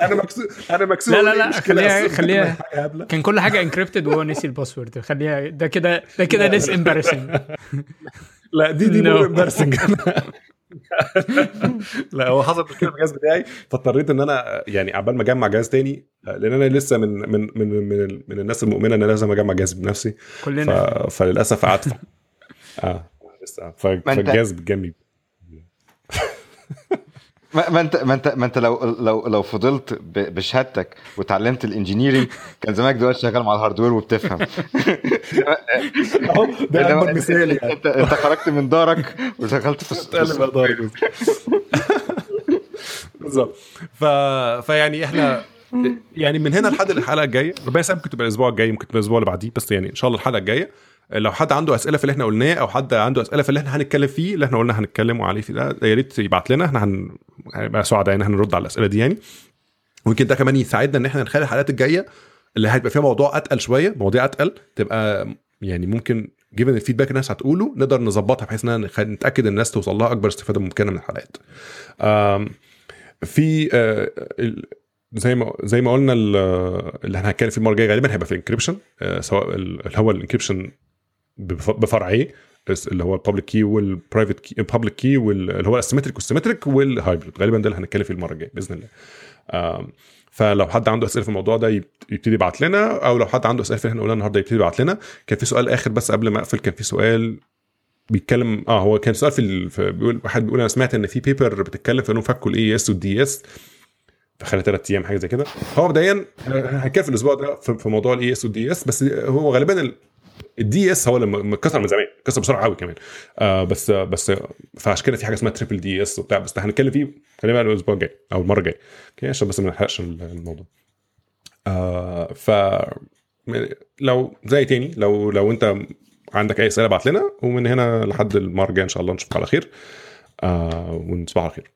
أنا مكسوف أنا مكسوف. لا، لا، لا، خليها-. خليها-. كان كل حاجة encrypted وهو نسي ال password. خليها ده كده ده كده less embarrassing لا دي دي No. more embarrassing لا هو حصل مشكلة في الجهاز بتاعي فاضطريت إن أنا يعني عبال ما أجمع جهاز تاني لأن أنا لسه من من من من, من الناس المؤمنة إن أنا لازم أجمع جهاز بنفسي. ف... كلنا فللأسف قعدت. آه لسه. فالجهاز بتجنبي ما ما انت ما انت ما انت لو لو لو فضلت بشهادتك وتعلمت ال engineering كان زمانك دلوقتي شغال مع ال hardware وبتفهم. ده أكبر مثال يعني. إنت إنت خرجت من دارك ودخلت في الس- في الس- تقلب على بالظبط. ف... فيعني إحنا يعني من هنا لحد الحلقة الجاية ربنا يسلمك تبقى الأسبوع الجاي ممكن تبقى الأسبوع اللي بعديه بس يعني إن شاء الله الحلقة الجاية لو حد عنده أسئلة في اللي إحنا قلناه أو حد عنده أسئلة في اللي إحنا هنتكلم فيه اللي إحنا قلنا هنتكلم عليه في ده يا ريت يبعت لنا إحنا هن... هنبقى سعداء إن إحنا نرد على الأسئلة دي يعني ويمكن ده كمان يساعدنا إن إحنا نخلي الحلقات الجاية اللي هيبقى فيها موضوع أتقل شوية مواضيع أتقل تبقى يعني ممكن given ال feedback الناس هتقوله نقدر نظبطها بحيث ان نتأكد الناس توصل لها أكبر استفادة ممكنة من الحلقات. في آه، زي ما زي ما قلنا ال- اللي إحنا هنتكلم فيه المرة الجاية غالبا هيبقى في ال encryption سواء ال- اللي هو ال encryption بفرعيه بس اللي هو ال public key وال private key ال public key اللي هو ال symmetric وال asymmetric وال hybrid غالبا ده اللي هنتكلم فيه المرة الجاية بإذن الله. فلو حد عنده أسئلة في الموضوع ده يبت- يبتدي يبعت لنا أو لو حد عنده أسئلة في اللي إحنا قلناه النهارده يبتدي يبعت لنا. كان في سؤال آخر بس قبل ما أقفل كان في سؤال بيتكلم آه هو كان سؤال في, ال... بيقول واحد بيقول أنا سمعت إن في paper بتتكلم في إنهم فكوا ال AES وال DES في خلال ثلاث أيام حاجة زي كده. هو مبدئيا هنتكلم في الأسبوع ده في موضوع ال AES وال DES بس هو غالبا ال... ال DES هو اللي متكسر من زمان اتكسر بسرعة قوي كمان. آه بس بس فعشان كده في حاجة اسمها triple DES وبتاع بس هنتكلم فيه غالبا الأسبوع الجاي أو المرة الجاية. okay؟ عشان بس ما نحرقش الموضوع. آه ف لو زي تاني لو لو أنت عندك أي أسئلة ابعت لنا ومن هنا لحد المرة الجاية إن شاء الله نشوفك على خير. آه ونصبح على خير.